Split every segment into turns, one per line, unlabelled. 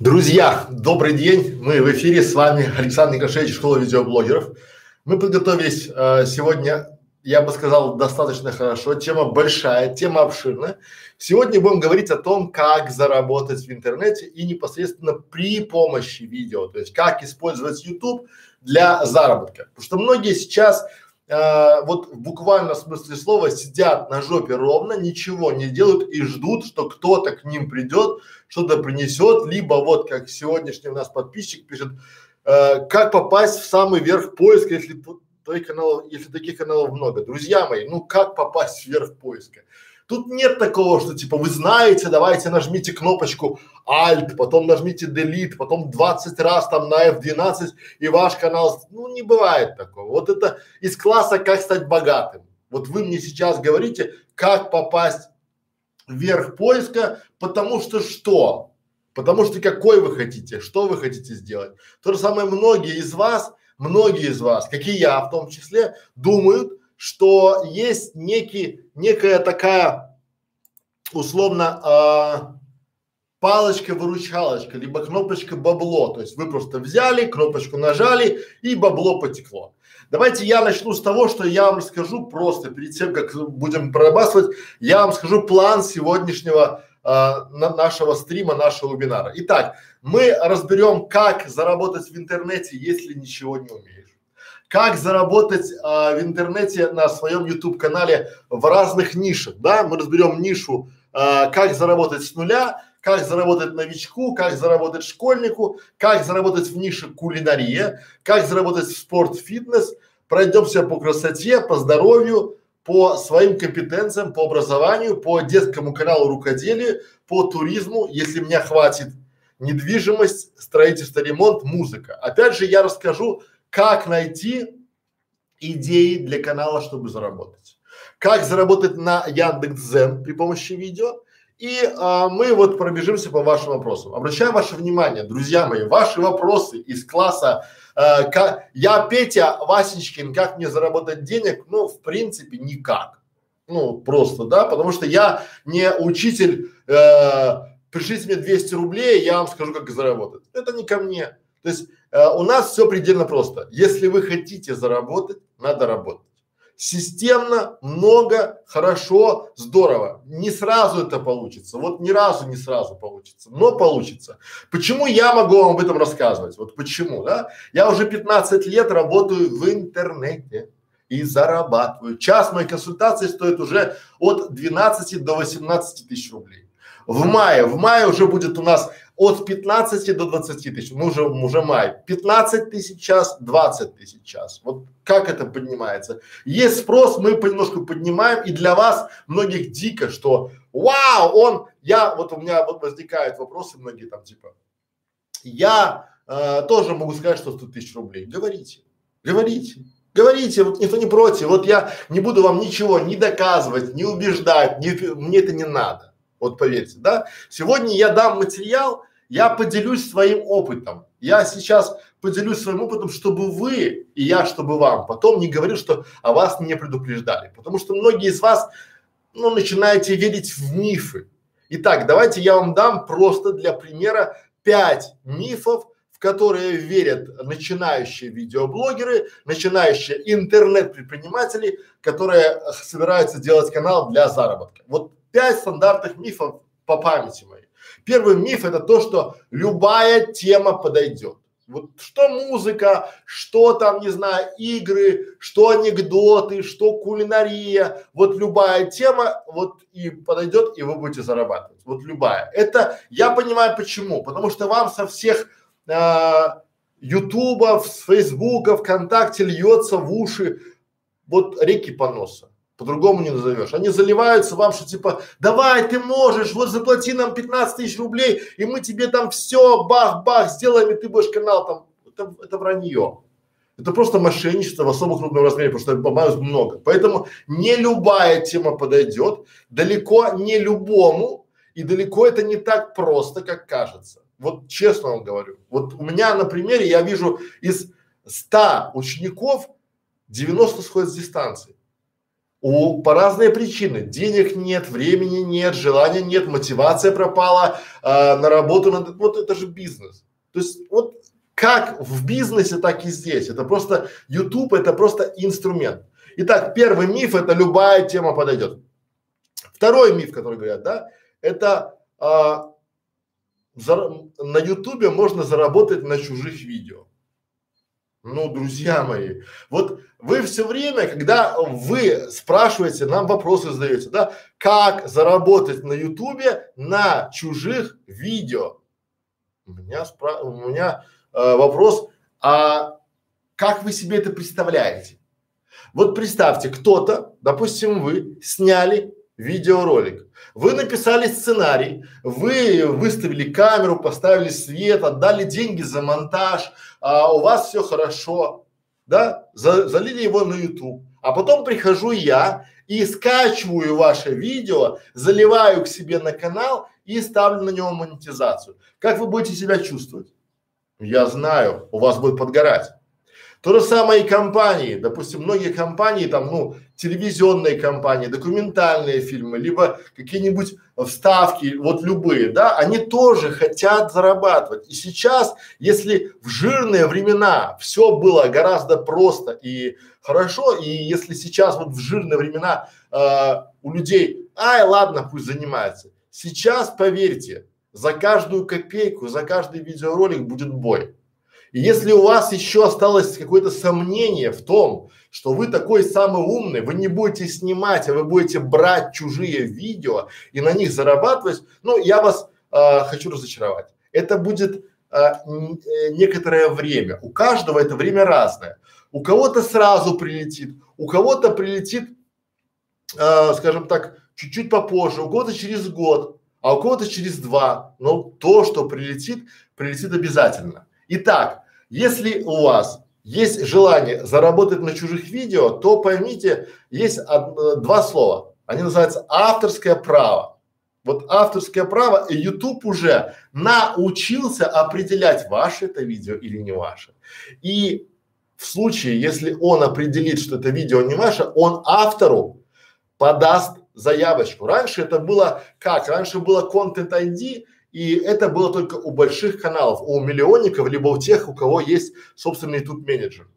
Друзья, добрый день. Мы в эфире с вами Александр Никошевич, школа видеоблогеров. Мы подготовились э, сегодня, я бы сказал, достаточно хорошо. Тема большая, тема обширная. Сегодня будем говорить о том, как заработать в интернете и непосредственно при помощи видео, то есть как использовать YouTube для заработка. Потому что многие сейчас э, вот в буквальном смысле слова сидят на жопе ровно, ничего не делают и ждут, что кто-то к ним придет, что-то принесет, либо вот как сегодняшний у нас подписчик пишет, э, как попасть в самый верх поиска, если твоих каналов, если таких каналов много. Друзья мои, ну как попасть в верх поиска? Тут нет такого, что типа вы знаете, давайте нажмите кнопочку Alt, потом нажмите Delete, потом 20 раз там на F12 и ваш канал, ну не бывает такого. Вот это из класса как стать богатым. Вот вы мне сейчас говорите, как попасть вверх поиска, потому что что? Потому что какой вы хотите, что вы хотите сделать. То же самое многие из вас, многие из вас, как и я в том числе, думают, что есть некий, некая такая условно э, палочка-выручалочка, либо кнопочка бабло. То есть вы просто взяли, кнопочку нажали и бабло потекло. Давайте я начну с того, что я вам расскажу просто перед тем, как будем прорабатывать, я вам скажу план сегодняшнего э, на нашего стрима, нашего вебинара. Итак, мы разберем, как заработать в интернете, если ничего не умеешь как заработать а, в интернете на своем YouTube канале в разных нишах, да, мы разберем нишу, а, как заработать с нуля, как заработать новичку, как заработать школьнику, как заработать в нише кулинария, как заработать в спорт-фитнес, пройдемся по красоте, по здоровью, по своим компетенциям, по образованию, по детскому каналу рукоделия, по туризму, если меня хватит, недвижимость, строительство, ремонт, музыка. Опять же, я расскажу, как найти идеи для канала, чтобы заработать. Как заработать на Яндекс.Зен при помощи видео. И а, мы вот пробежимся по вашим вопросам. Обращаю ваше внимание, друзья мои, ваши вопросы из класса а, как, я Петя Васечкин, как мне заработать денег? Ну, в принципе, никак. Ну, просто, да, потому что я не учитель, э, пришлите мне 200 рублей, я вам скажу, как заработать. Это не ко мне. То есть э, у нас все предельно просто. Если вы хотите заработать, надо работать. Системно, много, хорошо, здорово. Не сразу это получится. Вот ни разу не сразу получится, но получится. Почему я могу вам об этом рассказывать? Вот почему, да? Я уже 15 лет работаю в интернете и зарабатываю. Час моей консультации стоит уже от 12 до 18 тысяч рублей. В мае, в мае уже будет у нас от 15 до 20 тысяч, мы уже, уже май, 15 тысяч час, 20 тысяч час. Вот как это поднимается? Есть спрос, мы понемножку поднимаем, и для вас многих дико, что вау, он, я, вот у меня вот возникают вопросы многие там типа, я э, тоже могу сказать, что 100 тысяч рублей. Говорите, говорите. Говорите, вот никто не против, вот я не буду вам ничего не доказывать, не убеждать, не, мне это не надо. Вот поверьте, да? Сегодня я дам материал, я поделюсь своим опытом. Я сейчас поделюсь своим опытом, чтобы вы и я, чтобы вам потом не говорил, что о вас не предупреждали. Потому что многие из вас, ну, начинаете верить в мифы. Итак, давайте я вам дам просто для примера пять мифов, в которые верят начинающие видеоблогеры, начинающие интернет-предприниматели, которые собираются делать канал для заработка. Вот пять стандартных мифов по памяти моей. Первый миф это то, что любая тема подойдет. Вот что музыка, что там, не знаю, игры, что анекдоты, что кулинария, вот любая тема, вот и подойдет, и вы будете зарабатывать. Вот любая. Это я понимаю почему. Потому что вам со всех а, ютубов, с фейсбука, вконтакте льется в уши вот реки поноса по-другому не назовешь. Они заливаются вам, что типа, давай, ты можешь, вот заплати нам 15 тысяч рублей, и мы тебе там все, бах-бах, сделаем, и ты будешь канал там. Это, это вранье. Это просто мошенничество в особо крупном размере, потому что бумаг много. Поэтому не любая тема подойдет, далеко не любому, и далеко это не так просто, как кажется. Вот честно вам говорю. Вот у меня на примере я вижу из 100 учеников 90 сходят с дистанции. У, по разные причины. Денег нет, времени нет, желания нет, мотивация пропала, э, на работу надо. Вот это же бизнес. То есть вот как в бизнесе, так и здесь. Это просто YouTube, это просто инструмент. Итак, первый миф это любая тема подойдет. Второй миф, который говорят, да, это а, за, на Ютубе можно заработать на чужих видео. Ну, друзья мои, вот вы все время, когда вы спрашиваете, нам вопросы задаете, да, как заработать на Ютубе на чужих видео? У меня, спра... у меня э, вопрос, а как вы себе это представляете? Вот представьте, кто-то, допустим, вы сняли видеоролик. Вы написали сценарий, вы выставили камеру, поставили свет, отдали деньги за монтаж, а у вас все хорошо, да, за, залили его на YouTube. А потом прихожу я и скачиваю ваше видео, заливаю к себе на канал и ставлю на него монетизацию. Как вы будете себя чувствовать? Я знаю, у вас будет подгорать. То же самое и компании. Допустим, многие компании, там, ну, телевизионные компании, документальные фильмы, либо какие-нибудь вставки, вот любые, да, они тоже хотят зарабатывать. И сейчас, если в жирные времена все было гораздо просто и хорошо, и если сейчас вот в жирные времена э, у людей, ай, ладно, пусть занимается. Сейчас, поверьте, за каждую копейку, за каждый видеоролик будет бой. И если у вас еще осталось какое-то сомнение в том, что вы такой самый умный, вы не будете снимать, а вы будете брать чужие видео и на них зарабатывать, ну, я вас э, хочу разочаровать. Это будет э, некоторое время. У каждого это время разное. У кого-то сразу прилетит, у кого-то прилетит, э, скажем так, чуть-чуть попозже, у кого-то через год, а у кого-то через два. Но то, что прилетит, прилетит обязательно. Итак, если у вас есть желание заработать на чужих видео, то поймите, есть од, э, два слова. Они называются авторское право. Вот авторское право и YouTube уже научился определять, ваше это видео или не ваше. И в случае, если он определит, что это видео не ваше, он автору подаст заявочку. Раньше это было как? Раньше было Content ID, и это было только у больших каналов, у миллионников, либо у тех, у кого есть собственный тут менеджер.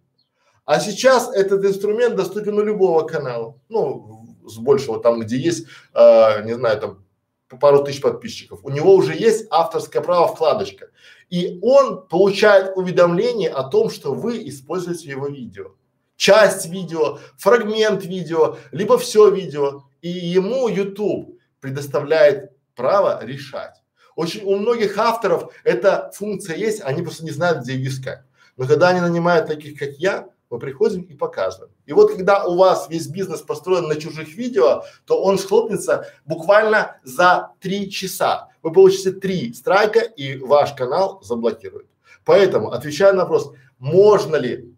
А сейчас этот инструмент доступен у любого канала, ну, с большего, там, где есть, э, не знаю, там, пару тысяч подписчиков. У него уже есть авторское право вкладочка. И он получает уведомление о том, что вы используете его видео. Часть видео, фрагмент видео, либо все видео. И ему YouTube предоставляет право решать. Очень у многих авторов эта функция есть, они просто не знают, где ее искать. Но когда они нанимают таких, как я, мы приходим и показываем. И вот когда у вас весь бизнес построен на чужих видео, то он схлопнется буквально за три часа. Вы получите три страйка и ваш канал заблокируют. Поэтому, отвечая на вопрос, можно ли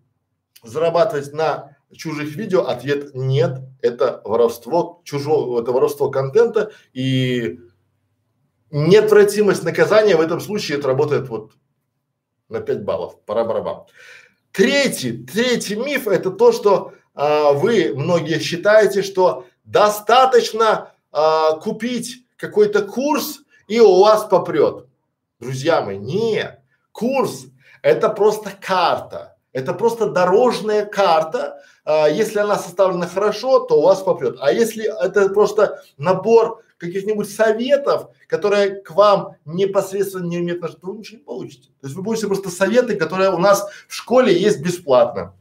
зарабатывать на чужих видео, ответ нет, это воровство чужого, это воровство контента и неотвратимость наказания в этом случае это работает вот на 5 баллов, пора барабан. Третий, третий миф это то, что а, вы многие считаете, что достаточно а, купить какой-то курс и у вас попрет. Друзья мои, нет, курс это просто карта, это просто дорожная карта. А, если она составлена хорошо, то у вас попрет. А если это просто набор каких-нибудь советов, которые к вам непосредственно не имеют отношения, то вы ничего не получите. То есть вы будете просто советы, которые у нас в школе есть бесплатно.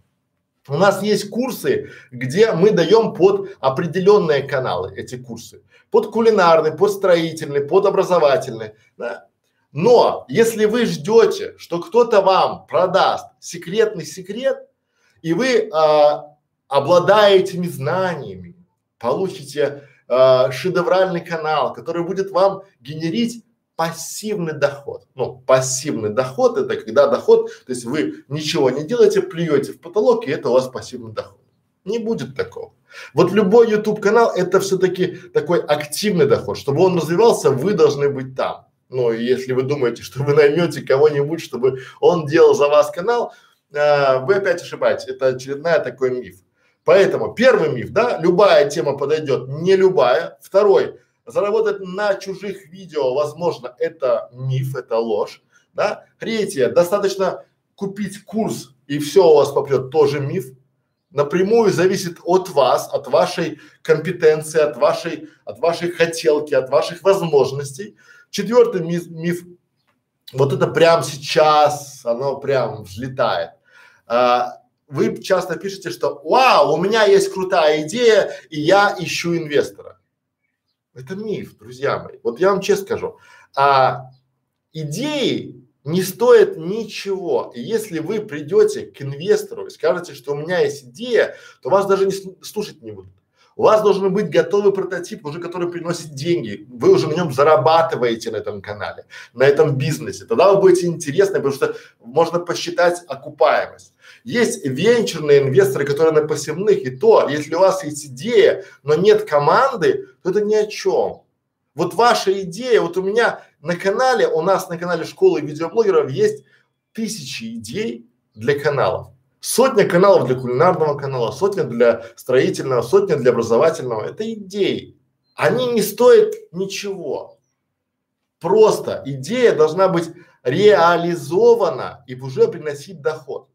У нас есть курсы, где мы даем под определенные каналы эти курсы. Под кулинарный, под строительный, под образовательный. Да? Но если вы ждете, что кто-то вам продаст секретный секрет, и вы а, обладая этими знаниями, получите э, шедевральный канал, который будет вам генерить пассивный доход. Ну, пассивный доход это когда доход, то есть вы ничего не делаете, плюете в потолок, и это у вас пассивный доход. Не будет такого. Вот любой YouTube канал это все-таки такой активный доход. Чтобы он развивался, вы должны быть там. Ну, если вы думаете, что вы наймете кого-нибудь, чтобы он делал за вас канал, э, вы опять ошибаетесь. Это очередная такой миф. Поэтому первый миф, да, любая тема подойдет, не любая. Второй, заработать на чужих видео, возможно, это миф, это ложь, да. Третье, достаточно купить курс и все у вас попрет, тоже миф. Напрямую зависит от вас, от вашей компетенции, от вашей, от вашей хотелки, от ваших возможностей. Четвертый миф, миф вот это прямо сейчас, оно прям взлетает. А, вы часто пишете, что вау, у меня есть крутая идея, и я ищу инвестора. Это миф, друзья мои. Вот я вам честно скажу, а идеи не стоят ничего. И если вы придете к инвестору и скажете, что у меня есть идея, то вас даже не слушать не будут. У вас должен быть готовый прототип, уже который приносит деньги. Вы уже на нем зарабатываете на этом канале, на этом бизнесе. Тогда вы будете интересны, потому что можно посчитать окупаемость. Есть венчурные инвесторы, которые на посевных, и то, если у вас есть идея, но нет команды, то это ни о чем. Вот ваша идея, вот у меня на канале, у нас на канале школы видеоблогеров есть тысячи идей для каналов. Сотня каналов для кулинарного канала, сотня для строительного, сотня для образовательного. Это идеи. Они не стоят ничего. Просто идея должна быть реализована и уже приносить доход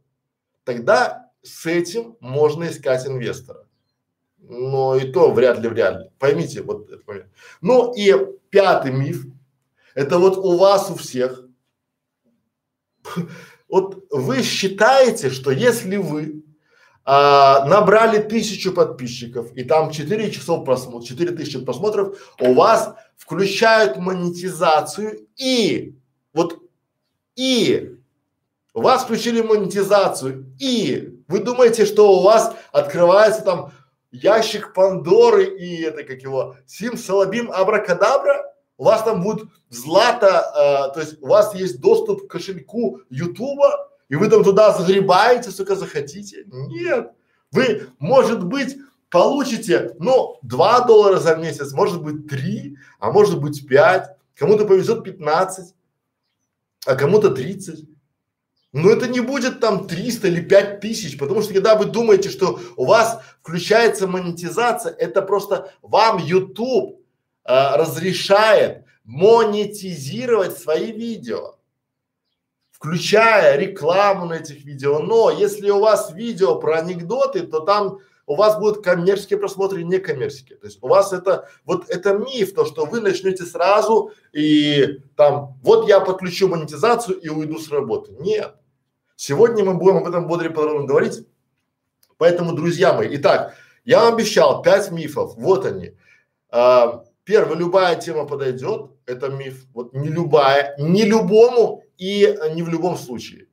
тогда с этим можно искать инвестора. Но и то вряд ли, вряд ли. Поймите вот этот момент. Ну и пятый миф. Это вот у вас у всех. Вот вы считаете, что если вы а, набрали тысячу подписчиков и там 4 часов просмотров, 4 тысячи просмотров, у вас включают монетизацию и вот и вас включили монетизацию и вы думаете, что у вас открывается там ящик Пандоры и это как его Сим Салабим Абракадабра, у вас там будет злато, э, то есть у вас есть доступ к кошельку Ютуба, и вы там туда загребаете, сколько захотите. Нет. Вы, может быть, получите, ну, 2 доллара за месяц, может быть 3, а может быть 5, кому-то повезет 15, а кому-то 30. Но это не будет там 300 или 5 тысяч, потому что когда вы думаете, что у вас включается монетизация, это просто вам YouTube э, разрешает монетизировать свои видео, включая рекламу на этих видео. Но если у вас видео про анекдоты, то там у вас будут коммерческие просмотры и некоммерческие. То есть у вас это, вот это миф, то, что вы начнете сразу и там, вот я подключу монетизацию и уйду с работы. Нет. Сегодня мы будем об этом более подробно говорить. Поэтому, друзья мои, итак, я вам обещал пять мифов, вот они. А, первый, любая тема подойдет, это миф, вот не любая, не любому и не в любом случае.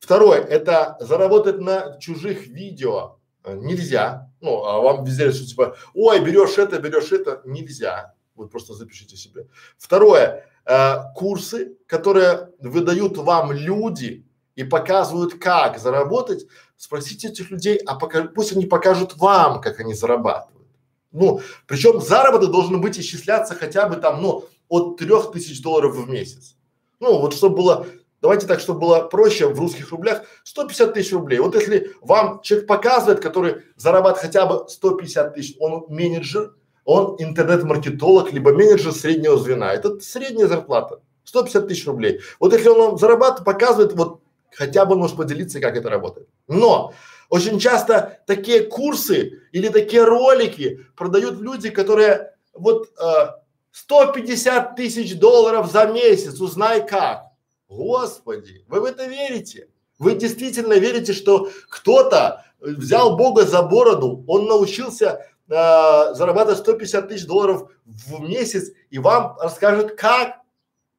Второй, это заработать на чужих видео нельзя. Ну, а вам везде что типа, ой, берешь это, берешь это, нельзя. Вы просто запишите себе. Второе, э, курсы, которые выдают вам люди и показывают, как заработать, спросите этих людей, а пока, пусть они покажут вам, как они зарабатывают. Ну, причем заработок должен быть исчисляться хотя бы там, ну, от трех тысяч долларов в месяц. Ну, вот чтобы было Давайте так, чтобы было проще в русских рублях, 150 тысяч рублей. Вот если вам человек показывает, который зарабатывает хотя бы 150 тысяч, он менеджер, он интернет-маркетолог, либо менеджер среднего звена. Это средняя зарплата. 150 тысяч рублей. Вот если он зарабатывает, показывает, вот хотя бы может поделиться, как это работает. Но очень часто такие курсы или такие ролики продают люди, которые вот э, 150 тысяч долларов за месяц, узнай как. Господи, вы в это верите? Вы действительно верите, что кто-то взял Бога за бороду, он научился э, зарабатывать 150 тысяч долларов в месяц и вам расскажет как?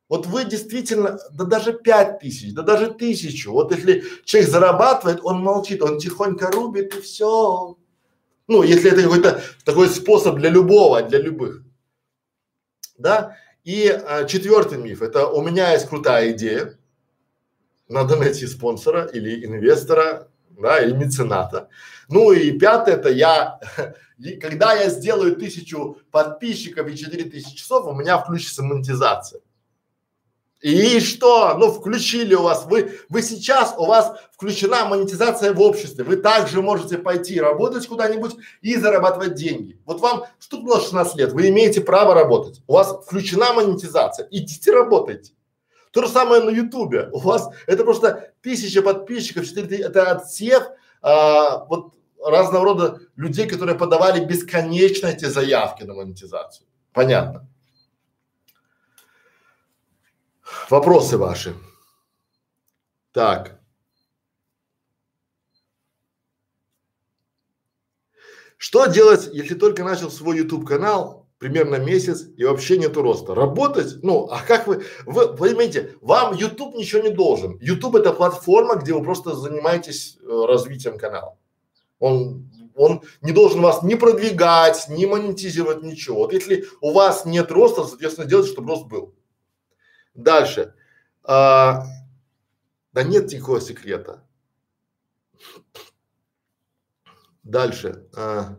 Вот вы действительно, да даже пять тысяч, да даже тысячу. Вот если человек зарабатывает, он молчит, он тихонько рубит и все. Ну, если это какой-то такой способ для любого, для любых. Да? И а, четвертый миф – это у меня есть крутая идея, надо найти спонсора или инвестора, да, или мецената. Ну и пятое – это я, когда я сделаю тысячу подписчиков и четыре тысячи часов, у меня включится монетизация. И что? Ну, включили у вас, вы, вы сейчас, у вас включена монетизация в обществе, вы также можете пойти работать куда-нибудь и зарабатывать деньги. Вот вам стукнуло 16 лет, вы имеете право работать, у вас включена монетизация, идите работайте. То же самое на ютубе, у вас это просто тысяча подписчиков, 4, это отсев а, вот разного рода людей, которые подавали бесконечно эти заявки на монетизацию. Понятно. Вопросы ваши. Так. Что делать, если только начал свой YouTube канал, примерно месяц и вообще нету роста? Работать? Ну, а как вы, вы, понимаете, вам YouTube ничего не должен. YouTube это платформа, где вы просто занимаетесь э, развитием канала. Он, он не должен вас ни продвигать, ни монетизировать, ничего. Вот если у вас нет роста, соответственно, делайте, чтобы рост был. Дальше. А, да нет никакого секрета. Дальше. А,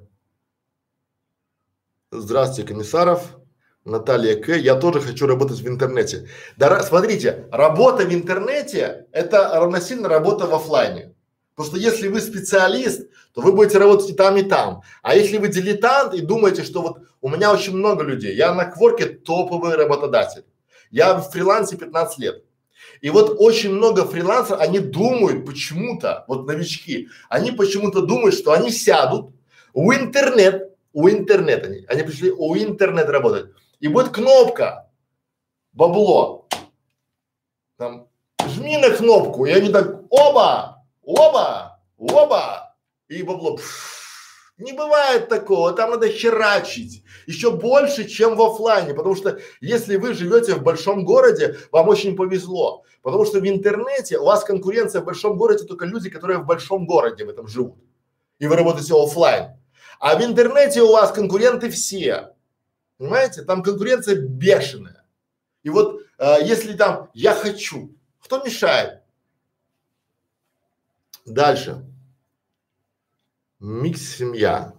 здравствуйте, Комиссаров. Наталья К. Я тоже хочу работать в интернете. Да, смотрите, работа в интернете – это равносильно работа в офлайне. Потому что если вы специалист, то вы будете работать и там, и там. А если вы дилетант и думаете, что вот у меня очень много людей, я на кворке топовый работодатель. Я в фрилансе 15 лет. И вот очень много фрилансеров, они думают почему-то, вот новички, они почему-то думают, что они сядут у интернет, у интернета, они, они пришли у интернет работать. И будет кнопка, бабло, там, жми на кнопку, и они так, оба, оба, оба, и бабло, пш, не бывает такого, там надо херачить еще больше, чем в офлайне, потому что если вы живете в большом городе, вам очень повезло, потому что в интернете у вас конкуренция в большом городе только люди, которые в большом городе в этом живут, и вы работаете офлайн. А в интернете у вас конкуренты все, понимаете? Там конкуренция бешеная. И вот э, если там я хочу, кто мешает? Дальше. Микс семья.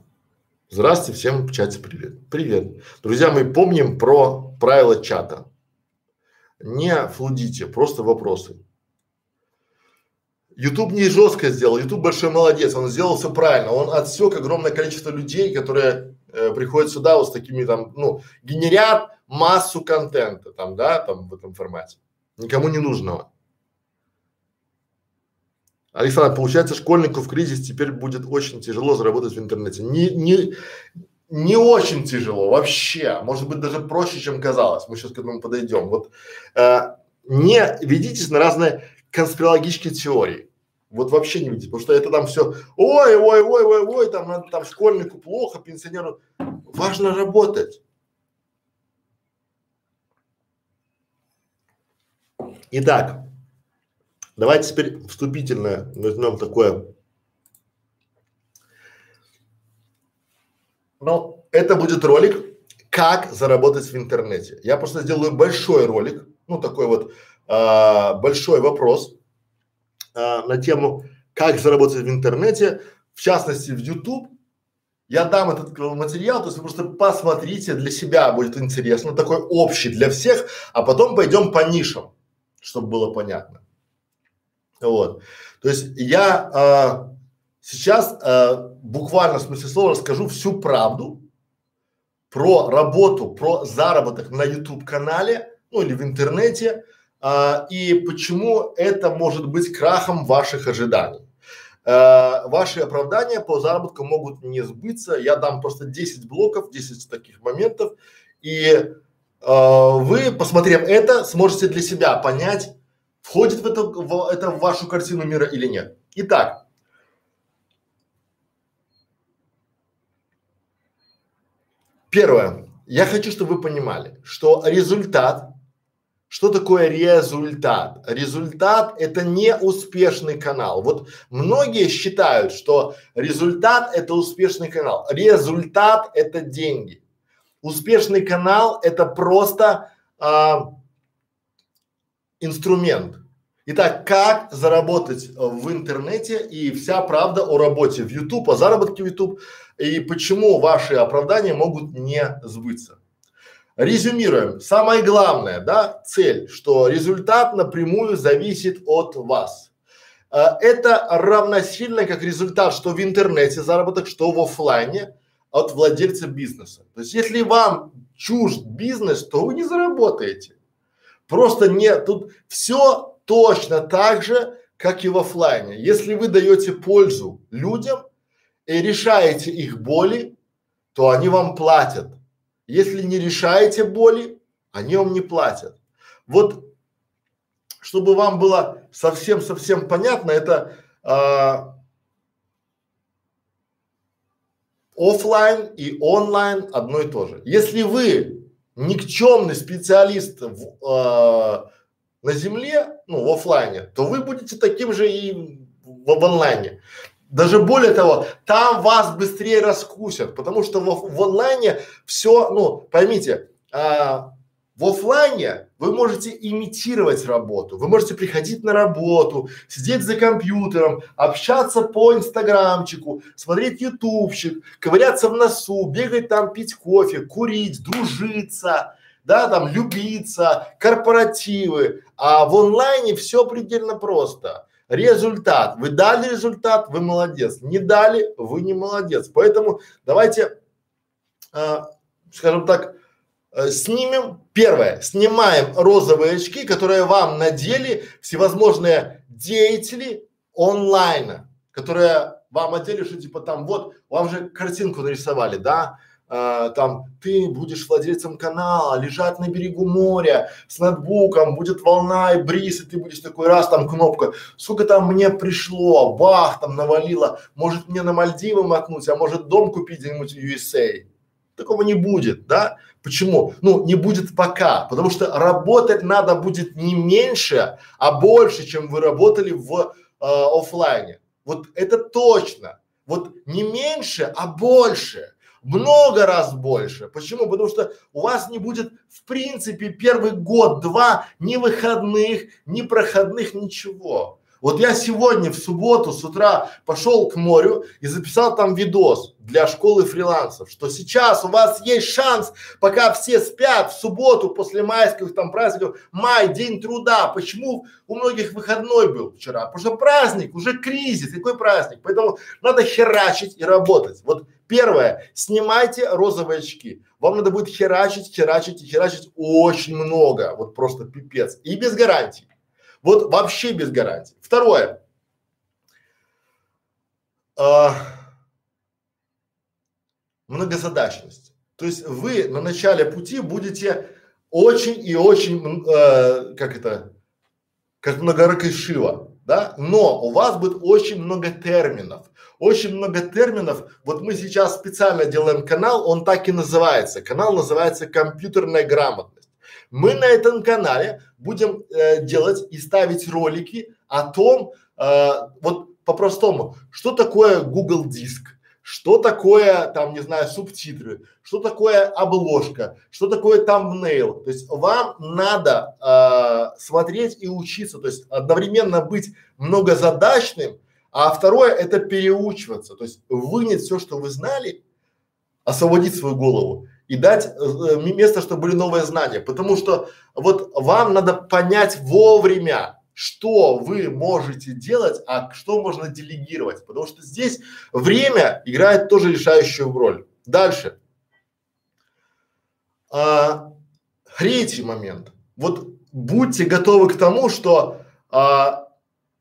Здравствуйте, всем в чате привет. Привет. Друзья, мы помним про правила чата. Не флудите, просто вопросы. YouTube не жестко сделал, YouTube большой молодец, он сделал все правильно, он отсек огромное количество людей, которые э, приходят сюда вот с такими там, ну, генерят массу контента там, да, там в этом формате, никому не нужного. Александр, получается, школьнику в кризис теперь будет очень тяжело заработать в интернете. Не, не, не очень тяжело вообще, может быть даже проще, чем казалось. Мы сейчас к этому подойдем. Вот э, не ведитесь на разные конспирологические теории. Вот вообще не ведите, потому что это там все, ой, ой, ой, ой, ой, там, там школьнику плохо, пенсионеру. Важно работать. Итак, Давайте теперь вступительное возьмем такое. Ну, это будет ролик, как заработать в интернете. Я просто сделаю большой ролик, ну такой вот а, большой вопрос а, на тему, как заработать в интернете, в частности в YouTube. Я дам этот материал, то есть вы просто посмотрите, для себя будет интересно, такой общий для всех, а потом пойдем по нишам, чтобы было понятно. Вот. То есть я а, сейчас а, буквально в смысле слова расскажу всю правду про работу, про заработок на YouTube канале, ну или в интернете, а, и почему это может быть крахом ваших ожиданий. А, ваши оправдания по заработку могут не сбыться. Я дам просто 10 блоков, 10 таких моментов, и а, вы, посмотрев это, сможете для себя понять, Входит в это, в это в вашу картину мира или нет? Итак, первое. Я хочу, чтобы вы понимали, что результат, что такое результат? Результат – это не успешный канал. Вот многие считают, что результат – это успешный канал. Результат – это деньги. Успешный канал – это просто а, инструмент. Итак, как заработать э, в интернете и вся правда о работе в YouTube, о заработке в YouTube и почему ваши оправдания могут не сбыться. резюмируем. Самое главное, да, цель, что результат напрямую зависит от вас. А, это равносильно как результат, что в интернете заработок, что в офлайне от владельца бизнеса. То есть, если вам чужд бизнес, то вы не заработаете. Просто нет, тут все точно так же, как и в офлайне. Если вы даете пользу людям и решаете их боли, то они вам платят. Если не решаете боли, они вам не платят. Вот, чтобы вам было совсем-совсем понятно, это а, офлайн и онлайн одно и то же. Если вы никчемный специалист в, э, на земле, ну, в офлайне, то вы будете таким же и в, в онлайне. Даже более того, там вас быстрее раскусят, потому что в, в онлайне все, ну, поймите, а, в офлайне вы можете имитировать работу, вы можете приходить на работу, сидеть за компьютером, общаться по инстаграмчику, смотреть ютубчик, ковыряться в носу, бегать там, пить кофе, курить, дружиться, да, там любиться, корпоративы. А в онлайне все предельно просто. Результат. Вы дали результат, вы молодец. Не дали, вы не молодец. Поэтому давайте, э, скажем так, снимем первое, снимаем розовые очки, которые вам надели всевозможные деятели онлайна, которые вам одели, что типа там вот, вам же картинку нарисовали, да, а, там ты будешь владельцем канала, лежать на берегу моря с ноутбуком, будет волна и бриз, и ты будешь такой раз, там кнопка, сколько там мне пришло, бах, там навалило, может мне на Мальдивы мотнуть, а может дом купить где-нибудь в USA. Такого не будет, да? Почему? Ну, не будет пока, потому что работать надо будет не меньше, а больше, чем вы работали в э, офлайне. Вот это точно. Вот не меньше, а больше много раз больше. Почему? Потому что у вас не будет в принципе первый год-два ни выходных, ни проходных, ничего. Вот я сегодня в субботу с утра пошел к морю и записал там видос для школы фрилансов, что сейчас у вас есть шанс, пока все спят в субботу после майских там праздников, май, день труда. Почему у многих выходной был вчера? Потому что праздник, уже кризис, какой праздник? Поэтому надо херачить и работать. Вот первое, снимайте розовые очки. Вам надо будет херачить, херачить и херачить очень много, вот просто пипец. И без гарантий. Вот вообще без гарантии. Второе. А, многозадачность. То есть вы на начале пути будете очень и очень, э, как это, как многорукий Шива, да, но у вас будет очень много терминов, очень много терминов. Вот мы сейчас специально делаем канал, он так и называется. Канал называется компьютерная грамотность. Мы на этом канале будем э, делать и ставить ролики о том, э, вот по-простому, что такое Google Диск, что такое там, не знаю, субтитры, что такое обложка, что такое thumbnail. То есть вам надо э, смотреть и учиться, то есть одновременно быть многозадачным, а второе это переучиваться, то есть вынять все, что вы знали, освободить свою голову и дать э, место, чтобы были новые знания. Потому что вот вам надо понять вовремя, что вы можете делать, а что можно делегировать. Потому что здесь время играет тоже решающую роль. Дальше. А, третий момент. Вот будьте готовы к тому, что а,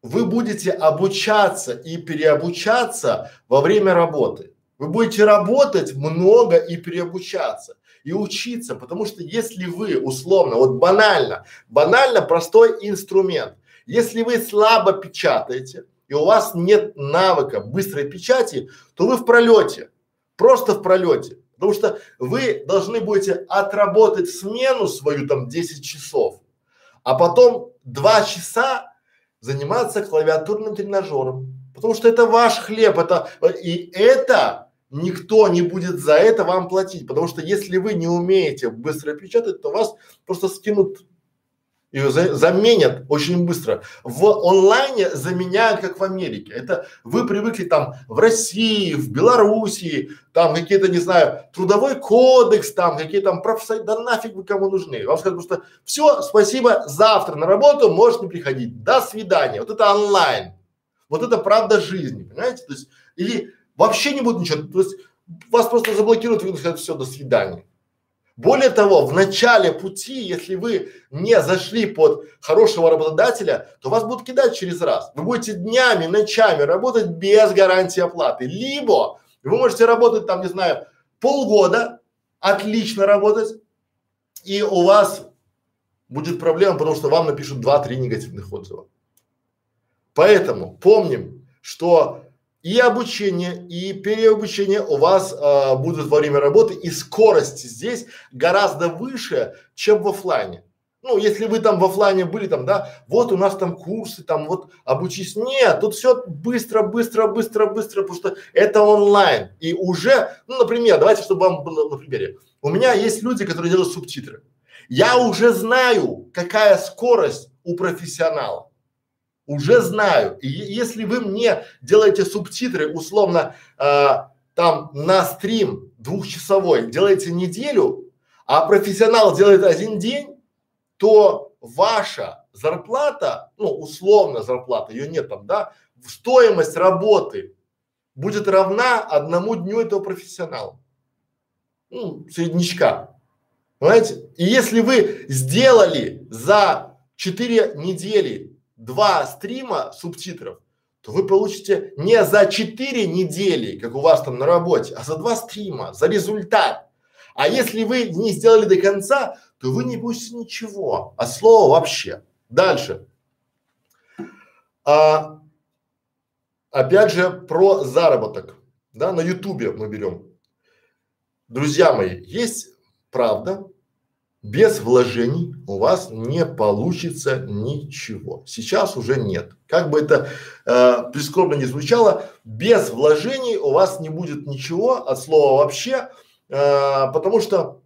вы будете обучаться и переобучаться во время работы. Вы будете работать много и переобучаться и учиться, потому что если вы условно, вот банально, банально простой инструмент, если вы слабо печатаете и у вас нет навыка быстрой печати, то вы в пролете, просто в пролете, потому что вы должны будете отработать смену свою там 10 часов, а потом 2 часа заниматься клавиатурным тренажером, потому что это ваш хлеб, это и это никто не будет за это вам платить, потому что если вы не умеете быстро печатать, то вас просто скинут Ее за, заменят очень быстро. В онлайне заменяют, как в Америке. Это вы привыкли там в России, в Белоруссии, там какие-то, не знаю, трудовой кодекс, там какие там профсоюзы, да нафиг вы кому нужны. Вам скажут просто, все, спасибо, завтра на работу можешь не приходить, до свидания. Вот это онлайн. Вот это правда жизни, понимаете? То есть, или вообще не будет ничего, то есть вас просто заблокируют, вы скажут, все, до свидания. Более того, в начале пути, если вы не зашли под хорошего работодателя, то вас будут кидать через раз. Вы будете днями, ночами работать без гарантии оплаты. Либо вы можете работать там, не знаю, полгода, отлично работать, и у вас будет проблема, потому что вам напишут два-три негативных отзыва. Поэтому помним, что и обучение, и переобучение у вас э, будут во время работы, и скорость здесь гораздо выше, чем в офлайне. Ну, если вы там в офлайне были, там, да, вот у нас там курсы, там, вот обучись. Нет, тут все быстро, быстро, быстро, быстро, потому что это онлайн. И уже, ну, например, давайте, чтобы вам было на примере. У меня есть люди, которые делают субтитры. Я уже знаю, какая скорость у профессионала уже знаю. И если вы мне делаете субтитры условно э, там на стрим двухчасовой, делаете неделю, а профессионал делает один день, то ваша зарплата, ну условно зарплата, ее нет там, да, стоимость работы будет равна одному дню этого профессионала. Ну, среднячка. Понимаете? И если вы сделали за четыре недели два стрима субтитров, то вы получите не за четыре недели, как у вас там на работе, а за два стрима, за результат. А если вы не сделали до конца, то вы не получите ничего, а слова вообще. Дальше. А, опять же про заработок, да, на ютубе мы берем. Друзья мои, есть правда, без вложений у вас не получится ничего. Сейчас уже нет. Как бы это э, прискорбно не звучало, без вложений у вас не будет ничего от слова вообще, э, потому что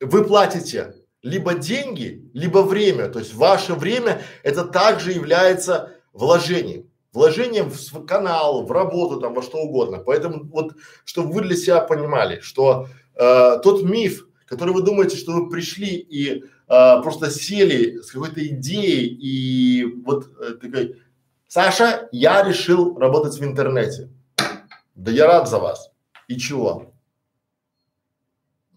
вы платите либо деньги, либо время. То есть ваше время это также является вложением. Вложением в канал, в работу, там, во что угодно. Поэтому вот, чтобы вы для себя понимали, что э, тот миф, который вы думаете, что вы пришли и а, просто сели с какой-то идеей и вот э, такой, Саша, я решил работать в интернете. Да я рад за вас. И чего?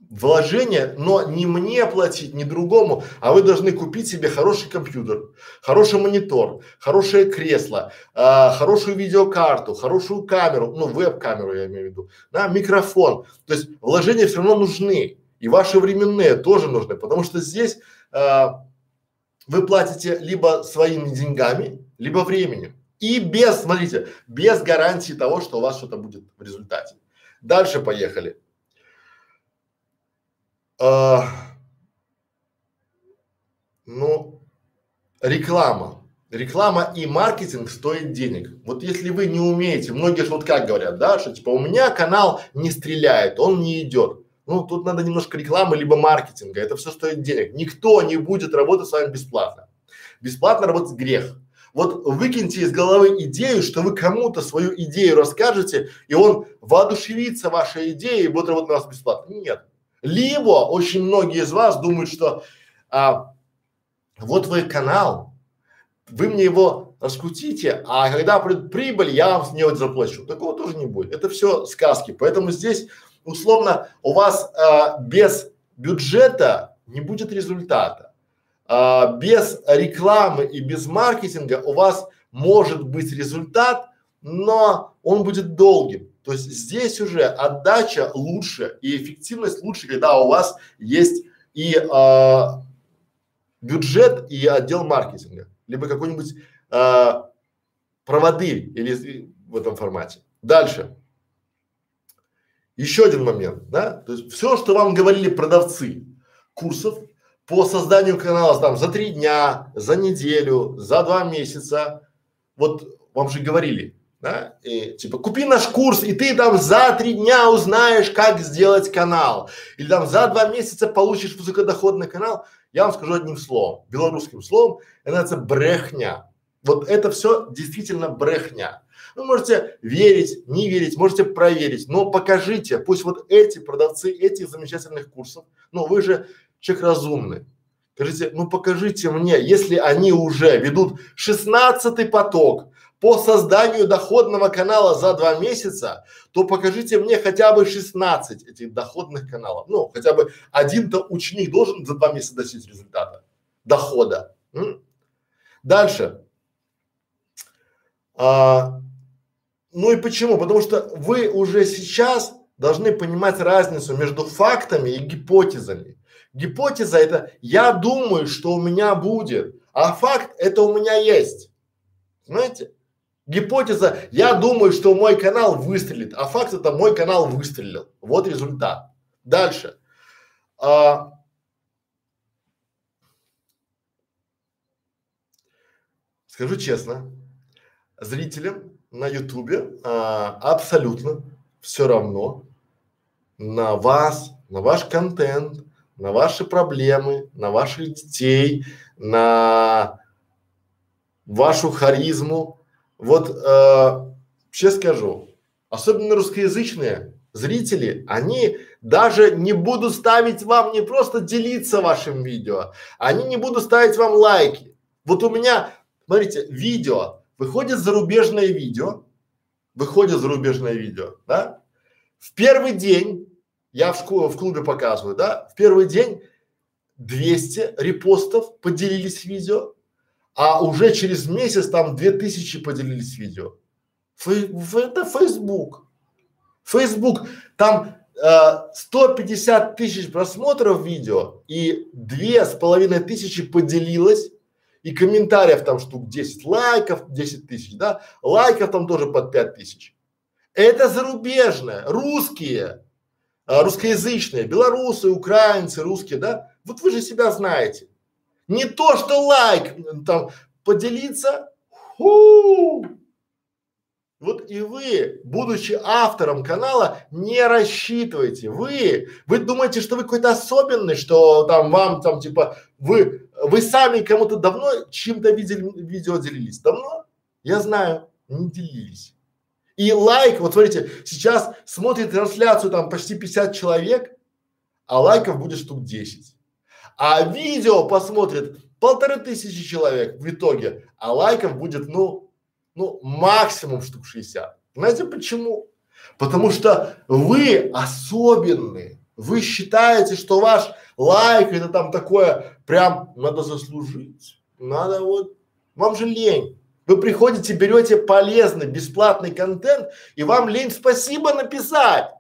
Вложение, но не мне платить, не другому, а вы должны купить себе хороший компьютер, хороший монитор, хорошее кресло, э, хорошую видеокарту, хорошую камеру, ну веб-камеру я имею в виду, да, микрофон. То есть вложения все равно нужны. И ваши временные тоже нужны, потому что здесь э, вы платите либо своими деньгами, либо временем. И без, смотрите, без гарантии того, что у вас что-то будет в результате. Дальше поехали. А, ну, реклама. Реклама и маркетинг стоит денег. Вот если вы не умеете, многие же вот как говорят, да, что типа у меня канал не стреляет, он не идет. Ну, тут надо немножко рекламы либо маркетинга. Это все стоит денег. Никто не будет работать с вами бесплатно. Бесплатно работать грех. Вот выкиньте из головы идею, что вы кому-то свою идею расскажете, и он воодушевится вашей идеей и будет работать на вас бесплатно. Нет. Либо очень многие из вас думают, что а, вот вы канал, вы мне его раскрутите, а когда придет прибыль, я вам с него заплачу. Такого тоже не будет. Это все сказки. Поэтому здесь условно у вас а, без бюджета не будет результата. А, без рекламы и без маркетинга у вас может быть результат, но он будет долгим. То есть здесь уже отдача лучше и эффективность лучше, когда у вас есть и а, бюджет и отдел маркетинга, либо какой-нибудь а, проводырь или в этом формате. Дальше. Еще один момент, да, то есть все, что вам говорили продавцы курсов по созданию канала там за три дня, за неделю, за два месяца, вот вам же говорили, да, и типа купи наш курс, и ты там за три дня узнаешь, как сделать канал, или там за два месяца получишь высокодоходный канал, я вам скажу одним словом, белорусским словом, это называется брехня. Вот это все действительно брехня. Вы можете верить, не верить, можете проверить, но покажите, пусть вот эти продавцы этих замечательных курсов, ну вы же человек разумный, скажите, ну покажите мне, если они уже ведут шестнадцатый поток, по созданию доходного канала за два месяца, то покажите мне хотя бы 16 этих доходных каналов. Ну, хотя бы один-то ученик должен за два месяца достичь результата, дохода. М? Дальше. А, ну и почему? Потому что вы уже сейчас должны понимать разницу между фактами и гипотезами. Гипотеза это я думаю, что у меня будет, а факт это у меня есть. Знаете? Гипотеза, я думаю, что мой канал выстрелит, а факт это мой канал выстрелил. Вот результат. Дальше. А, скажу честно, зрителям на ютубе а, абсолютно все равно на вас, на ваш контент, на ваши проблемы, на ваших детей, на вашу харизму, вот э, сейчас скажу, особенно русскоязычные зрители, они даже не будут ставить вам, не просто делиться вашим видео, они не будут ставить вам лайки. Вот у меня, смотрите, видео, выходит зарубежное видео, выходит зарубежное видео, да? В первый день, я в школе, в клубе показываю, да, в первый день 200 репостов поделились видео, а уже через месяц там две тысячи поделились видео. Фей, это Facebook. Facebook, там э, 150 тысяч просмотров видео и две с половиной тысячи поделилось и комментариев там штук 10, лайков 10 тысяч, да, лайков там тоже под 5 тысяч. Это зарубежное, русские, э, русскоязычные, белорусы, украинцы, русские, да, вот вы же себя знаете. Не то, что лайк, там, поделиться, ху, вот и вы, будучи автором канала, не рассчитывайте. Вы, вы думаете, что вы какой-то особенный, что там вам там типа вы, вы сами кому-то давно чем-то видели, видео делились? Давно? Я знаю, не делились. И лайк, вот смотрите, сейчас смотрит трансляцию там почти 50 человек, а лайков будет штук 10. А видео посмотрит полторы тысячи человек в итоге, а лайков будет, ну, ну, максимум штук 60. Знаете почему? Потому что вы особенные. Вы считаете, что ваш лайк это там такое, прям надо заслужить. Надо вот, вам же лень. Вы приходите, берете полезный, бесплатный контент, и вам лень спасибо написать.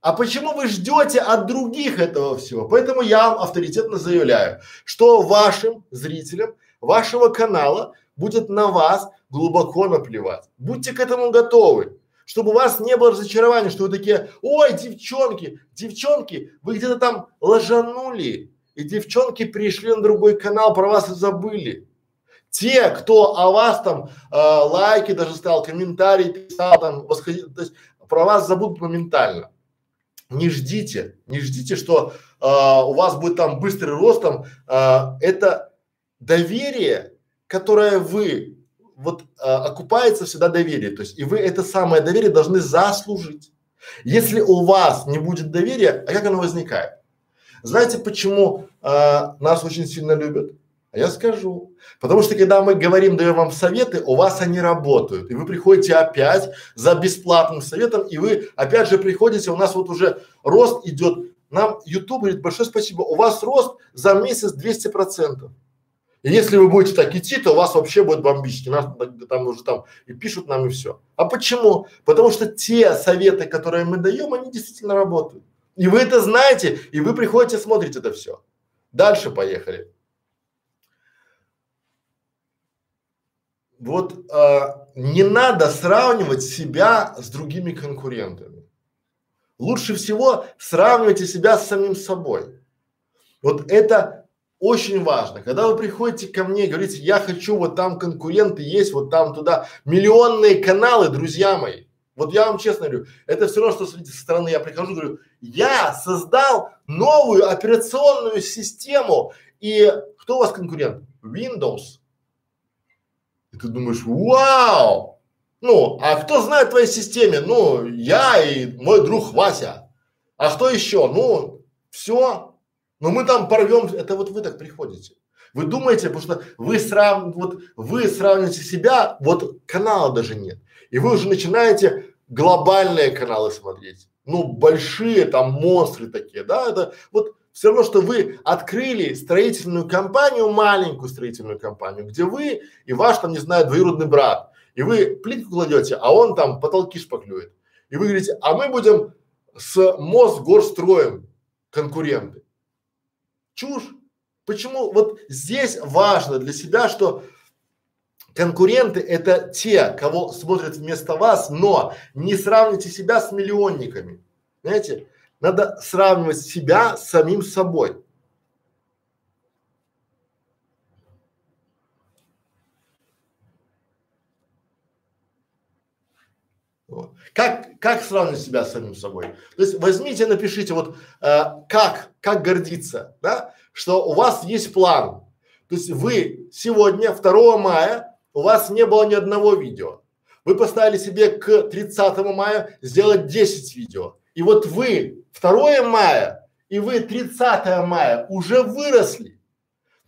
А почему вы ждете от других этого всего? Поэтому я вам авторитетно заявляю, что вашим зрителям вашего канала будет на вас глубоко наплевать. Будьте к этому готовы, чтобы у вас не было разочарования, что вы такие, ой, девчонки, девчонки, вы где-то там ложанули, и девчонки пришли на другой канал, про вас забыли. Те, кто о вас там э, лайки даже ставил, комментарии писал, там, восходил, то есть про вас забудут моментально не ждите, не ждите, что э, у вас будет там быстрый рост, там, э, это доверие, которое вы, вот э, окупается всегда доверие, то есть и вы это самое доверие должны заслужить. Если у вас не будет доверия, а как оно возникает? Знаете, почему э, нас очень сильно любят? А я скажу. Потому что когда мы говорим, даем вам советы, у вас они работают. И вы приходите опять за бесплатным советом, и вы опять же приходите, у нас вот уже рост идет. Нам YouTube говорит, большое спасибо, у вас рост за месяц 200 процентов. И если вы будете так идти, то у вас вообще будет бомбически. Нас там уже там и пишут нам и все. А почему? Потому что те советы, которые мы даем, они действительно работают. И вы это знаете, и вы приходите, смотрите это все. Дальше поехали. вот э, не надо сравнивать себя с другими конкурентами. Лучше всего сравнивайте себя с самим собой. Вот это очень важно, когда вы приходите ко мне и говорите, я хочу, вот там конкуренты есть, вот там туда, миллионные каналы, друзья мои. Вот я вам честно говорю, это все равно, что смотрите, со стороны я прихожу, говорю, я создал новую операционную систему, и кто у вас конкурент? Windows. И ты думаешь, вау! Ну, а кто знает в твоей системе? Ну, я и мой друг Вася. А кто еще? Ну, все. Но мы там порвем, это вот вы так приходите. Вы думаете, потому что вы срав, вот вы сравниваете себя, вот канала даже нет. И вы уже начинаете глобальные каналы смотреть. Ну, большие там монстры такие, да, это вот все равно, что вы открыли строительную компанию, маленькую строительную компанию, где вы и ваш там, не знаю, двоюродный брат, и вы плитку кладете, а он там потолки шпаклюет. И вы говорите, а мы будем с Мосгорстроем конкуренты. Чушь. Почему? Вот здесь важно для себя, что конкуренты это те, кого смотрят вместо вас, но не сравните себя с миллионниками. Знаете, надо сравнивать себя с самим собой. Как, как сравнивать себя с самим собой? То есть возьмите, напишите вот э, как, как гордиться, да, что у вас есть план. То есть вы сегодня, 2 мая, у вас не было ни одного видео. Вы поставили себе к 30 мая сделать 10 видео. И вот вы 2 мая и вы 30 мая уже выросли.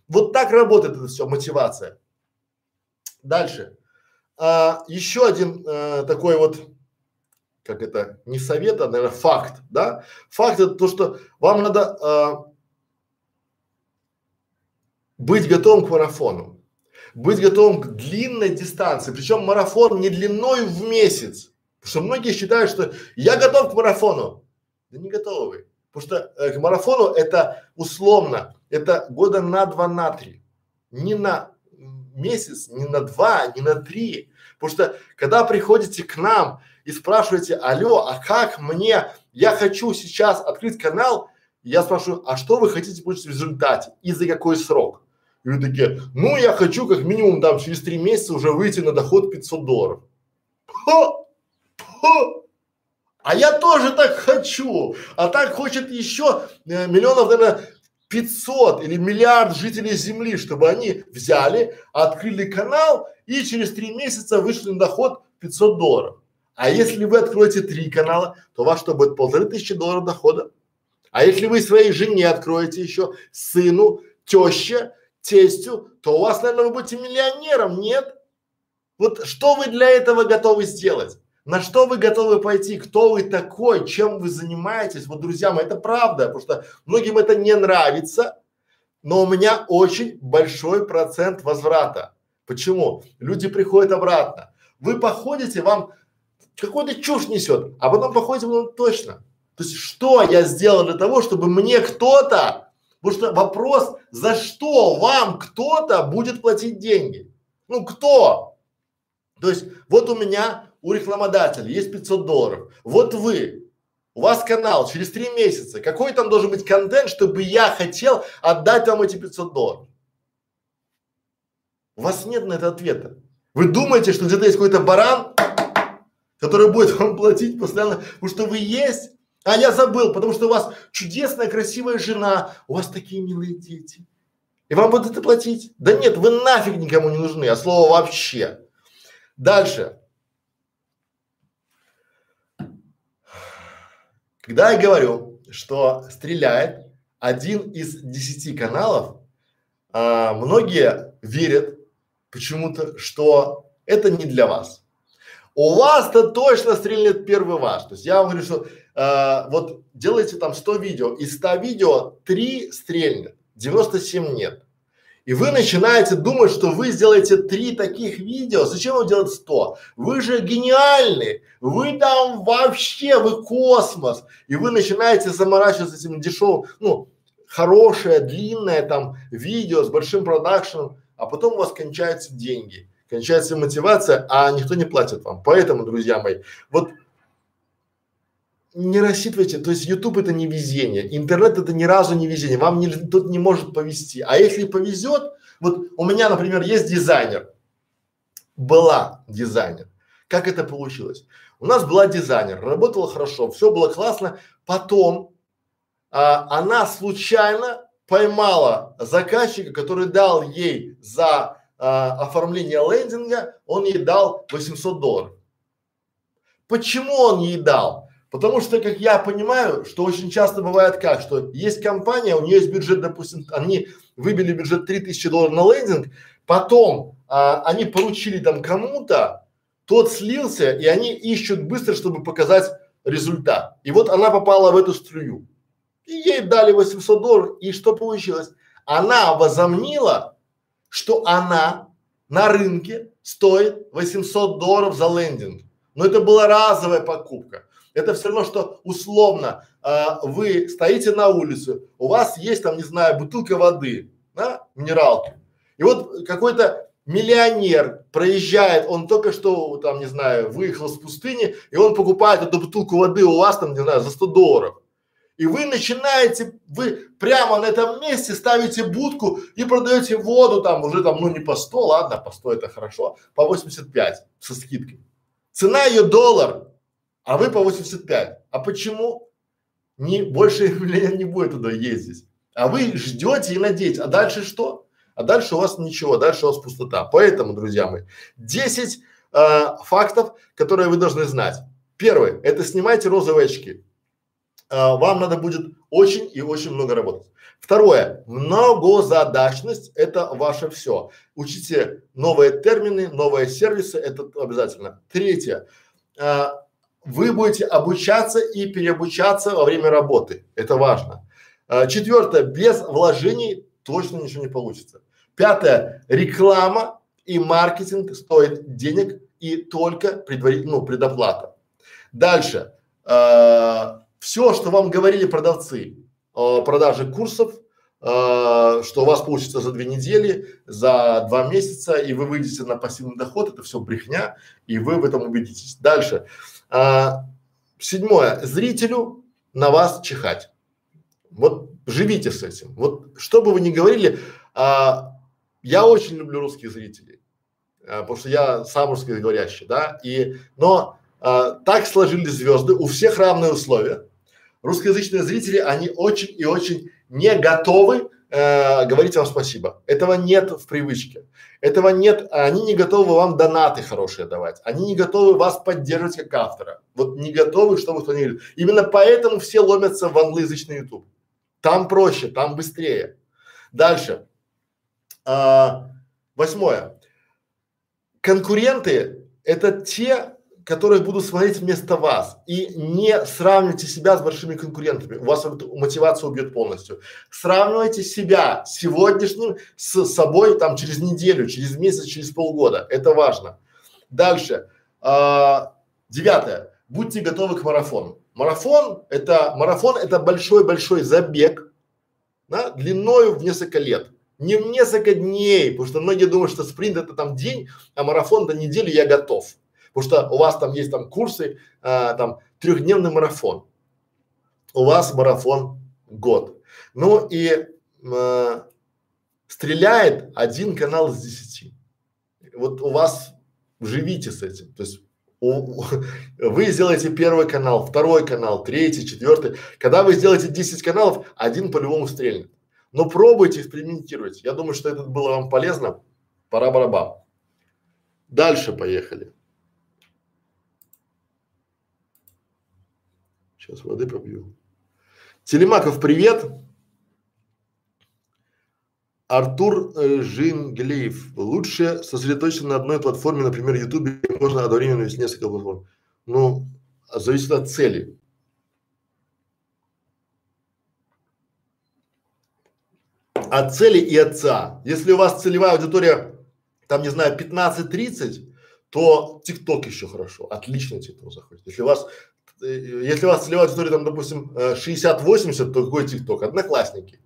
Вот так работает это все, мотивация. Дальше. А, еще один э, такой вот, как это, не совет, а, наверное, факт, да? Факт это то, что вам надо э, быть готовым к марафону, быть готовым к длинной дистанции, причем марафон не длиной в месяц, потому что многие считают, что я готов к марафону, да не готовы. Потому что э, к марафону это условно, это года на два, на три, не на месяц, не на два, не на три. Потому что когда приходите к нам и спрашиваете, алло, а как мне, я хочу сейчас открыть канал, я спрашиваю, а что вы хотите получить в результате? И за какой срок? И вы такие, ну я хочу как минимум там через три месяца уже выйти на доход 500 долларов. Хо! Хо! А я тоже так хочу. А так хочет еще э, миллионов, наверное, 500 или миллиард жителей Земли, чтобы они взяли, открыли канал и через три месяца вышли на доход 500 долларов. А если вы откроете три канала, то у вас что будет полторы тысячи долларов дохода. А если вы своей жене откроете еще, сыну, теще, тестю, то у вас, наверное, вы будете миллионером, нет? Вот что вы для этого готовы сделать? На что вы готовы пойти? Кто вы такой? Чем вы занимаетесь? Вот, друзья мои, это правда, потому что многим это не нравится, но у меня очень большой процент возврата. Почему? Люди приходят обратно. Вы походите, вам какой-то чушь несет, а потом походите, ну точно. То есть, что я сделал для того, чтобы мне кто-то, потому что вопрос, за что вам кто-то будет платить деньги? Ну, кто? То есть, вот у меня у рекламодателя есть 500 долларов. Вот вы, у вас канал через три месяца. Какой там должен быть контент, чтобы я хотел отдать вам эти 500 долларов? У вас нет на это ответа. Вы думаете, что где-то есть какой-то баран, который будет вам платить постоянно, потому что вы есть? А я забыл, потому что у вас чудесная, красивая жена, у вас такие милые дети. И вам будут это платить? Да нет, вы нафиг никому не нужны, а слово вообще. Дальше. Когда я говорю, что стреляет один из десяти каналов, а, многие верят почему-то, что это не для вас. У вас-то точно стрельнет первый ваш. То есть я вам говорю, что а, вот делайте там 100 видео, из 100 видео 3 стрельнет, 97 нет. И вы начинаете думать, что вы сделаете три таких видео. Зачем вам делать сто? Вы же гениальны. Вы там вообще, вы космос. И вы начинаете заморачиваться этим дешевым, ну, хорошее, длинное там видео с большим продакшеном, а потом у вас кончаются деньги, кончается мотивация, а никто не платит вам. Поэтому, друзья мои, вот не рассчитывайте, то есть YouTube это не везение, интернет это ни разу не везение, вам не, тут не может повезти. А если повезет, вот у меня, например, есть дизайнер, была дизайнер. Как это получилось? У нас была дизайнер, работала хорошо, все было классно. Потом а, она случайно поймала заказчика, который дал ей за а, оформление лендинга, он ей дал 800 долларов. Почему он ей дал? Потому что, как я понимаю, что очень часто бывает как, что есть компания, у нее есть бюджет, допустим, они выбили бюджет 3000 долларов на лендинг, потом а, они поручили там кому-то, тот слился, и они ищут быстро, чтобы показать результат. И вот она попала в эту струю. И ей дали 800 долларов, и что получилось? Она возомнила, что она на рынке стоит 800 долларов за лендинг. Но это была разовая покупка. Это все равно, что условно э, вы стоите на улице, у вас есть там, не знаю, бутылка воды, да, минералки. И вот какой-то миллионер проезжает, он только что там, не знаю, выехал с пустыни, и он покупает эту бутылку воды у вас там, не знаю, за 100 долларов. И вы начинаете, вы прямо на этом месте ставите будку и продаете воду там уже там, ну не по 100, ладно, по 100 это хорошо, по 85 со скидкой. Цена ее доллар, а вы по 85. А почему? Не, больше не будет туда ездить. А вы ждете и надеетесь. А дальше что? А дальше у вас ничего, дальше у вас пустота. Поэтому, друзья мои, 10 э, фактов, которые вы должны знать. Первый – это снимайте розовые очки. Э, вам надо будет очень и очень много работать. Второе, многозадачность – это ваше все. Учите новые термины, новые сервисы, это обязательно. Третье, э, вы будете обучаться и переобучаться во время работы, это важно. Э, четвертое, без вложений точно ничего не получится. Пятое, реклама и маркетинг стоит денег и только предварительно, ну, предоплата. Дальше, э, все, что вам говорили продавцы о продаже курсов, э, что у вас получится за две недели, за два месяца, и вы выйдете на пассивный доход, это все брехня, и вы в этом убедитесь. Дальше, э, седьмое, зрителю на вас чихать. Вот живите с этим. Вот что бы вы ни говорили, а, я очень люблю русских зрителей, а, потому что я сам русскоговорящий, да, и, но а, так сложились звезды, у всех равные условия. Русскоязычные зрители, они очень и очень не готовы э, говорить вам спасибо. Этого нет в привычке. Этого нет, они не готовы вам донаты хорошие давать. Они не готовы вас поддерживать как автора. Вот не готовы, чтобы кто-то не Именно поэтому все ломятся в англоязычный YouTube. Там проще, там быстрее. Дальше. А, восьмое. Конкуренты – это те, которые будут смотреть вместо вас. И не сравнивайте себя с большими конкурентами. У вас мотивация убьет полностью. Сравнивайте себя сегодняшним с собой там через неделю, через месяц, через полгода. Это важно. Дальше. А, девятое. Будьте готовы к марафону. Марафон это марафон это большой-большой забег, да, длиною в несколько лет не несколько дней, потому что многие думают, что спринт это там день, а марафон до недели я готов. Потому что у вас там есть там курсы, а, там трехдневный марафон. У вас марафон год. Ну и а, стреляет один канал из десяти. Вот у вас живите с этим. То есть вы сделаете первый канал, второй канал, третий, четвертый. Когда вы сделаете 10 каналов, один по-любому стрельнет. Но пробуйте, экспериментируйте. Я думаю, что это было вам полезно. Пора барабан. Дальше поехали. Сейчас воды попью. Телемаков, привет. Артур э, Жинглеев. Лучше сосредоточиться на одной платформе, например, YouTube, можно одновременно вести несколько платформ. Ну, зависит от цели. от цели и отца. Если у вас целевая аудитория, там, не знаю, 15-30, то ТикТок еще хорошо, отлично ТикТок заходит. Если у вас, если у вас целевая аудитория, там, допустим, 60-80, то какой ТикТок? Одноклассники.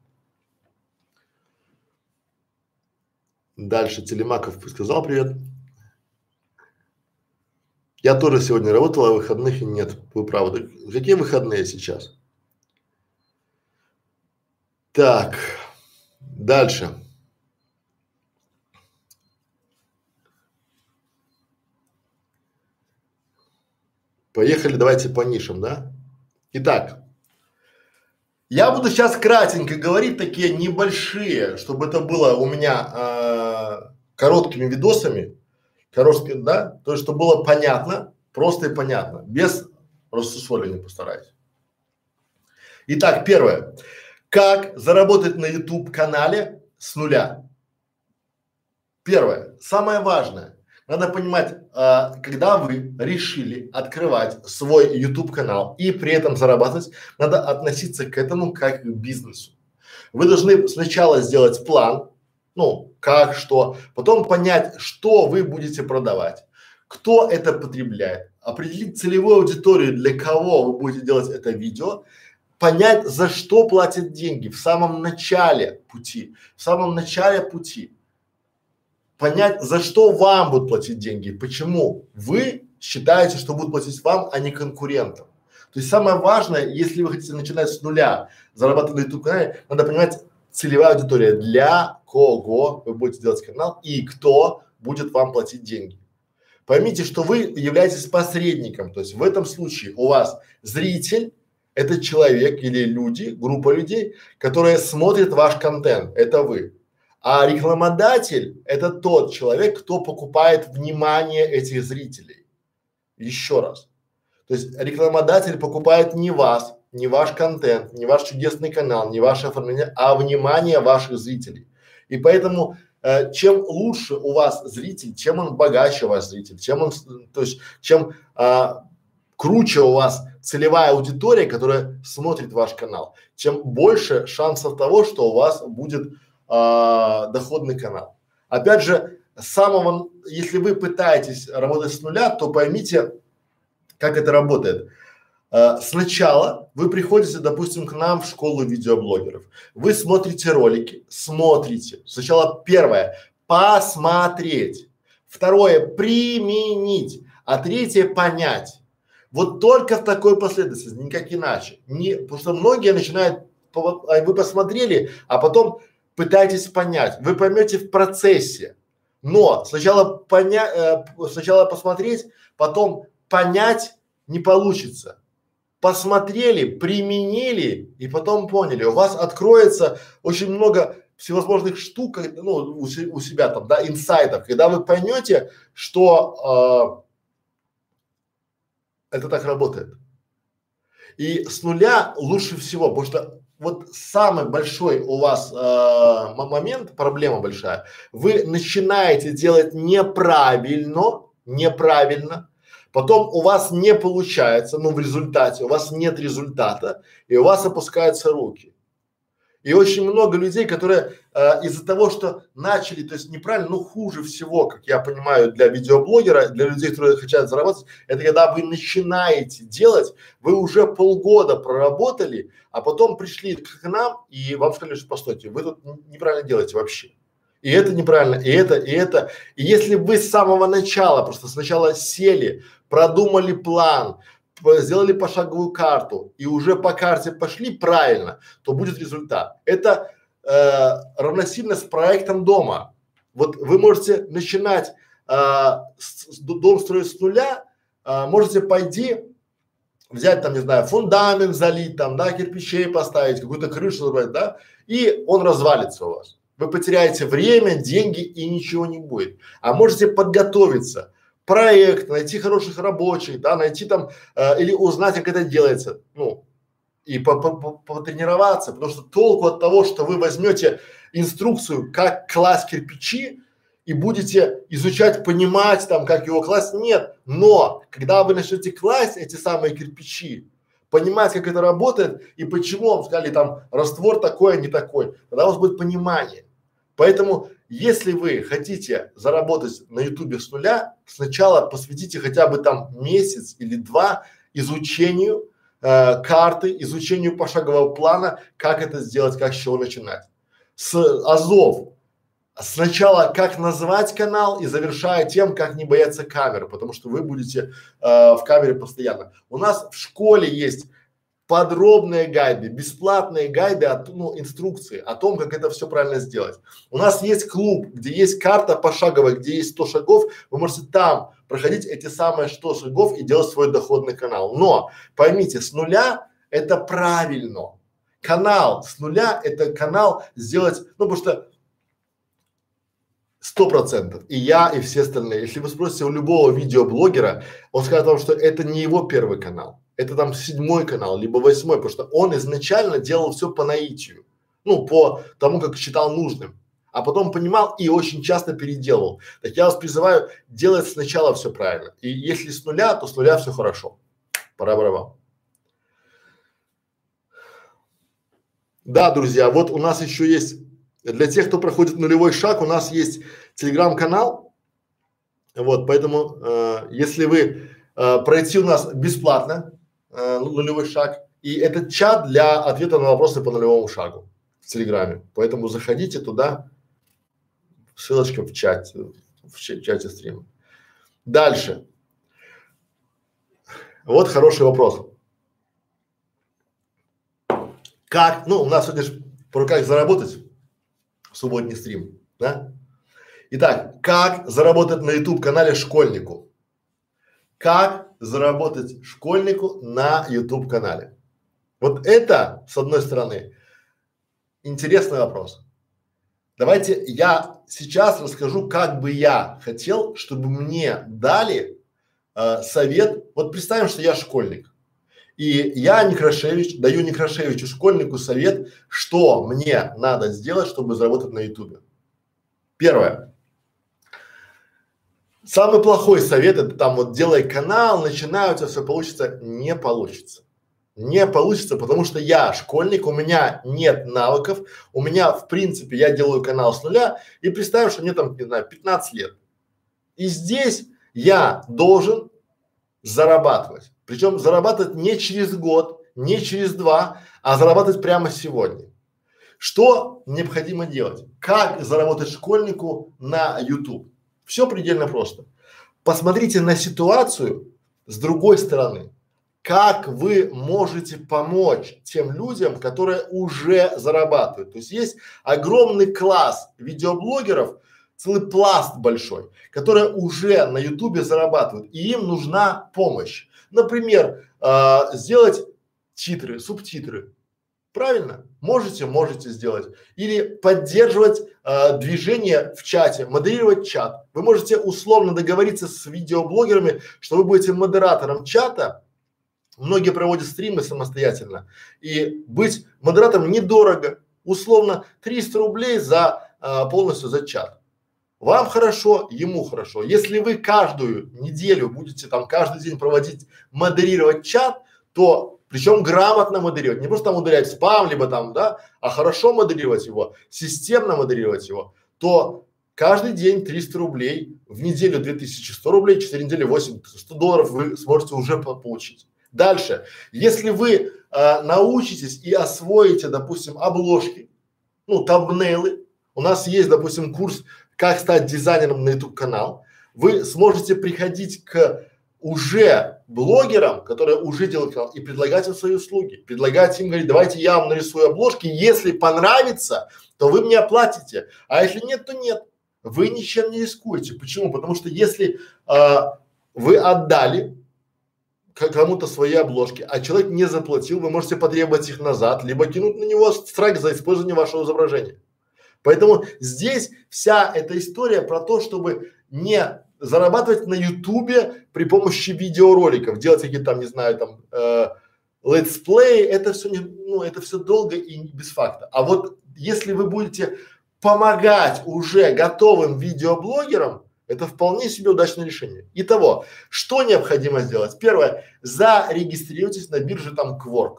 Дальше Телемаков сказал привет. Я тоже сегодня работал, а выходных и нет. Вы правы. Какие выходные сейчас? Так, дальше. Поехали, давайте по нишам, да? Итак, я буду сейчас кратенько говорить такие небольшие, чтобы это было у меня э, короткими видосами, короткими, да, то есть, чтобы было понятно, просто и понятно, без рассусоливания постараюсь. Итак, первое. Как заработать на YouTube канале с нуля? Первое, самое важное, надо понимать, а, когда вы решили открывать свой YouTube канал и при этом зарабатывать, надо относиться к этому как к бизнесу. Вы должны сначала сделать план, ну, как, что, потом понять, что вы будете продавать, кто это потребляет, определить целевую аудиторию, для кого вы будете делать это видео понять, за что платят деньги в самом начале пути, в самом начале пути. Понять, за что вам будут платить деньги, почему вы считаете, что будут платить вам, а не конкурентам. То есть самое важное, если вы хотите начинать с нуля, зарабатывать на YouTube канале, надо понимать целевая аудитория, для кого вы будете делать канал и кто будет вам платить деньги. Поймите, что вы являетесь посредником, то есть в этом случае у вас зритель это человек или люди, группа людей, которые смотрят ваш контент, это вы. А рекламодатель – это тот человек, кто покупает внимание этих зрителей. Еще раз. То есть рекламодатель покупает не вас, не ваш контент, не ваш чудесный канал, не ваше оформление, а внимание ваших зрителей. И поэтому э, чем лучше у вас зритель, чем он богаче у вас зритель, чем он, то есть чем э, круче у вас целевая аудитория, которая смотрит ваш канал, тем больше шансов того, что у вас будет а, доходный канал. Опять же, самого, если вы пытаетесь работать с нуля, то поймите, как это работает. А, сначала вы приходите, допустим, к нам в школу видеоблогеров. Вы смотрите ролики, смотрите. Сначала первое – посмотреть. Второе – применить. А третье – понять. Вот только в такой последовательности, никак иначе. Не, потому что многие начинают, а вы посмотрели, а потом пытаетесь понять. Вы поймете в процессе. Но сначала понять, э, сначала посмотреть, потом понять не получится. Посмотрели, применили и потом поняли. У вас откроется очень много всевозможных штук, ну, у, у себя там, да, инсайтов, когда вы поймете, что э, это так работает. И с нуля лучше всего, потому что вот самый большой у вас э, момент, проблема большая, вы начинаете делать неправильно, неправильно, потом у вас не получается, ну в результате, у вас нет результата, и у вас опускаются руки. И очень много людей, которые э, из-за того, что начали, то есть неправильно, ну хуже всего, как я понимаю, для видеоблогера, для людей, которые хотят заработать, это когда вы начинаете делать, вы уже полгода проработали, а потом пришли к нам и вам сказали, что постойте, вы тут неправильно делаете вообще. И это неправильно, и это, и это. И если вы с самого начала, просто сначала сели, продумали план, сделали пошаговую карту и уже по карте пошли правильно, то будет результат. Это э, равносильно с проектом дома. Вот вы можете начинать э, с, дом строить с нуля, э, можете пойти взять там, не знаю, фундамент залить там, да, кирпичей поставить, какую-то крышу забрать, да, и он развалится у вас. Вы потеряете время, деньги и ничего не будет. А можете подготовиться, проект, найти хороших рабочих, да, найти там э, или узнать, как это делается, ну, и по, по, по, потренироваться, потому что толку от того, что вы возьмете инструкцию, как класть кирпичи и будете изучать, понимать там, как его класть, нет. Но когда вы начнете класть эти самые кирпичи, понимать, как это работает и почему вам сказали там раствор такой, а не такой, тогда у вас будет понимание. Поэтому если вы хотите заработать на ютубе с нуля, сначала посвятите хотя бы там месяц или два изучению э, карты, изучению пошагового плана, как это сделать, как с чего начинать. С азов сначала как назвать канал и завершая тем, как не бояться камеры, потому что вы будете э, в камере постоянно. У нас в школе есть подробные гайды, бесплатные гайды, от, ну, инструкции о том, как это все правильно сделать. У нас есть клуб, где есть карта пошаговая, где есть 100 шагов, вы можете там проходить эти самые 100 шагов и делать свой доходный канал. Но поймите, с нуля это правильно. Канал с нуля это канал сделать, ну потому что Сто процентов. И я, и все остальные. Если вы спросите у любого видеоблогера, он скажет вам, что это не его первый канал. Это там седьмой канал, либо восьмой, потому что он изначально делал все по наитию. Ну, по тому, как считал нужным. А потом понимал и очень часто переделывал. Так я вас призываю делать сначала все правильно. И если с нуля, то с нуля все хорошо. Пора барабан. Да, друзья, вот у нас еще есть для тех, кто проходит нулевой шаг, у нас есть телеграм-канал. Вот, поэтому, э, если вы э, пройти у нас бесплатно э, нулевой шаг, и это чат для ответа на вопросы по нулевому шагу в Телеграме. Поэтому заходите туда, ссылочка в чате, в чате стрима. Дальше. Вот хороший вопрос. Как, ну, у нас сегодня же про как заработать субботний стрим, да? Итак, как заработать на YouTube канале школьнику? Как заработать школьнику на YouTube канале? Вот это, с одной стороны, интересный вопрос. Давайте я сейчас расскажу, как бы я хотел, чтобы мне дали э, совет. Вот представим, что я школьник. И я, Некрашевич, даю Некрашевичу, школьнику совет, что мне надо сделать, чтобы заработать на ютубе. Первое. Самый плохой совет это там вот делай канал, начинай, у тебя все получится. Не получится. Не получится, потому что я школьник, у меня нет навыков, у меня в принципе я делаю канал с нуля и представим, что мне там, не знаю, 15 лет. И здесь я должен зарабатывать. Причем зарабатывать не через год, не через два, а зарабатывать прямо сегодня. Что необходимо делать? Как заработать школьнику на YouTube? Все предельно просто. Посмотрите на ситуацию с другой стороны. Как вы можете помочь тем людям, которые уже зарабатывают? То есть есть огромный класс видеоблогеров, целый пласт большой, которые уже на ютубе зарабатывают, и им нужна помощь. Например, э, сделать титры, субтитры. Правильно? Можете, можете сделать. Или поддерживать э, движение в чате, модерировать чат. Вы можете условно договориться с видеоблогерами, что вы будете модератором чата. Многие проводят стримы самостоятельно. И быть модератором недорого. Условно 300 рублей за э, полностью за чат. Вам хорошо, ему хорошо. Если вы каждую неделю будете там каждый день проводить, модерировать чат, то причем грамотно модерировать, не просто там удалять спам, либо там, да, а хорошо модерировать его, системно модерировать его, то каждый день 300 рублей, в неделю 2100 рублей, 4 недели 8, 100 долларов вы сможете уже получить. Дальше, если вы э, научитесь и освоите, допустим, обложки, ну, табнейлы, у нас есть, допустим, курс как стать дизайнером на YouTube канал, вы сможете приходить к уже блогерам, которые уже делают канал, и предлагать им свои услуги, предлагать им, говорить, давайте я вам нарисую обложки, если понравится, то вы мне оплатите, а если нет, то нет. Вы ничем не рискуете. Почему? Потому что если а, вы отдали кому-то свои обложки, а человек не заплатил, вы можете потребовать их назад, либо кинуть на него strike за использование вашего изображения. Поэтому здесь вся эта история про то, чтобы не зарабатывать на ютубе при помощи видеороликов, делать какие-то там, не знаю, там, э, let's play, это все не, ну, это все долго и без факта. А вот если вы будете помогать уже готовым видеоблогерам, это вполне себе удачное решение. Итого, что необходимо сделать? Первое, зарегистрируйтесь на бирже там Quark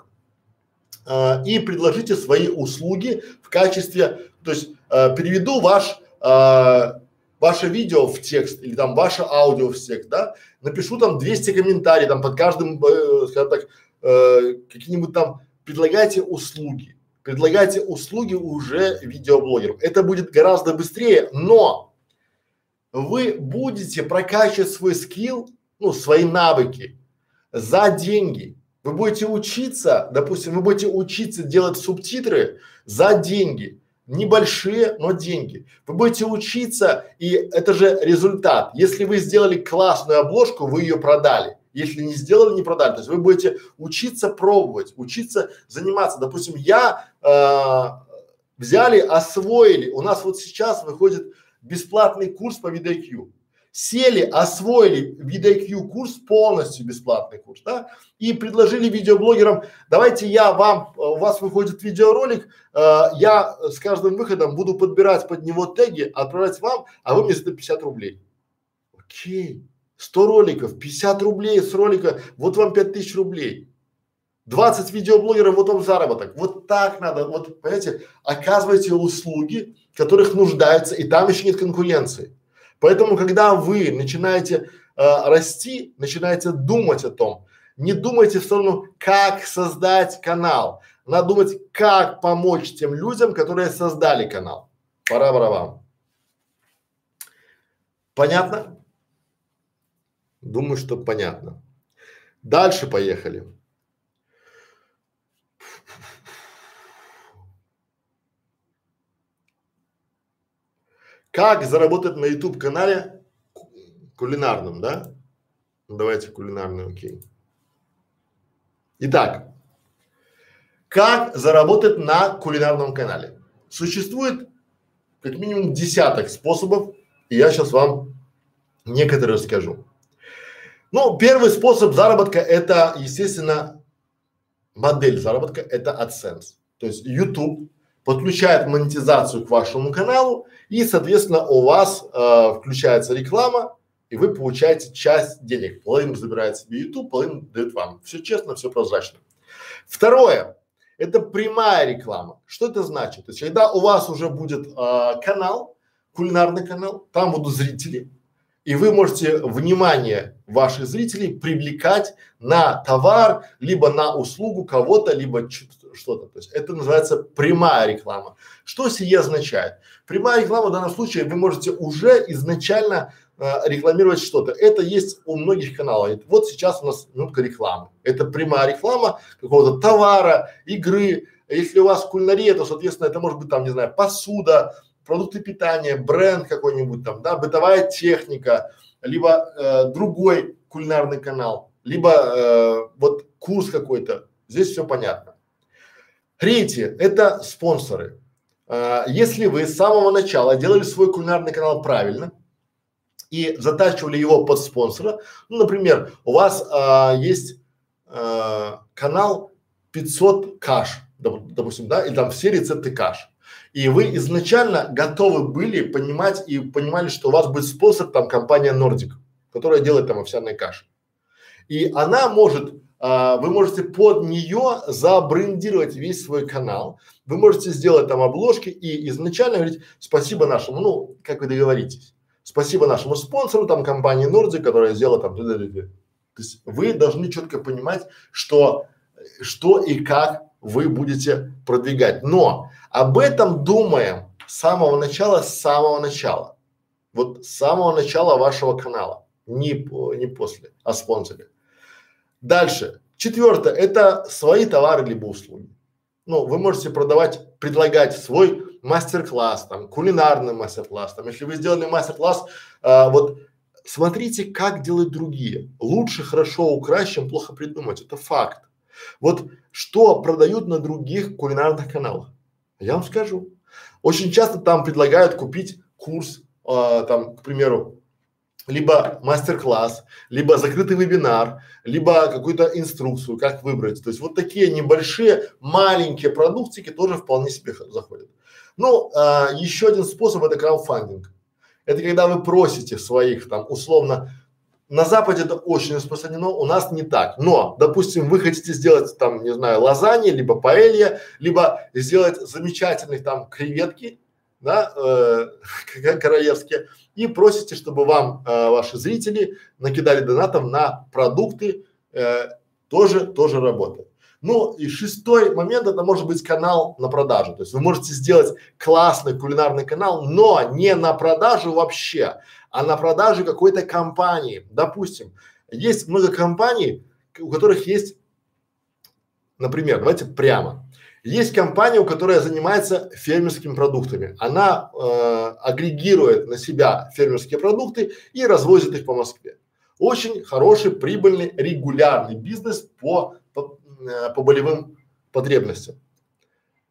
э, и предложите свои услуги в качестве, то есть э, переведу ваш э, ваше видео в текст или там ваше аудио в текст, да, напишу там 200 комментариев там под каждым, э, скажем так, э, какие-нибудь там предлагайте услуги. предлагайте услуги уже видеоблогерам. Это будет гораздо быстрее, но вы будете прокачивать свой скилл, ну, свои навыки за деньги. Вы будете учиться, допустим, вы будете учиться делать субтитры за деньги. Небольшие, но деньги. Вы будете учиться, и это же результат. Если вы сделали классную обложку, вы ее продали. Если не сделали, не продали. То есть вы будете учиться пробовать, учиться заниматься. Допустим, я э, взяли, освоили. У нас вот сейчас выходит бесплатный курс по VidIQ. Сели, освоили VidIQ курс, полностью бесплатный курс, да, и предложили видеоблогерам, давайте я вам, у вас выходит видеоролик, э, я с каждым выходом буду подбирать под него теги, отправлять вам, а вы мне за это 50 рублей. Окей, 100 роликов, 50 рублей с ролика, вот вам 5000 рублей. 20 видеоблогеров, вот вам заработок. Вот так надо, вот понимаете, оказывайте услуги, которых нуждаются, и там еще нет конкуренции. Поэтому, когда вы начинаете э, расти, начинаете думать о том, не думайте в сторону, как создать канал. Надо думать, как помочь тем людям, которые создали канал. Пора вам. Понятно? Думаю, что понятно. Дальше поехали. Как заработать на YouTube канале кулинарном, да? Ну, давайте кулинарный, окей. Итак, как заработать на кулинарном канале? Существует как минимум десяток способов, и я сейчас вам некоторые расскажу. Ну, первый способ заработка это, естественно, модель заработка это AdSense. То есть YouTube подключает монетизацию к вашему каналу и, соответственно, у вас э, включается реклама, и вы получаете часть денег. Половину забирает себе YouTube, половину дает вам. Все честно, все прозрачно. Второе – это прямая реклама. Что это значит? То есть, когда у вас уже будет э, канал, кулинарный канал, там будут зрители, и вы можете внимание ваших зрителей привлекать на товар, либо на услугу кого-то, либо что-то. То есть это называется прямая реклама. Что сие означает? Прямая реклама в данном случае вы можете уже изначально э, рекламировать что-то. Это есть у многих каналов. Вот сейчас у нас минутка рекламы. Это прямая реклама какого-то товара, игры. Если у вас кулинария, то, соответственно, это может быть там, не знаю, посуда, продукты питания, бренд какой-нибудь там, да, бытовая техника, либо э, другой кулинарный канал, либо э, вот курс какой-то. Здесь все понятно. Третье – это спонсоры. Э, если вы с самого начала делали свой кулинарный канал правильно и затачивали его под спонсора, ну, например, у вас э, есть э, канал 500 каш, допустим, да, или там все рецепты каш и вы изначально готовы были понимать и понимали, что у вас будет спонсор там компания Nordic, которая делает там овсяные каши. И она может, а, вы можете под нее забрендировать весь свой канал. Вы можете сделать там обложки и изначально говорить спасибо нашему, ну, как вы договоритесь, спасибо нашему спонсору, там компании Nordic, которая сделала там, т.д. То есть вы должны четко понимать, что, что и как вы будете продвигать. Но об этом думаем с самого начала, с самого начала. Вот с самого начала вашего канала, не, не после, а спонсоре. Дальше. Четвертое – это свои товары либо услуги. Ну, вы можете продавать, предлагать свой мастер-класс, там, кулинарный мастер-класс, там, если вы сделали мастер-класс, а, вот смотрите, как делают другие. Лучше хорошо украсть, чем плохо придумать. Это факт. Вот что продают на других кулинарных каналах? Я вам скажу. Очень часто там предлагают купить курс, э, там, к примеру, либо мастер-класс, либо закрытый вебинар, либо какую-то инструкцию, как выбрать. То есть вот такие небольшие, маленькие продуктики тоже вполне себе заходят. Ну, а, еще один способ это краудфандинг. Это когда вы просите своих там условно на Западе это очень распространено, у нас не так. Но, допустим, вы хотите сделать там, не знаю, лазанье, либо паэлья, либо сделать замечательных там креветки, да, э, королевские, и просите, чтобы вам э, ваши зрители накидали донатом на продукты, э, тоже, тоже работает. Ну и шестой момент это может быть канал на продажу. То есть вы можете сделать классный кулинарный канал, но не на продажу вообще, а на продажу какой-то компании. Допустим, есть много компаний, у которых есть, например, давайте прямо. Есть компания, у которой занимается фермерскими продуктами. Она э, агрегирует на себя фермерские продукты и развозит их по Москве. Очень хороший, прибыльный, регулярный бизнес по, э, по болевым потребностям.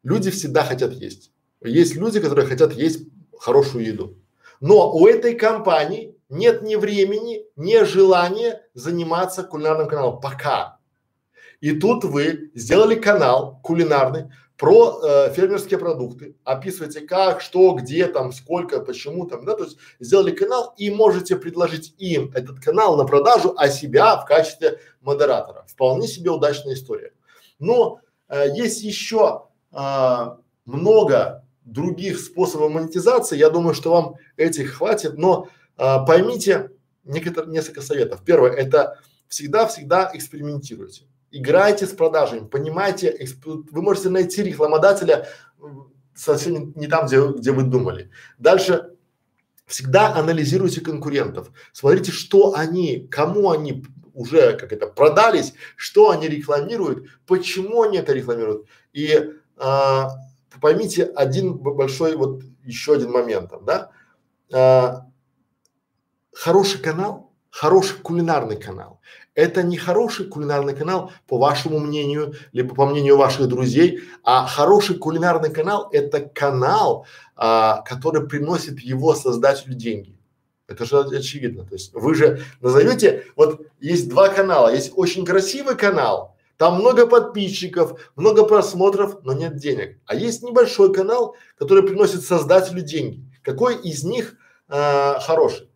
Люди всегда хотят есть. Есть люди, которые хотят есть хорошую еду. Но у этой компании нет ни времени, ни желания заниматься кулинарным каналом пока. И тут вы сделали канал кулинарный про э, фермерские продукты, описываете как, что, где там, сколько, почему там, да, то есть сделали канал и можете предложить им этот канал на продажу, а себя в качестве модератора. Вполне себе удачная история. Но э, есть еще э, много других способов монетизации. Я думаю, что вам этих хватит, но э, поймите некоторые, несколько советов. Первое – это всегда-всегда экспериментируйте играйте с продажами, понимаете, вы можете найти рекламодателя совсем не там, где, где вы думали. Дальше всегда анализируйте конкурентов, смотрите, что они, кому они уже как это продались, что они рекламируют, почему они это рекламируют. И а, поймите один большой вот еще один момент, да, а, хороший канал, хороший кулинарный канал это не хороший кулинарный канал, по вашему мнению, либо по мнению ваших друзей, а хороший кулинарный канал – это канал, а, который приносит его создателю деньги. Это же очевидно. То есть вы же назовете, вот есть два канала, есть очень красивый канал, там много подписчиков, много просмотров, но нет денег. А есть небольшой канал, который приносит создателю деньги. Какой из них а, хороший?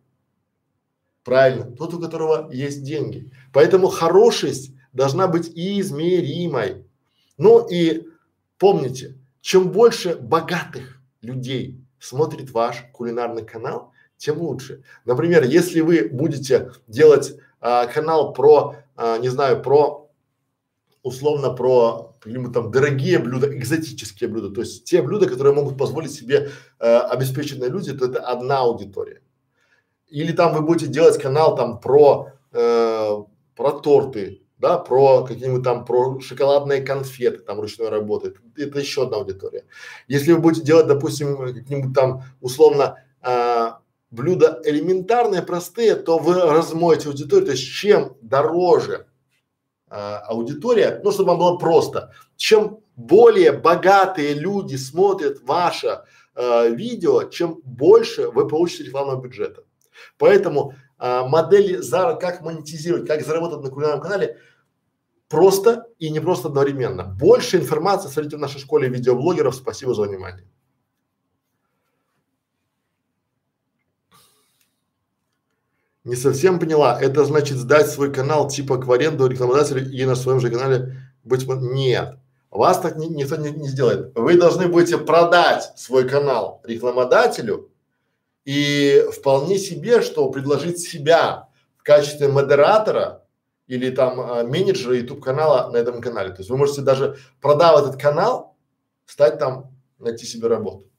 Правильно, тот, у которого есть деньги. Поэтому хорошесть должна быть измеримой. Ну и помните, чем больше богатых людей смотрит ваш кулинарный канал, тем лучше. Например, если вы будете делать а, канал про, а, не знаю, про условно про какие-нибудь там дорогие блюда, экзотические блюда, то есть те блюда, которые могут позволить себе э, обеспеченные люди, то это одна аудитория. Или там вы будете делать канал там про, э, про торты, да, про какие-нибудь там, про шоколадные конфеты там ручной работы, это еще одна аудитория. Если вы будете делать, допустим, какие-нибудь там условно э, блюда элементарные, простые, то вы размоете аудиторию, то есть чем дороже э, аудитория, ну, чтобы вам было просто, чем более богатые люди смотрят ваше э, видео, чем больше вы получите рекламного бюджета. Поэтому а, модели за как монетизировать, как заработать на кулинарном канале просто и не просто одновременно. Больше информации смотрите в нашей школе видеоблогеров. Спасибо за внимание. Не совсем поняла. Это значит сдать свой канал типа к аренду рекламодателю и на своем же канале быть… Нет. Вас так ни, никто не, не сделает. Вы должны будете продать свой канал рекламодателю и вполне себе, что предложить себя в качестве модератора или там а, менеджера YouTube канала на этом канале. То есть вы можете даже продав этот канал, стать там, найти себе работу.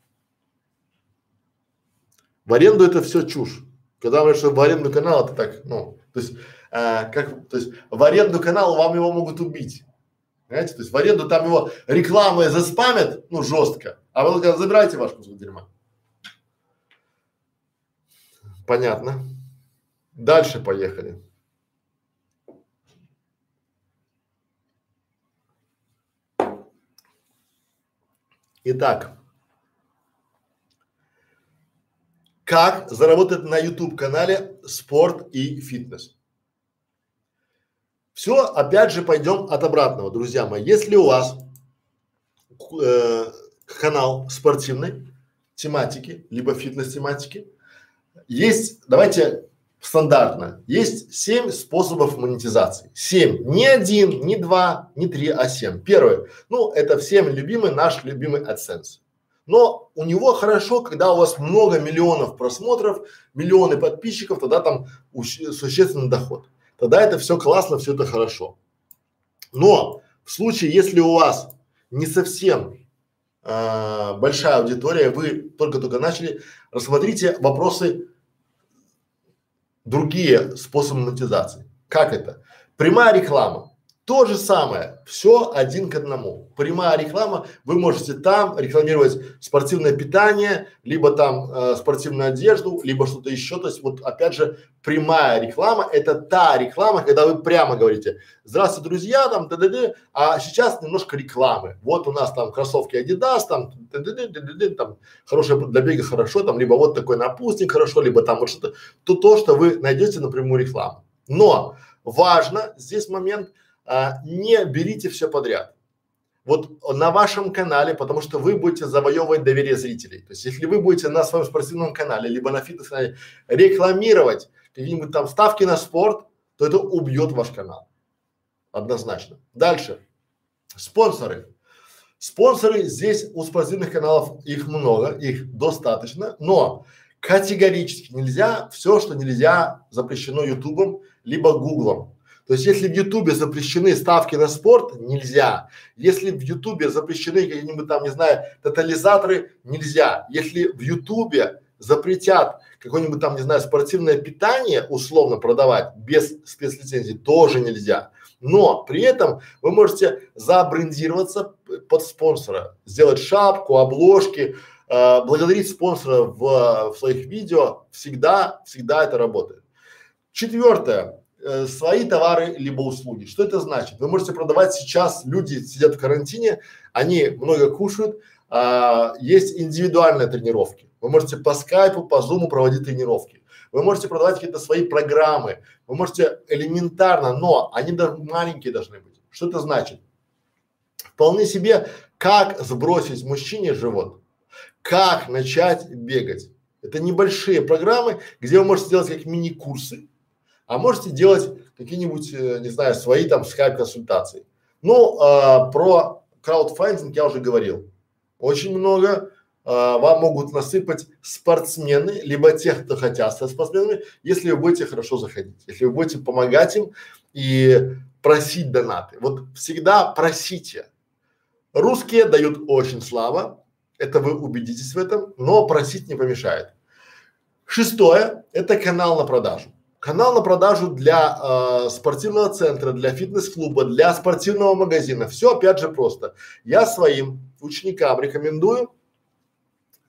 В аренду это все чушь. Когда говорят, что в аренду канал, это так, ну, то есть, а, как, то есть в аренду канала вам его могут убить. Понимаете? То есть в аренду там его рекламой заспамят, ну, жестко, а вы говорите, забирайте ваш кусок дерьма. Понятно. Дальше поехали. Итак, как заработать на YouTube канале спорт и фитнес? Все, опять же, пойдем от обратного, друзья мои. Если у вас э, канал спортивной тематики, либо фитнес тематики, есть, давайте стандартно, есть семь способов монетизации. Семь. Не один, не два, не три, а семь. Первое. Ну, это всем любимый, наш любимый AdSense. Но у него хорошо, когда у вас много миллионов просмотров, миллионы подписчиков, тогда там существенный доход. Тогда это все классно, все это хорошо. Но В случае, если у вас не совсем э, большая аудитория, вы только-только начали, рассмотрите вопросы другие способы монетизации. Как это? Прямая реклама. То же самое, все один к одному. Прямая реклама, вы можете там рекламировать спортивное питание, либо там э, спортивную одежду, либо что-то еще. То есть вот опять же прямая реклама – это та реклама, когда вы прямо говорите «Здравствуйте, друзья», там т д д а сейчас немножко рекламы. Вот у нас там кроссовки Adidas, там т д д т д д там хорошее для бега хорошо, там либо вот такой напустник хорошо, либо там вот что-то. То то, что вы найдете напрямую рекламу. Но важно здесь момент – а, не берите все подряд. Вот на вашем канале, потому что вы будете завоевывать доверие зрителей. То есть, если вы будете на своем спортивном канале, либо на фитнес-канале рекламировать какие-нибудь там ставки на спорт, то это убьет ваш канал. Однозначно. Дальше. Спонсоры. Спонсоры здесь у спортивных каналов их много, их достаточно, но категорически нельзя все, что нельзя, запрещено Ютубом либо Гуглом. То есть, если в Ютубе запрещены ставки на спорт, нельзя. Если в Ютубе запрещены какие-нибудь там, не знаю, тотализаторы, нельзя. Если в Ютубе запретят какое-нибудь там, не знаю, спортивное питание условно продавать без спецлицензии, тоже нельзя. Но при этом вы можете забрендироваться под спонсора, сделать шапку, обложки, э, благодарить спонсора в, в своих видео. Всегда, всегда это работает. Четвертое э, свои товары либо услуги. Что это значит? Вы можете продавать сейчас, люди сидят в карантине, они много кушают, а, есть индивидуальные тренировки. Вы можете по скайпу, по зуму проводить тренировки. Вы можете продавать какие-то свои программы. Вы можете элементарно, но они даже маленькие должны быть. Что это значит? Вполне себе, как сбросить мужчине живот, как начать бегать. Это небольшие программы, где вы можете сделать как мини-курсы, а можете делать какие-нибудь, э, не знаю, свои там скайп-консультации. Ну, а, про краудфандинг я уже говорил. Очень много а, вам могут насыпать спортсмены, либо тех, кто хотят стать спортсменами, если вы будете хорошо заходить, если вы будете помогать им и просить донаты. Вот всегда просите. Русские дают очень слабо, это вы убедитесь в этом, но просить не помешает. Шестое – это канал на продажу. Канал на продажу для э, спортивного центра, для фитнес-клуба, для спортивного магазина. Все опять же просто. Я своим ученикам рекомендую,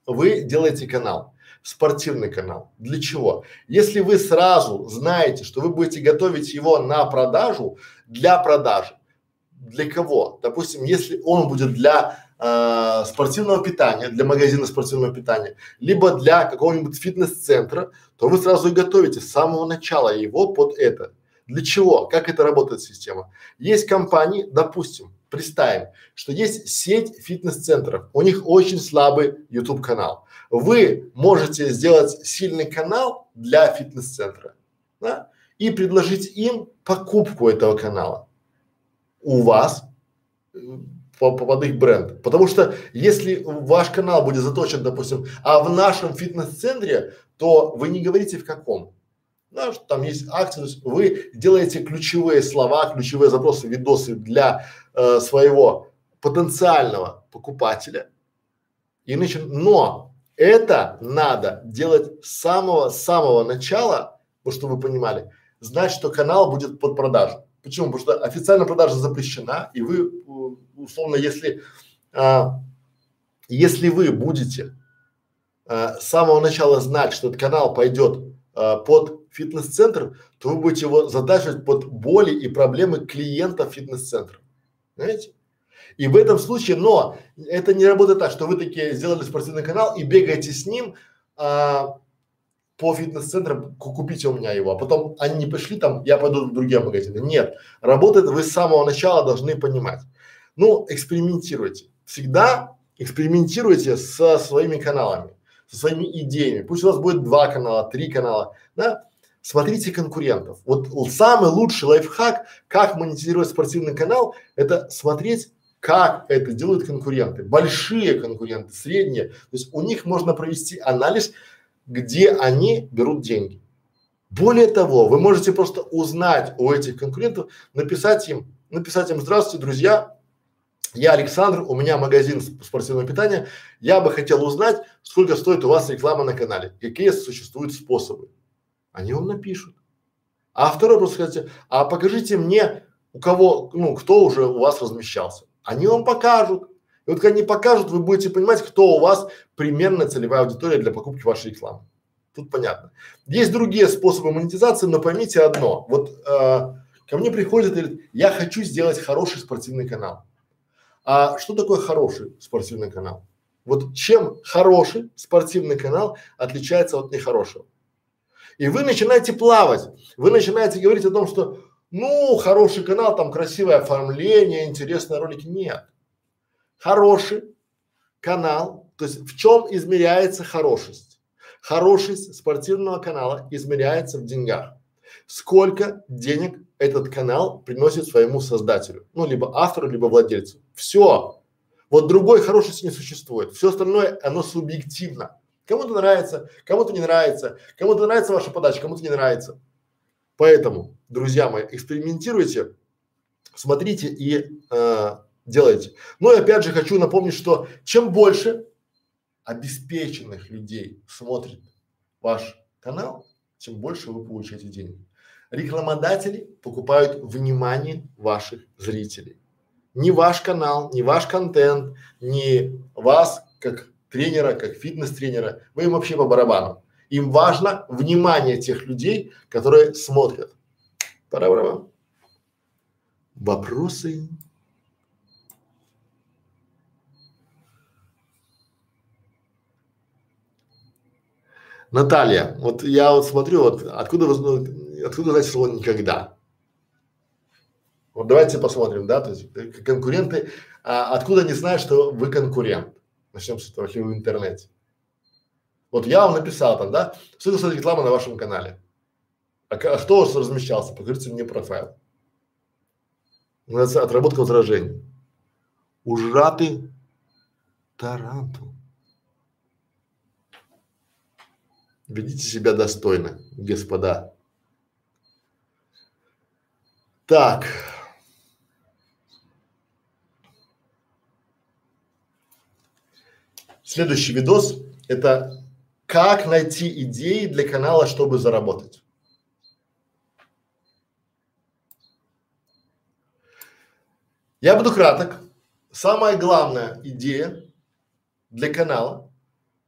вы делаете канал, спортивный канал. Для чего? Если вы сразу знаете, что вы будете готовить его на продажу, для продажи. Для кого? Допустим, если он будет для э, спортивного питания, для магазина спортивного питания, либо для какого-нибудь фитнес-центра, то вы сразу и готовите с самого начала его под это. Для чего? Как это работает система? Есть компании, допустим, представим, что есть сеть фитнес-центров, у них очень слабый YouTube канал. Вы можете сделать сильный канал для фитнес-центра, да, и предложить им покупку этого канала у вас по, под их бренд. Потому что если ваш канал будет заточен, допустим, а в нашем фитнес-центре, то вы не говорите в каком. Да, там есть акции, вы делаете ключевые слова, ключевые запросы, видосы для э, своего потенциального покупателя. И начи... Но это надо делать с самого самого начала, чтобы вы понимали, знать, что канал будет под продажу. Почему? Потому что официально продажа запрещена, и вы условно, если, а, если вы будете а, с самого начала знать, что этот канал пойдет а, под фитнес-центр, то вы будете его задачивать под боли и проблемы клиентов фитнес-центра. Знаете? И в этом случае, но это не работает так, что вы такие сделали спортивный канал и бегаете с ним а, по фитнес-центрам, купите у меня его, а потом они не пошли там, я пойду в другие магазины. Нет, работает, вы с самого начала должны понимать. Ну, экспериментируйте. Всегда экспериментируйте со своими каналами, со своими идеями. Пусть у вас будет два канала, три канала, да. Смотрите конкурентов. Вот самый лучший лайфхак, как монетизировать спортивный канал, это смотреть как это делают конкуренты, большие конкуренты, средние. То есть у них можно провести анализ, где они берут деньги. Более того, вы можете просто узнать у этих конкурентов, написать им написать им, здравствуйте, друзья, я Александр, у меня магазин спортивного питания, я бы хотел узнать, сколько стоит у вас реклама на канале, какие существуют способы. Они вам напишут. А второй вопрос скажите, а покажите мне, у кого, ну, кто уже у вас размещался. Они вам покажут. И вот когда они покажут, вы будете понимать, кто у вас примерно целевая аудитория для покупки вашей рекламы. Тут понятно. Есть другие способы монетизации, но поймите одно. Вот э, ко мне приходят и говорят, я хочу сделать хороший спортивный канал. А что такое хороший спортивный канал? Вот чем хороший спортивный канал отличается от нехорошего? И вы начинаете плавать, вы начинаете говорить о том, что ну, хороший канал, там красивое оформление, интересные ролики. Нет. Хороший канал, то есть в чем измеряется хорошесть? Хорошесть спортивного канала измеряется в деньгах. Сколько денег этот канал приносит своему создателю, ну, либо автору, либо владельцу. Все. Вот другой хорошести не существует. Все остальное, оно субъективно. Кому-то нравится, кому-то не нравится, кому-то нравится ваша подача, кому-то не нравится. Поэтому, друзья мои, экспериментируйте, смотрите и э, делайте. Ну и опять же хочу напомнить, что чем больше обеспеченных людей смотрит ваш канал, тем больше вы получаете денег. Рекламодатели покупают внимание ваших зрителей. Не ваш канал, не ваш контент, не вас как тренера, как фитнес-тренера, вы им вообще по барабану. Им важно внимание тех людей, которые смотрят. Пора-пора. Вопросы? Наталья, вот я вот смотрю, вот откуда откуда знаете слово никогда? Вот давайте посмотрим, да, то есть конкуренты, а откуда они знают, что вы конкурент? Начнем с этого, если в интернете. Вот я вам написал там, да, что это реклама на вашем канале. А, а кто размещался? Покажите мне профайл. Называется отработка возражений. Ужратый тарантул. Ведите себя достойно, господа. Так. Следующий видос – это как найти идеи для канала, чтобы заработать. Я буду краток. Самая главная идея для канала,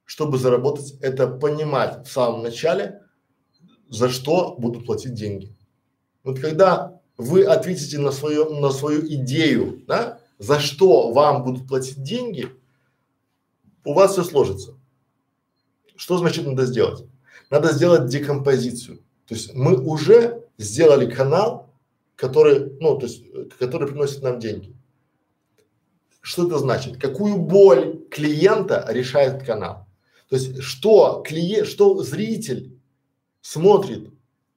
чтобы заработать, это понимать в самом начале, за что будут платить деньги. Вот когда вы ответите на свою, на свою идею, да, за что вам будут платить деньги, у вас все сложится. Что значит надо сделать? Надо сделать декомпозицию. То есть мы уже сделали канал, который, ну, то есть, который приносит нам деньги. Что это значит? Какую боль клиента решает канал? То есть, что клиент, что зритель смотрит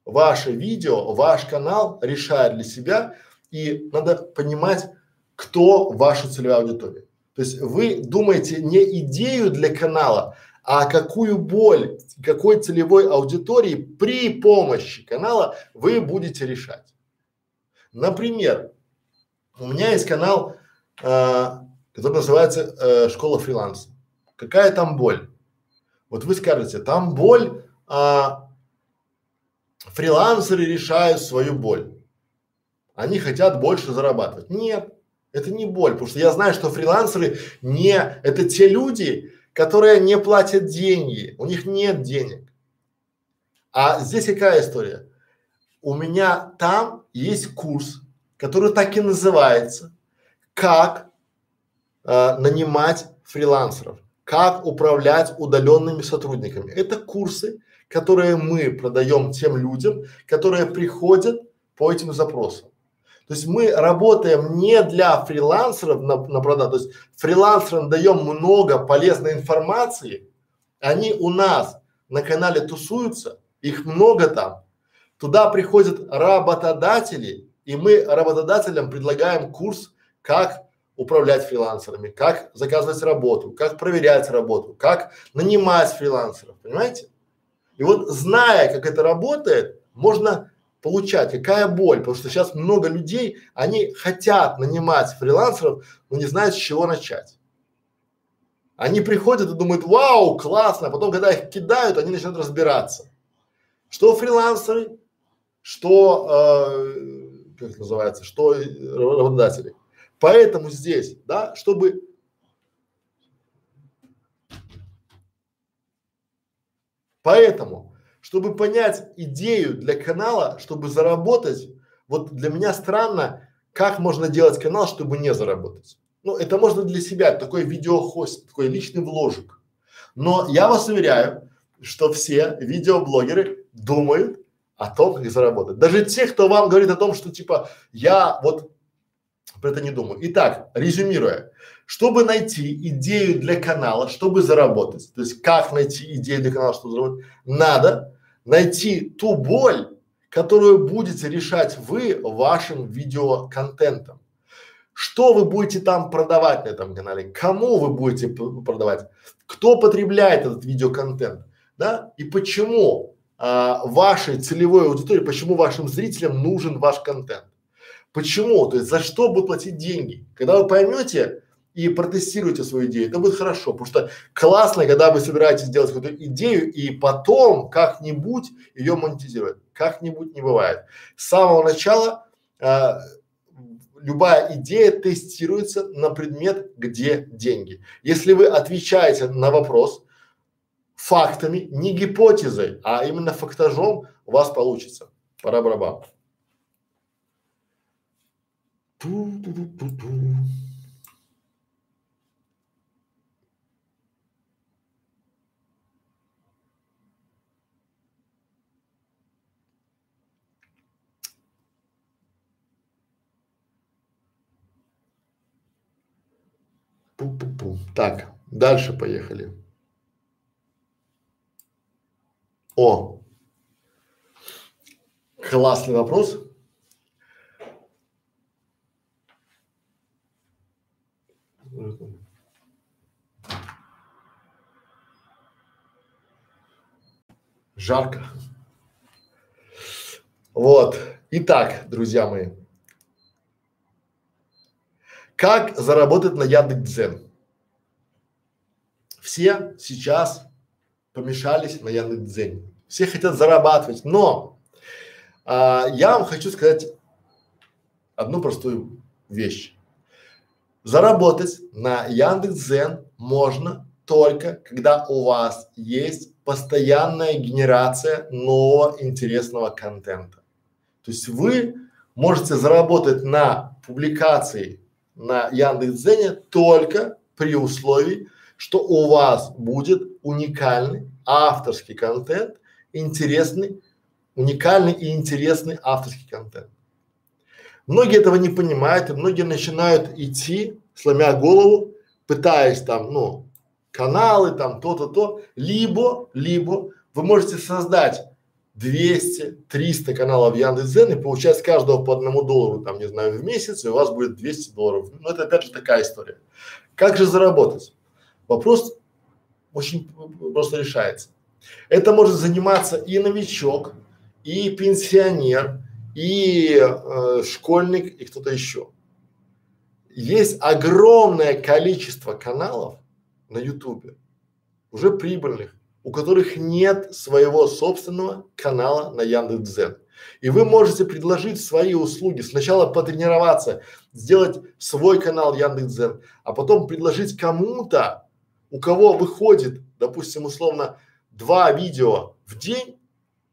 ваше видео, ваш канал решает для себя, и надо понимать, кто ваша целевая аудитория. То есть вы думаете не идею для канала, а какую боль, какой целевой аудитории при помощи канала вы будете решать. Например, у меня есть канал, э, который называется э, «Школа фриланса». Какая там боль? Вот вы скажете, там боль, а, фрилансеры решают свою боль. Они хотят больше зарабатывать. Нет, это не боль, потому что я знаю, что фрилансеры не, это те люди, которые не платят деньги, у них нет денег. А здесь какая история? У меня там есть курс, который так и называется, как э, нанимать фрилансеров, как управлять удаленными сотрудниками. Это курсы, которые мы продаем тем людям, которые приходят по этим запросам. То есть мы работаем не для фрилансеров на, на продажу, то есть фрилансерам даем много полезной информации, они у нас на канале тусуются, их много там. Туда приходят работодатели, и мы работодателям предлагаем курс, как управлять фрилансерами, как заказывать работу, как проверять работу, как нанимать фрилансеров, понимаете? И вот зная, как это работает, можно получать, какая боль, потому что сейчас много людей, они хотят нанимать фрилансеров, но не знают, с чего начать. Они приходят и думают, вау, классно, а потом, когда их кидают, они начинают разбираться. Что фрилансеры, что, э, как это называется, что работодатели. Поэтому здесь, да, чтобы Поэтому, чтобы понять идею для канала, чтобы заработать, вот для меня странно, как можно делать канал, чтобы не заработать. Ну, это можно для себя, такой видеохост, такой личный вложек. Но я вас уверяю, что все видеоблогеры думают о том, как заработать. Даже те, кто вам говорит о том, что типа я вот это не думаю. Итак, резюмируя, чтобы найти идею для канала, чтобы заработать, то есть как найти идею для канала, чтобы заработать, надо найти ту боль, которую будете решать вы вашим видеоконтентом. Что вы будете там продавать на этом канале? Кому вы будете продавать? Кто потребляет этот видеоконтент? Да? И почему а, вашей целевой аудитории, почему вашим зрителям нужен ваш контент? Почему? То есть за что будут платить деньги? Когда вы поймете и протестируете свою идею, это будет хорошо, потому что классно, когда вы собираетесь делать какую-то идею и потом как-нибудь ее монетизировать. Как-нибудь не бывает. С самого начала а, любая идея тестируется на предмет, где деньги. Если вы отвечаете на вопрос фактами, не гипотезой, а именно фактажом, у вас получится. Пора барабан. Пу-пу-пу. Так, дальше поехали. О, классный вопрос. Жарко. Вот. Итак, друзья мои, как заработать на Яндекс.Дзен? Все сейчас помешались на Яндекс.Дзене. Все хотят зарабатывать, но а, я вам хочу сказать одну простую вещь. Заработать на Яндекс.Дзен можно только, когда у вас есть постоянная генерация нового интересного контента. То есть вы можете заработать на публикации на Яндекс.Дзене только при условии, что у вас будет уникальный авторский контент, интересный, уникальный и интересный авторский контент. Многие этого не понимают, и многие начинают идти, сломя голову, пытаясь там, ну, каналы, там, то-то, то, либо, либо вы можете создать 200, 300 каналов Яндекс.Зен и получать с каждого по одному доллару, там, не знаю, в месяц, и у вас будет 200 долларов. Ну, это опять же такая история. Как же заработать? Вопрос очень просто решается. Это может заниматься и новичок, и пенсионер, и э, школьник, и кто-то еще. Есть огромное количество каналов на Ютубе, уже прибыльных, у которых нет своего собственного канала на Яндекс.Дзен. И вы можете предложить свои услуги, сначала потренироваться, сделать свой канал Яндекс.Дзен, а потом предложить кому-то, у кого выходит, допустим, условно, два видео в день,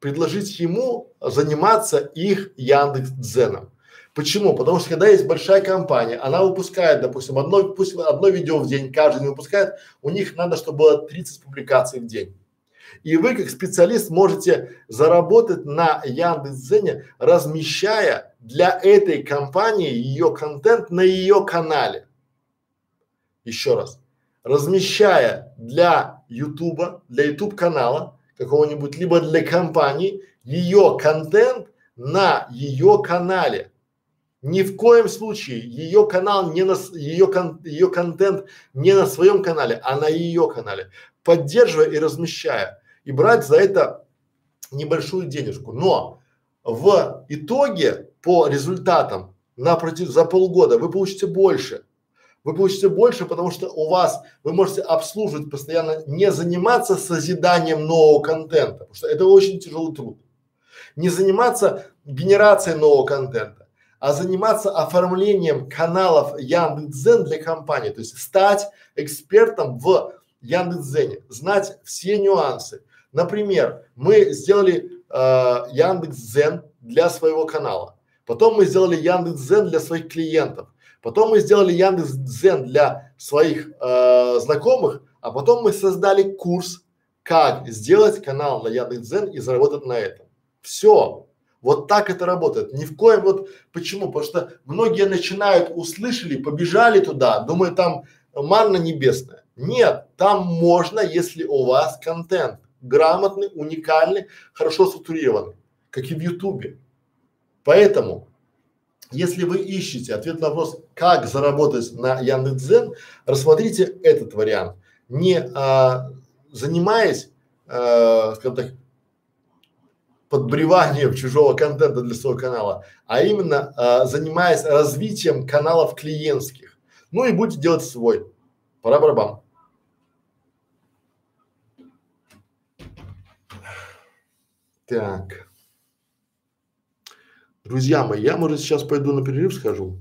предложить ему заниматься их Яндекс.Дзеном. Почему? Потому что когда есть большая компания, она выпускает, допустим, одно, пусть одно видео в день, каждый день выпускает, у них надо, чтобы было 30 публикаций в день. И вы как специалист можете заработать на Яндекс.Дзене, размещая для этой компании ее контент на ее канале. Еще раз. Размещая для Ютуба, для Ютуб канала какого-нибудь, либо для компании ее контент на ее канале. Ни в коем случае ее канал не на ее кон, ее контент не на своем канале, а на ее канале, поддерживая и размещая и брать за это небольшую денежку. Но в итоге по результатам на против, за полгода вы получите больше. Вы получите больше, потому что у вас вы можете обслуживать постоянно, не заниматься созиданием нового контента, потому что это очень тяжелый труд. Не заниматься генерацией нового контента, а заниматься оформлением каналов Яндекс.Дзен для компании, то есть стать экспертом в Яндекс.Дзене, знать все нюансы. Например, мы сделали э, Яндекс.Дзен для своего канала, потом мы сделали Яндекс.Дзен для своих клиентов, потом мы сделали Яндекс.Дзен для своих э, знакомых, а потом мы создали курс, как сделать канал на Яндекс.Дзен и заработать на этом. Все, вот так это работает. Ни в коем вот почему? Потому что многие начинают, услышали, побежали туда, думают там манна небесная. Нет, там можно, если у вас контент грамотный, уникальный, хорошо структурированный, как и в Ютубе. Поэтому, если вы ищете ответ на вопрос, как заработать на Яндекс.Дзен, рассмотрите этот вариант. Не а, занимаясь, а, скажем так, подбреванием чужого контента для своего канала, а именно а, занимаясь развитием каналов клиентских. Ну и будете делать свой. Пора барабан. Так. Друзья мои, я, может, сейчас пойду на перерыв схожу.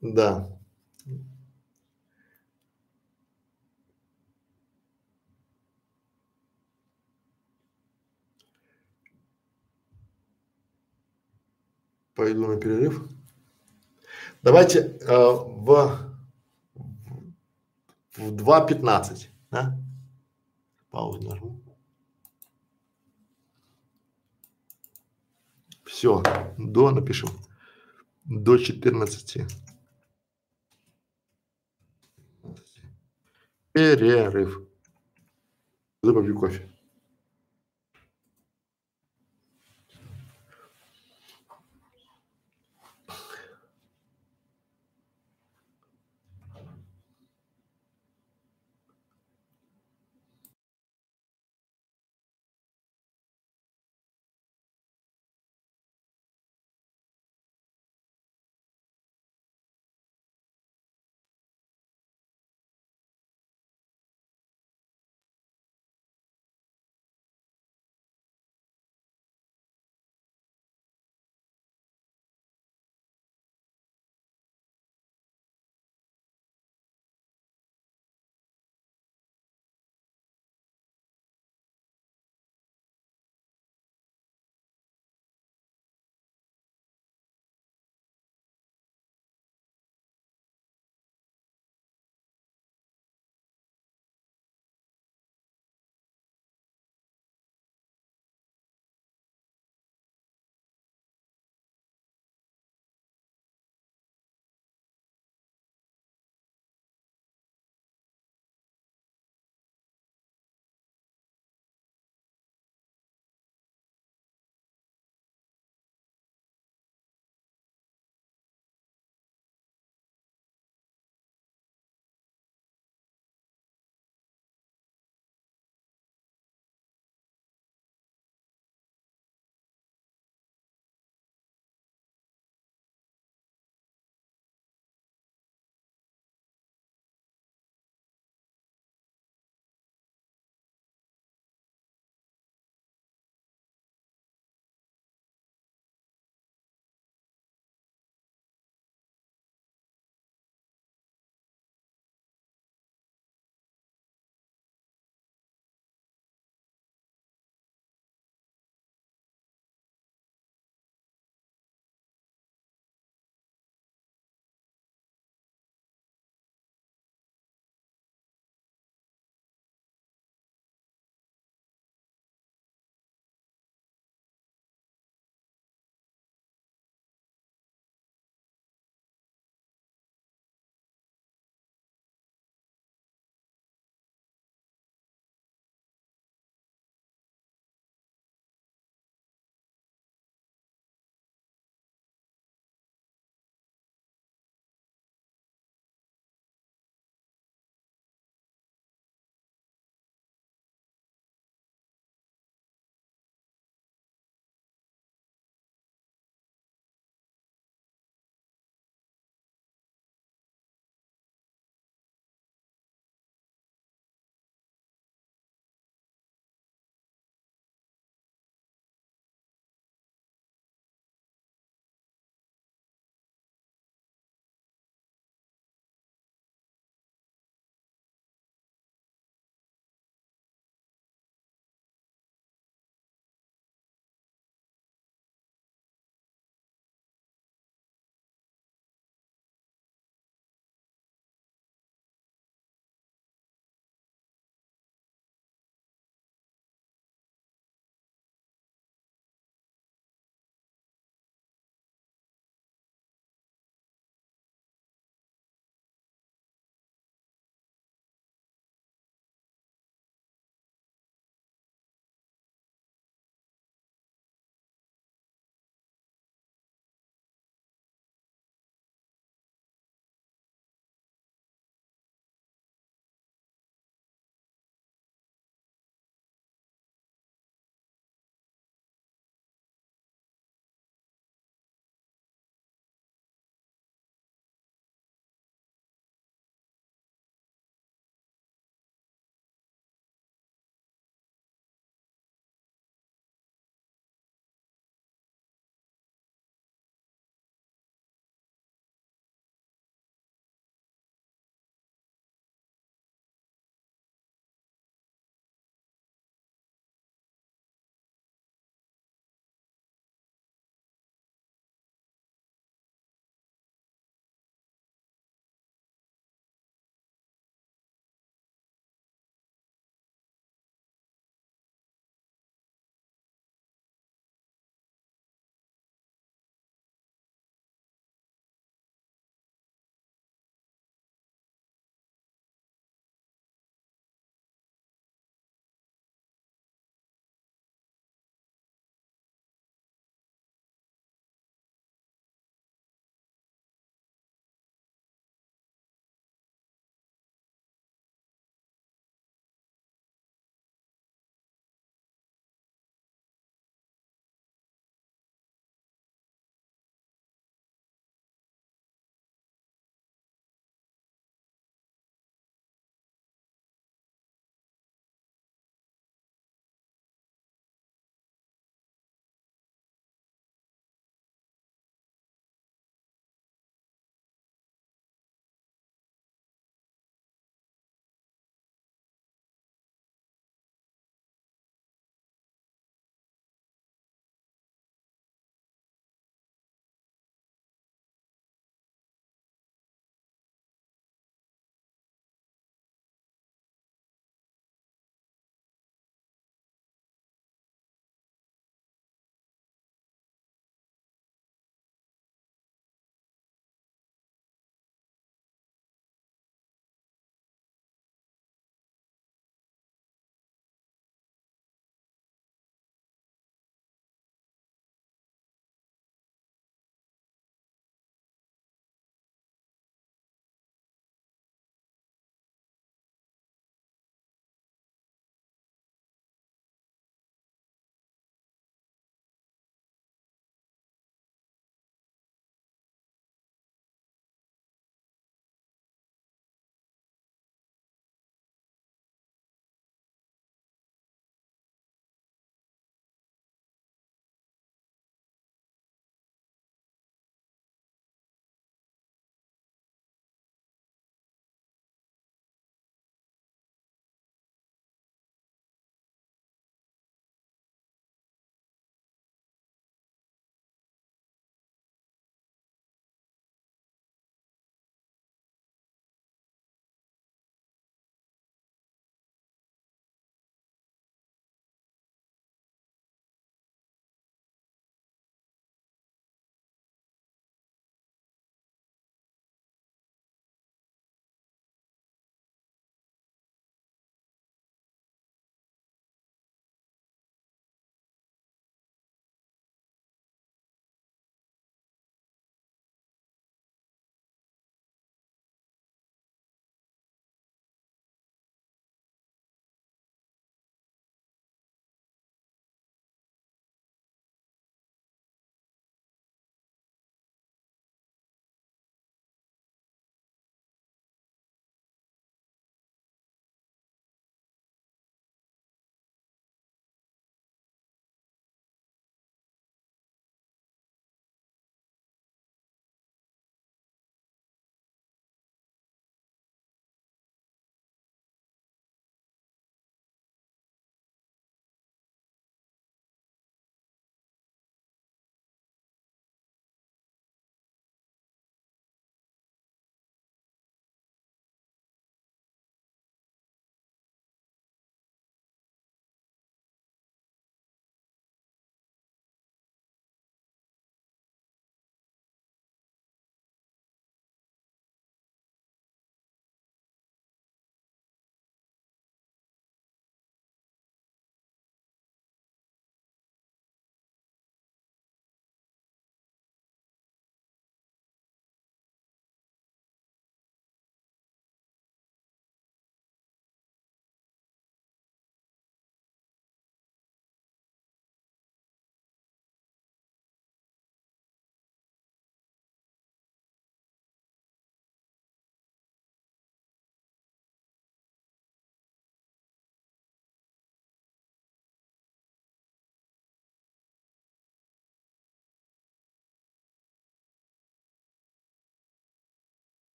Да. Пойду на перерыв. Давайте э, в, в 2.15, да? Паузу нажму. Все, до напишем. До 14. Перерыв. Попью кофе.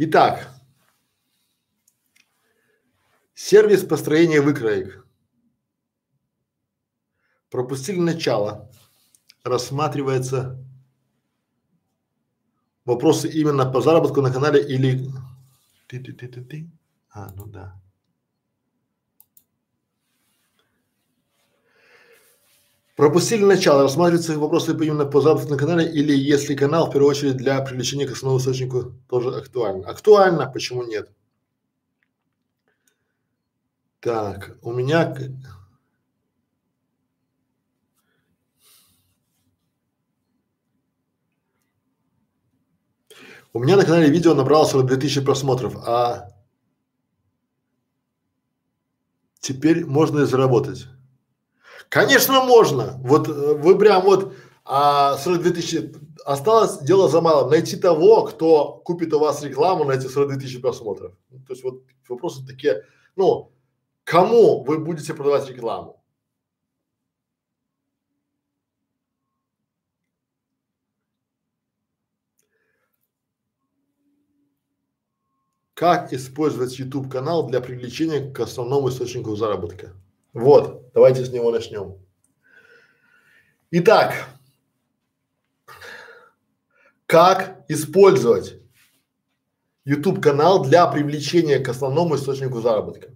Итак, сервис построения выкроек. Пропустили начало. Рассматривается вопросы именно по заработку на канале или ты ты ты ты ты а ну да Пропустили начало, рассматриваются вопросы именно по заработку на канале или если канал в первую очередь для привлечения к основному источнику тоже актуально. Актуально, почему нет? Так, у меня У меня на канале видео набрало 42 тысячи просмотров, а теперь можно и заработать. Конечно, можно. Вот э, вы прям вот а 42 тысячи осталось дело за малым. Найти того, кто купит у вас рекламу на эти 42 тысячи просмотров. То есть вот вопросы такие, ну, кому вы будете продавать рекламу? Как использовать YouTube канал для привлечения к основному источнику заработка? Вот, давайте с него начнем. Итак, как использовать YouTube канал для привлечения к основному источнику заработка?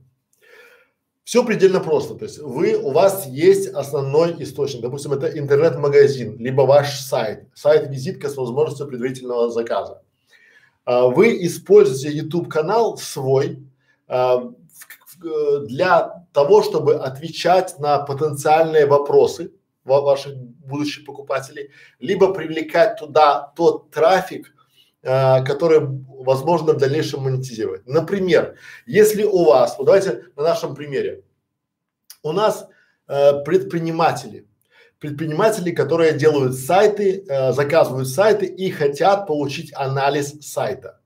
Все предельно просто. То есть вы, у вас есть основной источник, допустим, это интернет-магазин, либо ваш сайт, сайт-визитка с возможностью предварительного заказа. А, вы используете YouTube канал свой а, для того, чтобы отвечать на потенциальные вопросы ваших будущих покупателей, либо привлекать туда тот трафик, э, который возможно в дальнейшем монетизировать. Например, если у вас, вот давайте на нашем примере, у нас э, предприниматели, предприниматели, которые делают сайты, э, заказывают сайты и хотят получить анализ сайта.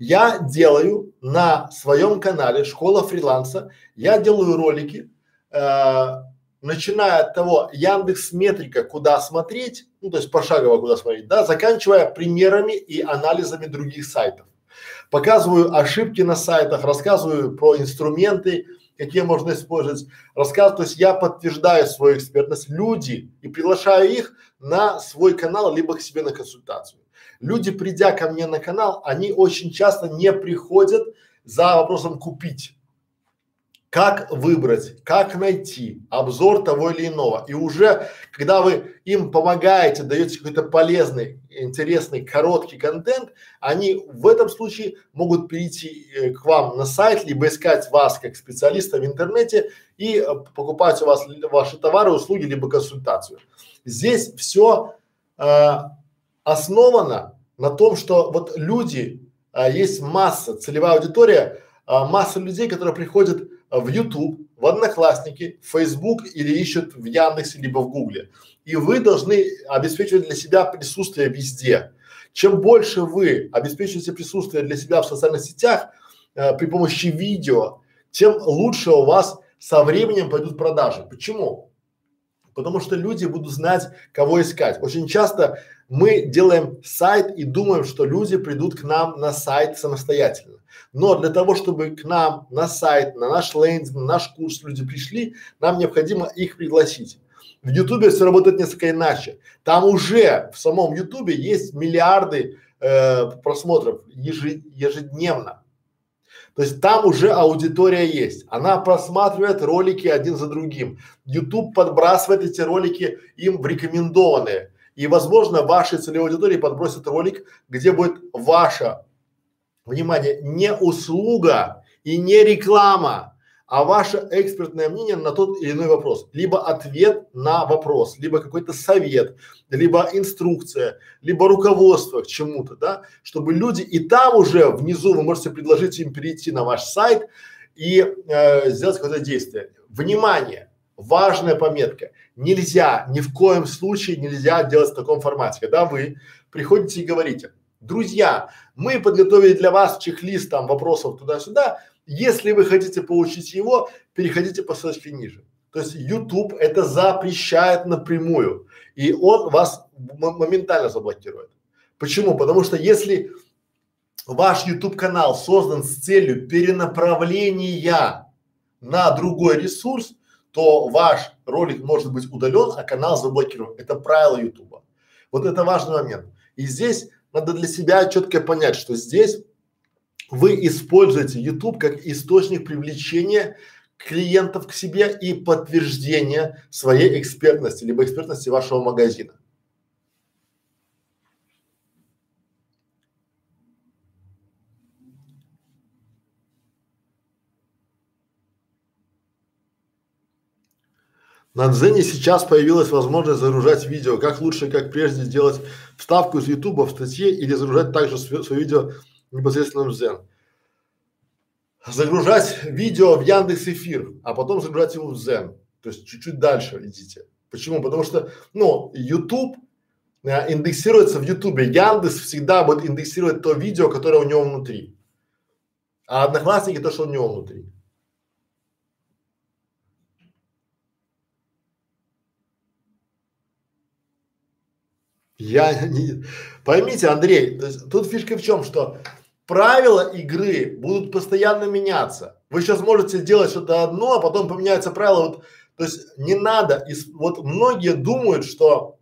Я делаю на своем канале Школа фриланса, я делаю ролики, э, начиная от того Яндекс Метрика, куда смотреть, ну то есть пошагово куда смотреть, да, заканчивая примерами и анализами других сайтов. Показываю ошибки на сайтах, рассказываю про инструменты, какие можно использовать, рассказываю, то есть я подтверждаю свою экспертность, люди и приглашаю их на свой канал, либо к себе на консультацию. Люди, придя ко мне на канал, они очень часто не приходят за вопросом купить. Как выбрать, как найти обзор того или иного. И уже, когда вы им помогаете, даете какой-то полезный, интересный, короткий контент, они в этом случае могут перейти э, к вам на сайт, либо искать вас как специалиста в интернете и э, покупать у вас ваши товары, услуги, либо консультацию. Здесь все э, основано на том, что вот люди, а, есть масса, целевая аудитория, а, масса людей, которые приходят в YouTube, в Одноклассники, в Facebook или ищут в Яндексе либо в Гугле. И вы должны обеспечивать для себя присутствие везде. Чем больше вы обеспечиваете присутствие для себя в социальных сетях э, при помощи видео, тем лучше у вас со временем пойдут продажи. Почему? Потому что люди будут знать, кого искать. Очень часто мы делаем сайт и думаем, что люди придут к нам на сайт самостоятельно. Но для того, чтобы к нам на сайт, на наш лендинг, на наш курс люди пришли, нам необходимо их пригласить. В Ютубе все работает несколько иначе. Там уже в самом Ютубе есть миллиарды э, просмотров ежедневно. То есть там уже аудитория есть. Она просматривает ролики один за другим. YouTube подбрасывает эти ролики им в рекомендованные. И, возможно, вашей целевой аудитории подбросит ролик, где будет ваша внимание, не услуга и не реклама, а ваше экспертное мнение на тот или иной вопрос. Либо ответ на вопрос, либо какой-то совет, либо инструкция, либо руководство к чему-то, да, чтобы люди и там уже внизу вы можете предложить им перейти на ваш сайт и э, сделать какое-то действие. Внимание! Важная пометка. Нельзя, ни в коем случае нельзя делать в таком формате. Когда вы приходите и говорите, Друзья, мы подготовили для вас чек-лист там вопросов туда-сюда. Если вы хотите получить его, переходите по ссылочке ниже. То есть YouTube это запрещает напрямую, и он вас моментально заблокирует. Почему? Потому что если ваш YouTube канал создан с целью перенаправления на другой ресурс, то ваш ролик может быть удален, а канал заблокирован. Это правило YouTube. Вот это важный момент. И здесь надо для себя четко понять, что здесь вы используете YouTube как источник привлечения клиентов к себе и подтверждения своей экспертности, либо экспертности вашего магазина. На Дзене сейчас появилась возможность загружать видео. Как лучше, как прежде, сделать вставку из Ютуба в статье или загружать также свое видео непосредственно в Дзен. Загружать видео в Яндекс Эфир, а потом загружать его в Дзен. То есть чуть-чуть дальше идите. Почему? Потому что, ну, YouTube э, индексируется в Ютубе. Яндекс всегда будет индексировать то видео, которое у него внутри. А Одноклассники то, что у него внутри. Я не… Поймите, Андрей, тут фишка в чем, что правила игры будут постоянно меняться. Вы сейчас можете делать что-то одно, а потом поменяются правила. Вот, то есть не надо, и, вот многие думают, что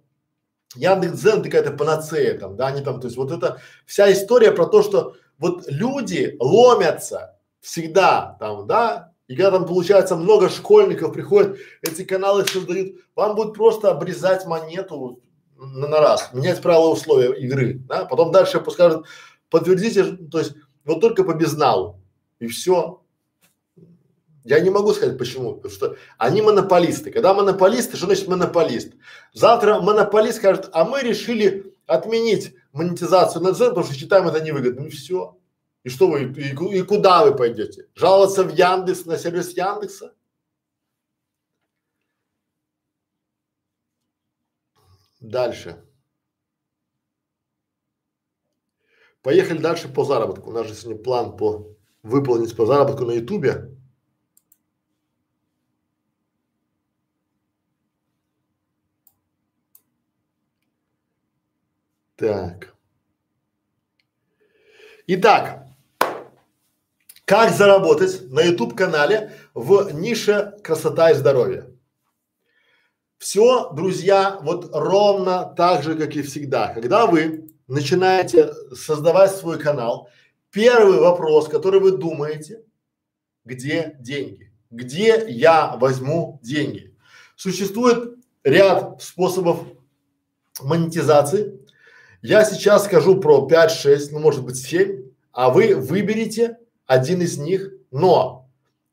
Яндекс.Дзен какая-то панацея там, да, они там, то есть вот это вся история про то, что вот люди ломятся всегда там, да, и когда там получается много школьников приходят, эти каналы создают, вам будет просто обрезать монету на, на раз, менять правила условия игры, да, потом дальше скажут, подтвердите, то есть вот только по безналу и все. Я не могу сказать почему, потому что они монополисты. Когда монополисты, что значит монополист? Завтра монополист скажет, а мы решили отменить монетизацию на Дзен, потому что считаем это невыгодным. И все. И что вы, и, и куда вы пойдете? Жаловаться в Яндекс, на сервис Яндекса? Дальше. Поехали дальше по заработку. У нас же сегодня план по выполнить по заработку на ютубе. Так. Итак, как заработать на YouTube канале в нише красота и здоровье? Все, друзья, вот ровно так же, как и всегда. Когда вы начинаете создавать свой канал, первый вопрос, который вы думаете, где деньги? Где я возьму деньги? Существует ряд способов монетизации. Я сейчас скажу про 5-6, ну может быть 7, а вы выберите один из них, но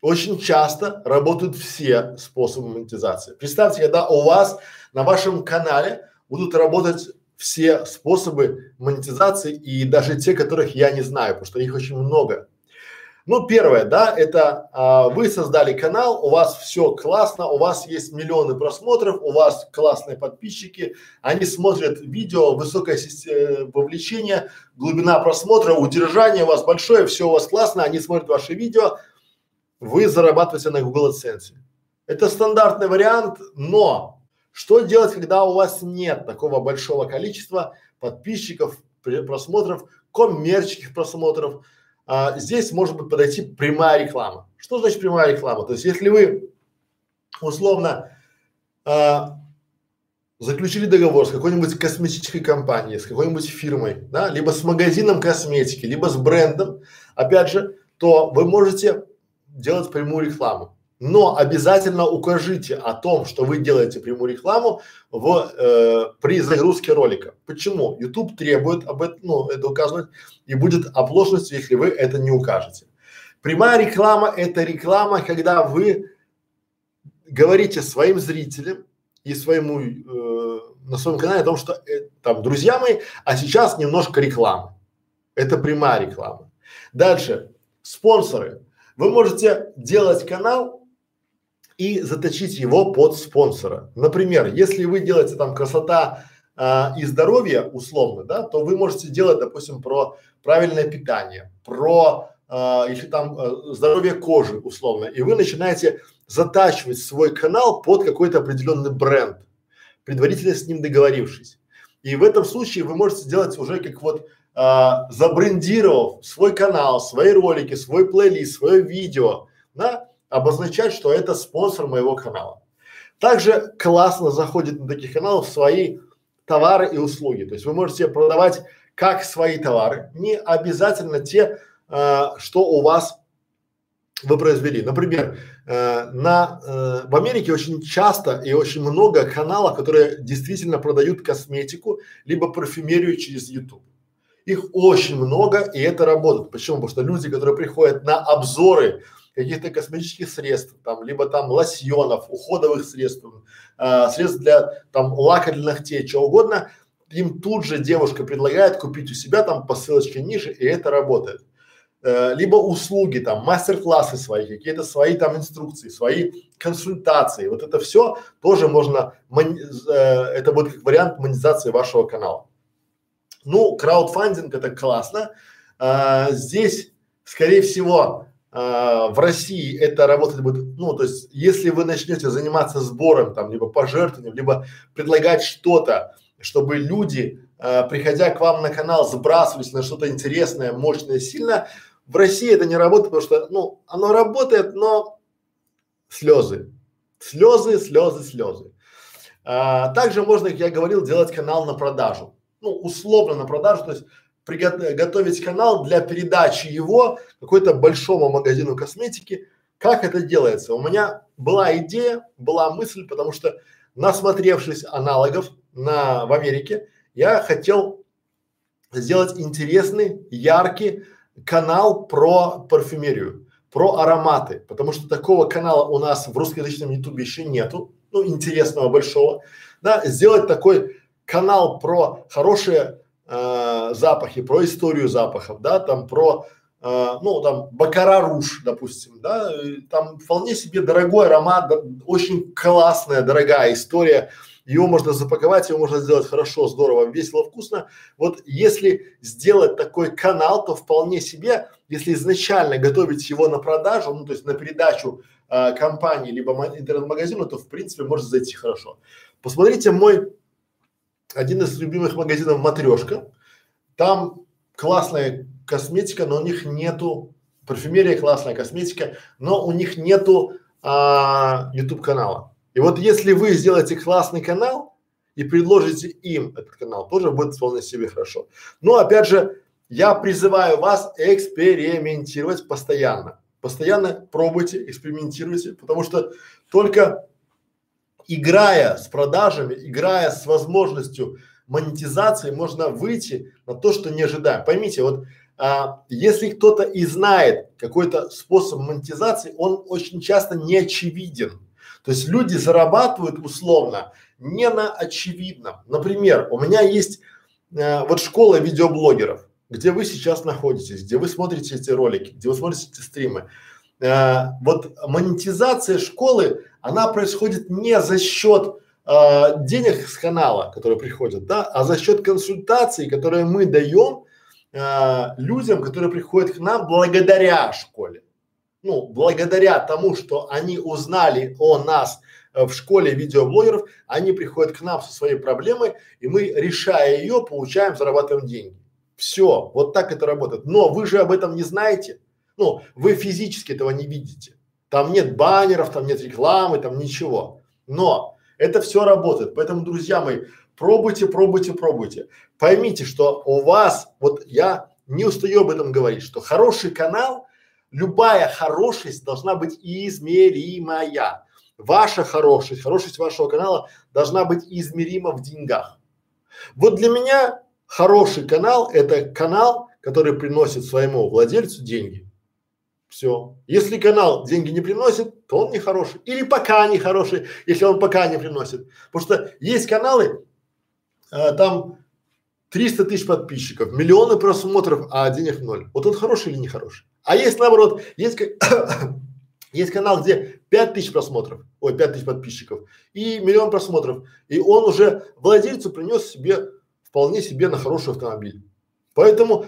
очень часто работают все способы монетизации. Представьте, когда у вас на вашем канале будут работать все способы монетизации и даже те, которых я не знаю, потому что их очень много. Ну, первое, да, это а, вы создали канал, у вас все классно, у вас есть миллионы просмотров, у вас классные подписчики, они смотрят видео, высокое э, вовлечение, глубина просмотра, удержание у вас большое, все у вас классно, они смотрят ваши видео, вы зарабатываете на Google AdSense. Это стандартный вариант, но что делать, когда у вас нет такого большого количества подписчиков, просмотров, коммерческих просмотров? А, здесь может быть подойти прямая реклама. Что значит прямая реклама? То есть, если вы условно а, заключили договор с какой-нибудь косметической компанией, с какой-нибудь фирмой, да, либо с магазином косметики, либо с брендом, опять же, то вы можете делать прямую рекламу. Но обязательно укажите о том, что вы делаете прямую рекламу в, э, при загрузке ролика. Почему? YouTube требует об этом, ну, это указывать, и будет оплошностью, если вы это не укажете. Прямая реклама – это реклама, когда вы говорите своим зрителям и своему э, на своем канале о том, что э, там, друзья мои, а сейчас немножко рекламы. Это прямая реклама. Дальше, спонсоры. Вы можете делать канал и заточить его под спонсора. Например, если вы делаете там красота а, и здоровье условно, да, то вы можете делать, допустим, про правильное питание, про а, если там а, здоровье кожи условно, и вы начинаете затачивать свой канал под какой-то определенный бренд, предварительно с ним договорившись. И в этом случае вы можете сделать уже как вот а, забрендировав свой канал, свои ролики, свой плейлист, свое видео, да, обозначать, что это спонсор моего канала. Также классно заходит на таких каналах свои товары и услуги. То есть вы можете продавать как свои товары, не обязательно те, э, что у вас вы произвели. Например, э, на, э, в Америке очень часто и очень много каналов, которые действительно продают косметику, либо парфюмерию через YouTube. Их очень много, и это работает. Почему? Потому что люди, которые приходят на обзоры каких-то косметических средств, там, либо там лосьонов, уходовых средств, э, средств для там лака для ногтей, чего угодно, им тут же девушка предлагает купить у себя там по ссылочке ниже, и это работает. Э, либо услуги там, мастер-классы свои, какие-то свои там инструкции, свои консультации. Вот это все тоже можно, мон, э, это будет как вариант монетизации вашего канала. Ну, краудфандинг это классно. А, здесь, скорее всего, а, в России это работать будет, ну, то есть, если вы начнете заниматься сбором там, либо пожертвованием, либо предлагать что-то, чтобы люди, а, приходя к вам на канал, сбрасывались на что-то интересное, мощное, сильное, в России это не работает, потому что, ну, оно работает, но слезы, слезы, слезы, слезы. А, также можно, как я говорил, делать канал на продажу, ну, условно на продажу, то есть приготовить канал для передачи его какой-то большому магазину косметики. Как это делается? У меня была идея, была мысль, потому что насмотревшись аналогов на, в Америке, я хотел сделать интересный, яркий канал про парфюмерию, про ароматы, потому что такого канала у нас в русскоязычном ютубе еще нету, ну, интересного, большого, да, сделать такой канал про хорошие э, запахи, про историю запахов, да, там про, э, ну, там, бакара руж, допустим, да, там вполне себе дорогой аромат, да, очень классная, дорогая история, его можно запаковать, его можно сделать хорошо, здорово, весело, вкусно. Вот если сделать такой канал, то вполне себе, если изначально готовить его на продажу, ну то есть на передачу э, компании либо интернет-магазину, то в принципе может зайти хорошо. Посмотрите мой один из любимых магазинов Матрешка. Там классная косметика, но у них нету парфюмерия классная косметика, но у них нету а, YouTube канала. И вот если вы сделаете классный канал и предложите им этот канал, тоже будет вполне себе хорошо. Но опять же, я призываю вас экспериментировать постоянно. Постоянно пробуйте, экспериментируйте, потому что только играя с продажами, играя с возможностью монетизации, можно выйти на то, что не ожидаем. Поймите, вот а, если кто-то и знает какой-то способ монетизации, он очень часто не очевиден. То есть люди зарабатывают условно не на очевидном. Например, у меня есть э, вот школа видеоблогеров, где вы сейчас находитесь, где вы смотрите эти ролики, где вы смотрите эти стримы. Э, вот монетизация школы, она происходит не за счет э, денег с канала, которые приходят, да, а за счет консультаций, которые мы даем э, людям, которые приходят к нам благодаря школе. Ну, благодаря тому, что они узнали о нас э, в школе видеоблогеров, они приходят к нам со своей проблемой, и мы, решая ее, получаем, зарабатываем деньги. Все, вот так это работает. Но вы же об этом не знаете. Ну, вы физически этого не видите. Там нет баннеров, там нет рекламы, там ничего. Но это все работает. Поэтому, друзья мои, пробуйте, пробуйте, пробуйте. Поймите, что у вас, вот я не устаю об этом говорить, что хороший канал, любая хорошесть должна быть измеримая. Ваша хорошесть, хорошесть вашего канала должна быть измерима в деньгах. Вот для меня хороший канал – это канал, который приносит своему владельцу деньги. Все. Если канал деньги не приносит, то он не хороший. Или пока не хороший, если он пока не приносит. Потому что есть каналы, э, там 300 тысяч подписчиков, миллионы просмотров, а денег ноль. Вот он хороший или не хороший? А есть наоборот, есть, есть канал, где 5 тысяч просмотров, ой, 5 тысяч подписчиков и миллион просмотров. И он уже владельцу принес себе вполне себе на хороший автомобиль. Поэтому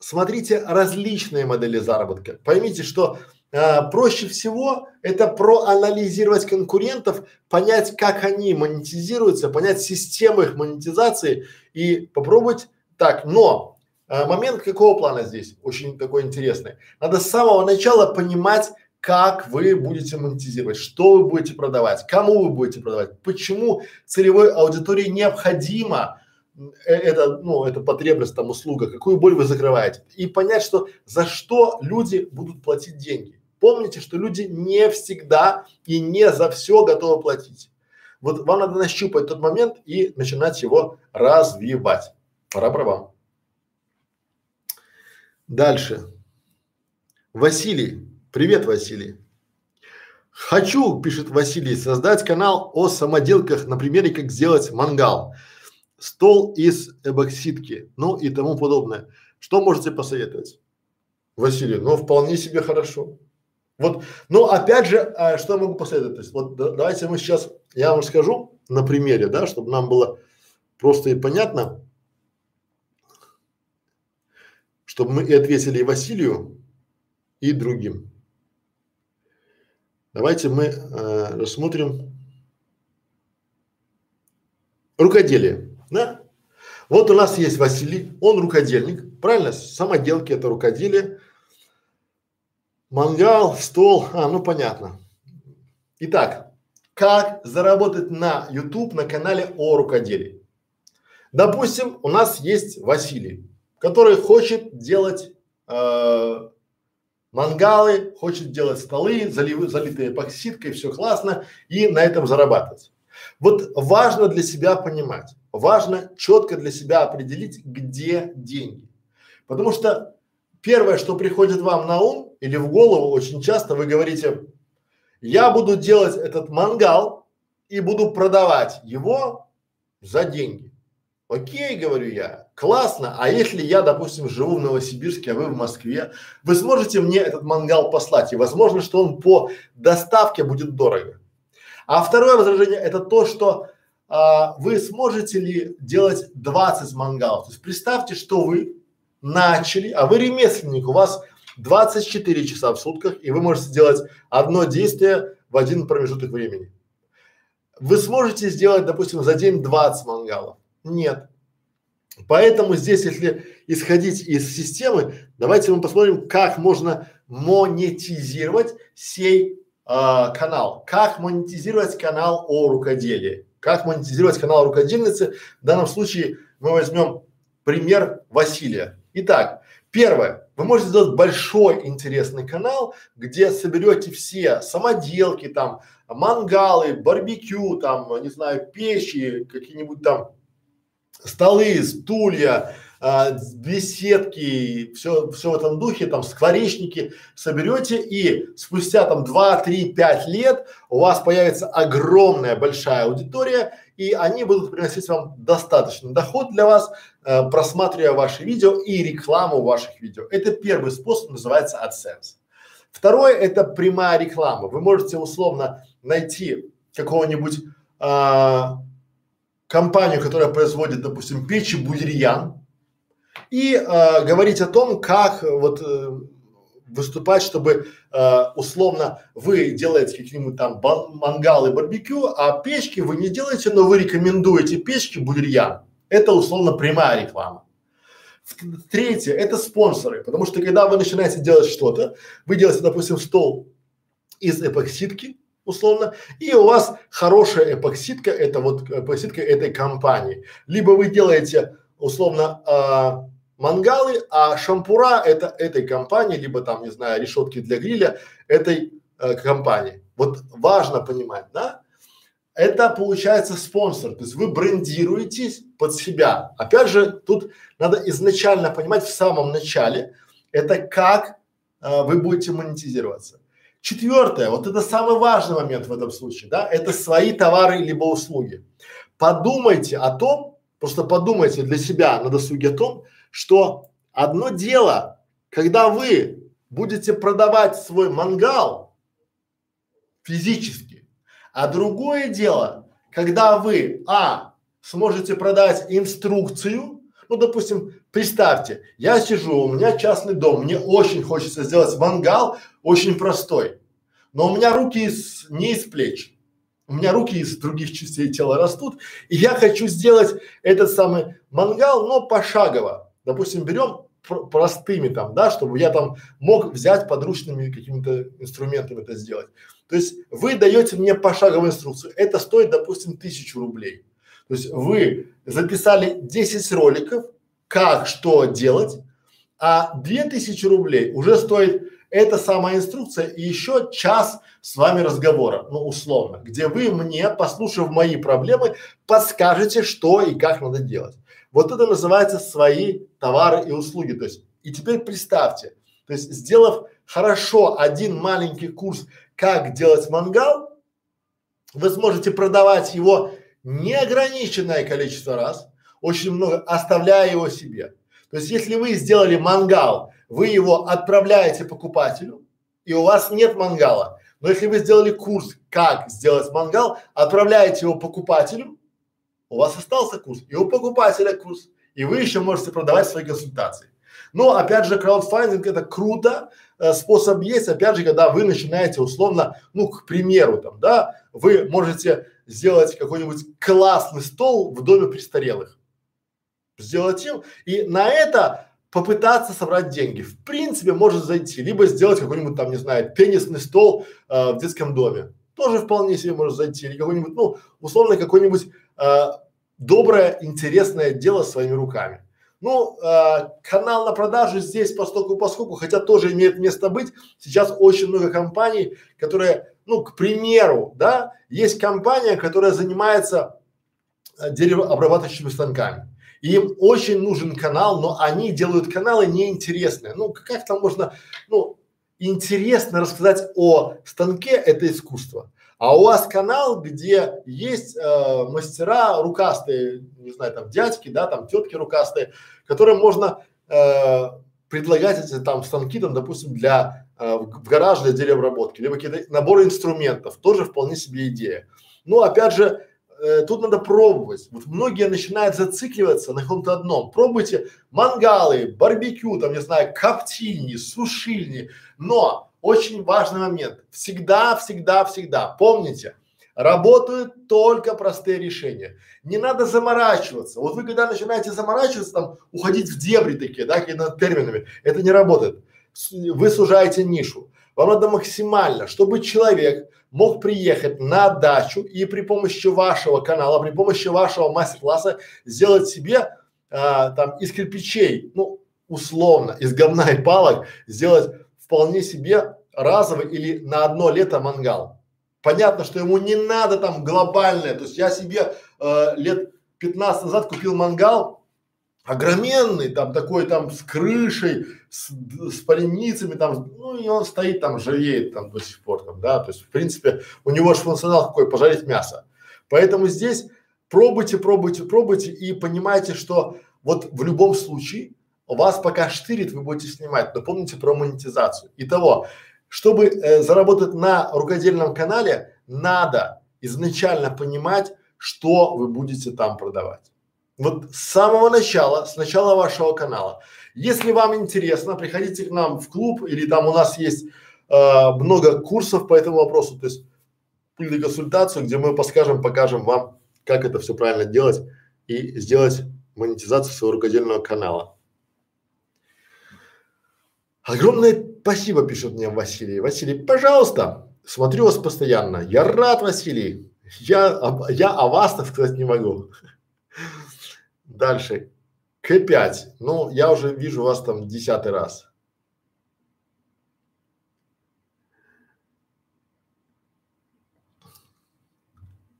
смотрите различные модели заработка. Поймите, что э, проще всего это проанализировать конкурентов, понять, как они монетизируются, понять систему их монетизации и попробовать так. Но а, момент какого плана здесь? Очень такой интересный. Надо с самого начала понимать, как вы будете монетизировать, что вы будете продавать, кому вы будете продавать, почему целевой аудитории необходимо э, это, ну, это потребность, там, услуга, какую боль вы закрываете. И понять, что за что люди будут платить деньги. Помните, что люди не всегда и не за все готовы платить. Вот вам надо нащупать тот момент и начинать его развивать. Пора про. Дальше. Василий. Привет, Василий. Хочу, пишет Василий, создать канал о самоделках на примере, как сделать мангал, стол из эбоксидки, ну и тому подобное. Что можете посоветовать? Василий, ну вполне себе хорошо. Вот, но опять же, а, что я могу посоветовать? То есть, вот да, давайте мы сейчас, я вам скажу на примере, да, чтобы нам было просто и понятно, чтобы мы и ответили и Василию, и другим. Давайте мы э, рассмотрим рукоделие, да? Вот у нас есть Василий, он рукодельник, правильно? Самоделки это рукоделие. Мангал, стол, а, ну понятно. Итак, как заработать на YouTube на канале о рукоделии? Допустим, у нас есть Василий который хочет делать э, мангалы, хочет делать столы, залив, залитые эпоксидкой, все классно, и на этом зарабатывать. Вот важно для себя понимать, важно четко для себя определить, где деньги. Потому что первое, что приходит вам на ум или в голову, очень часто вы говорите, я буду делать этот мангал и буду продавать его за деньги. Окей, говорю я, классно. А если я, допустим, живу в Новосибирске, а вы в Москве, вы сможете мне этот мангал послать, и возможно, что он по доставке будет дорого. А второе возражение это то, что а, вы сможете ли делать 20 мангалов. То есть представьте, что вы начали, а вы ремесленник, у вас 24 часа в сутках, и вы можете сделать одно действие в один промежуток времени. Вы сможете сделать, допустим, за день 20 мангалов. Нет. Поэтому здесь, если исходить из системы, давайте мы посмотрим, как можно монетизировать сей а, канал. Как монетизировать канал о рукоделии. Как монетизировать канал рукодельницы. В данном случае мы возьмем пример Василия. Итак, первое. Вы можете сделать большой интересный канал, где соберете все самоделки, там, мангалы, барбекю, там, не знаю, печи, какие-нибудь там столы, стулья, а, беседки, все, все в этом духе, там скворечники соберете и спустя там два, три, пять лет у вас появится огромная большая аудитория и они будут приносить вам достаточный доход для вас, э, просматривая ваши видео и рекламу ваших видео. Это первый способ, называется AdSense. Второе – это прямая реклама. Вы можете условно найти какого-нибудь а, компанию, которая производит, допустим, печи Будерьян, и э, говорить о том, как э, вот э, выступать, чтобы э, условно вы делаете какие-нибудь там мангалы, барбекю, а печки вы не делаете, но вы рекомендуете печки Будерьян. Это условно прямая реклама. Третье – это спонсоры, потому что когда вы начинаете делать что-то, вы делаете, допустим, стол из эпоксидки, условно, и у вас хорошая эпоксидка, это вот эпоксидка этой компании. Либо вы делаете условно э, мангалы, а шампура это этой компании, либо там, не знаю, решетки для гриля этой э, компании. Вот важно понимать, да? Это получается спонсор, то есть вы брендируетесь под себя. Опять же, тут надо изначально понимать в самом начале, это как э, вы будете монетизироваться. Четвертое, вот это самый важный момент в этом случае, да, это свои товары либо услуги. Подумайте о том, просто подумайте для себя на досуге о том, что одно дело, когда вы будете продавать свой мангал физически, а другое дело, когда вы, а, сможете продать инструкцию, ну, допустим, представьте, я сижу, у меня частный дом, мне очень хочется сделать мангал, очень простой. Но у меня руки из, не из плеч, у меня руки из других частей тела растут, и я хочу сделать этот самый мангал, но пошагово. Допустим, берем пр- простыми там, да, чтобы я там мог взять подручными какими-то инструментами это сделать. То есть вы даете мне пошаговую инструкцию. Это стоит, допустим, тысячу рублей. То есть вы записали 10 роликов, как что делать, а 2000 рублей уже стоит эта самая инструкция и еще час с вами разговора, ну условно, где вы мне, послушав мои проблемы, подскажете, что и как надо делать. Вот это называется свои товары и услуги. То есть, и теперь представьте, то есть сделав хорошо один маленький курс, как делать мангал, вы сможете продавать его неограниченное количество раз, очень много, оставляя его себе. То есть, если вы сделали мангал, вы его отправляете покупателю, и у вас нет мангала. Но если вы сделали курс, как сделать мангал, отправляете его покупателю, у вас остался курс, и у покупателя курс, и вы еще можете продавать свои консультации. Но опять же, краудфандинг это круто, э, способ есть, опять же, когда вы начинаете условно, ну, к примеру, там, да, вы можете сделать какой-нибудь классный стол в доме престарелых сделать им и на это попытаться собрать деньги. В принципе, может зайти, либо сделать какой-нибудь там, не знаю, теннисный стол э, в детском доме. Тоже вполне себе может зайти. Или какой-нибудь, ну, условно, какое-нибудь э, доброе, интересное дело своими руками. Ну, э, канал на продажу здесь поскольку поскольку, хотя тоже имеет место быть. Сейчас очень много компаний, которые, ну, к примеру, да, есть компания, которая занимается э, деревообрабатывающими станками. Им очень нужен канал, но они делают каналы неинтересные. Ну, как там можно, ну, интересно рассказать о станке – это искусство. А у вас канал, где есть э, мастера рукастые, не знаю, там дядьки, да, там тетки рукастые, которым можно э, предлагать эти там станки, там, допустим, для э, в гараж для деревообработки, либо какие-то наборы инструментов, тоже вполне себе идея. Ну, опять же, э, тут надо пробовать. Вот многие начинают зацикливаться на каком-то одном. Пробуйте мангалы, барбекю, там, не знаю, коптильни, сушильни. Но очень важный момент. Всегда, всегда, всегда помните, работают только простые решения. Не надо заморачиваться. Вот вы когда начинаете заморачиваться, там, уходить в дебри такие, да, какими-то терминами, это не работает. Вы сужаете нишу. Вам надо максимально, чтобы человек мог приехать на дачу и при помощи вашего канала, при помощи вашего мастер-класса сделать себе а, там из кирпичей, ну условно, из говна и палок сделать вполне себе разовый или на одно лето мангал. Понятно, что ему не надо там глобальное, то есть я себе э, лет 15 назад купил мангал, огроменный, там такой там с крышей, с, с поленницами там, ну и он стоит там, живеет там до сих пор там, да, то есть в принципе у него же функционал какой, пожарить мясо. Поэтому здесь пробуйте, пробуйте, пробуйте и понимайте, что вот в любом случае вас пока штырит, вы будете снимать, но помните про монетизацию. Итого, чтобы э, заработать на рукодельном канале, надо изначально понимать, что вы будете там продавать. Вот с самого начала, с начала вашего канала. Если вам интересно, приходите к нам в клуб или там у нас есть э, много курсов по этому вопросу, то есть или консультацию, где мы подскажем, покажем вам, как это все правильно делать и сделать монетизацию своего рукодельного канала. Огромное спасибо, пишет мне Василий. Василий, пожалуйста, смотрю вас постоянно. Я рад, Василий. Я, я о вас, так сказать, не могу. Дальше. К5. Ну, я уже вижу вас там десятый раз.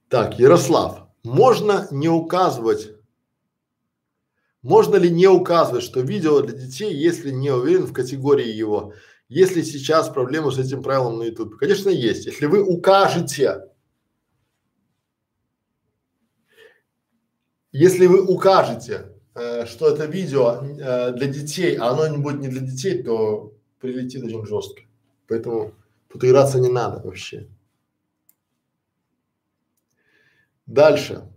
Так, Ярослав. Можно не указывать, можно ли не указывать, что видео для детей, если не уверен в категории его? Если сейчас проблемы с этим правилом на YouTube? Конечно, есть. Если вы укажете, Если вы укажете, э, что это видео э, для детей, а оно не будет не для детей, то прилетит очень жестко. Поэтому тут играться не надо вообще. Дальше.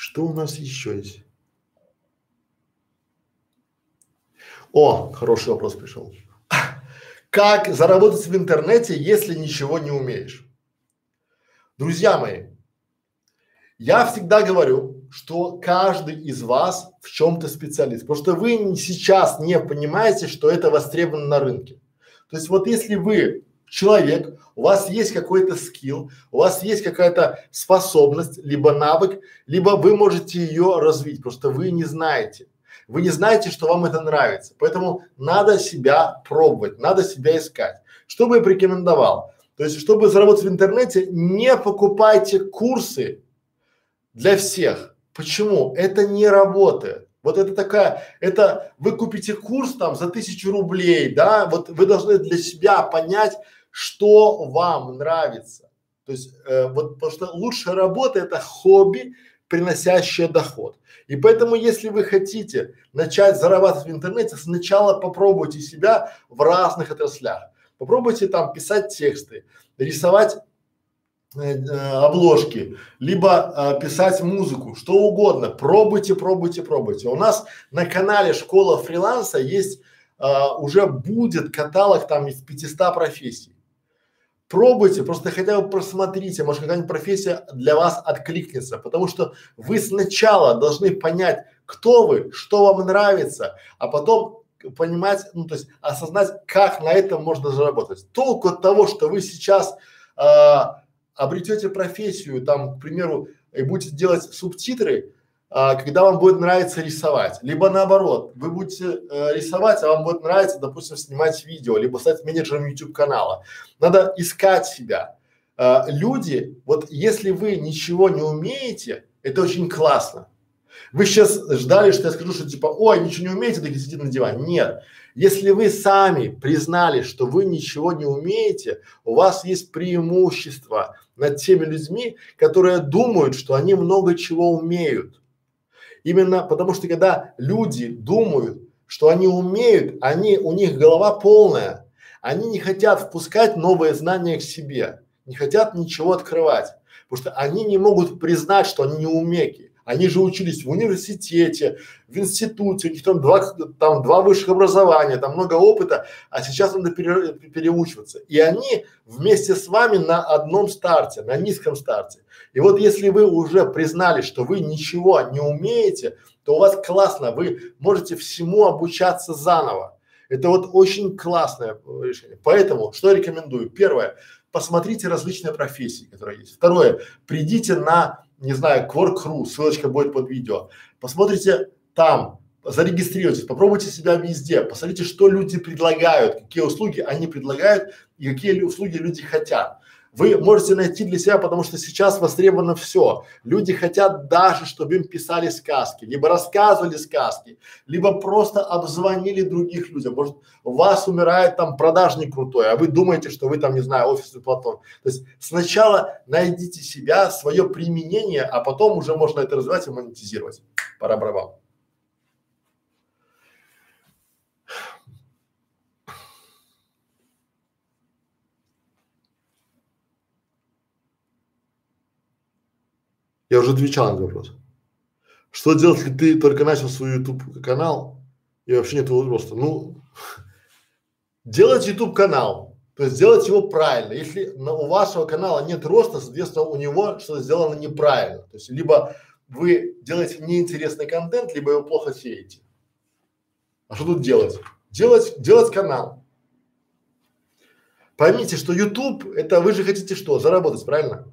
Что у нас еще есть? О, хороший вопрос пришел. Как заработать в интернете, если ничего не умеешь? Друзья мои, я всегда говорю, что каждый из вас в чем-то специалист, потому что вы сейчас не понимаете, что это востребовано на рынке. То есть вот если вы человек, у вас есть какой-то скилл, у вас есть какая-то способность, либо навык, либо вы можете ее развить, просто вы не знаете. Вы не знаете, что вам это нравится. Поэтому надо себя пробовать, надо себя искать. Что бы я порекомендовал? То есть, чтобы заработать в интернете, не покупайте курсы для всех. Почему? Это не работает. Вот это такая, это вы купите курс там за тысячу рублей, да, вот вы должны для себя понять, что вам нравится. То есть э, вот потому что лучшая работа это хобби, приносящее доход. И поэтому, если вы хотите начать зарабатывать в интернете, сначала попробуйте себя в разных отраслях. Попробуйте там писать тексты, рисовать э, э, обложки, либо э, писать музыку, что угодно. Пробуйте, пробуйте, пробуйте. У нас на канале Школа фриланса есть э, уже будет каталог там из 500 профессий. Пробуйте, просто хотя бы просмотрите, может какая-нибудь профессия для вас откликнется, потому что вы сначала должны понять, кто вы, что вам нравится, а потом понимать, ну то есть осознать, как на этом можно заработать. Толку от того, что вы сейчас а, обретете профессию, там, к примеру, и будете делать субтитры, а, когда вам будет нравиться рисовать, либо наоборот, вы будете э, рисовать, а вам будет нравиться, допустим, снимать видео, либо стать менеджером YouTube канала. Надо искать себя. А, люди, вот если вы ничего не умеете, это очень классно. Вы сейчас ждали, что я скажу, что типа, ой, ничего не умеете, так и сидите на диване. Нет. Если вы сами признали, что вы ничего не умеете, у вас есть преимущество над теми людьми, которые думают, что они много чего умеют. Именно потому что когда люди думают, что они умеют, они, у них голова полная, они не хотят впускать новые знания к себе, не хотят ничего открывать, потому что они не могут признать, что они неумеки. Они же учились в университете, в институте, у них там два, там два высших образования, там много опыта, а сейчас надо пере, переучиваться. И они вместе с вами на одном старте, на низком старте. И вот если вы уже признали, что вы ничего не умеете, то у вас классно, вы можете всему обучаться заново. Это вот очень классное решение. Поэтому что я рекомендую? Первое, посмотрите различные профессии, которые есть. Второе, придите на не знаю, Quark.ru, ссылочка будет под видео. Посмотрите там, зарегистрируйтесь, попробуйте себя везде, посмотрите, что люди предлагают, какие услуги они предлагают и какие услуги люди хотят. Вы можете найти для себя, потому что сейчас востребовано все. Люди хотят даже, чтобы им писали сказки, либо рассказывали сказки, либо просто обзвонили других людям. Может, у вас умирает там продажник крутой, а вы думаете, что вы там, не знаю, офисный платформ. То есть сначала найдите себя, свое применение, а потом уже можно это развивать и монетизировать. Пора барабан. Я уже отвечал на этот вопрос. Что делать, если ты только начал свой YouTube канал и вообще нет роста? Ну, делать YouTube канал, то есть сделать его правильно. Если на, у вашего канала нет роста, соответственно, у него что-то сделано неправильно. То есть либо вы делаете неинтересный контент, либо его плохо сеете. А что тут делать? Делать, делать канал. Поймите, что YouTube это вы же хотите что? Заработать, правильно?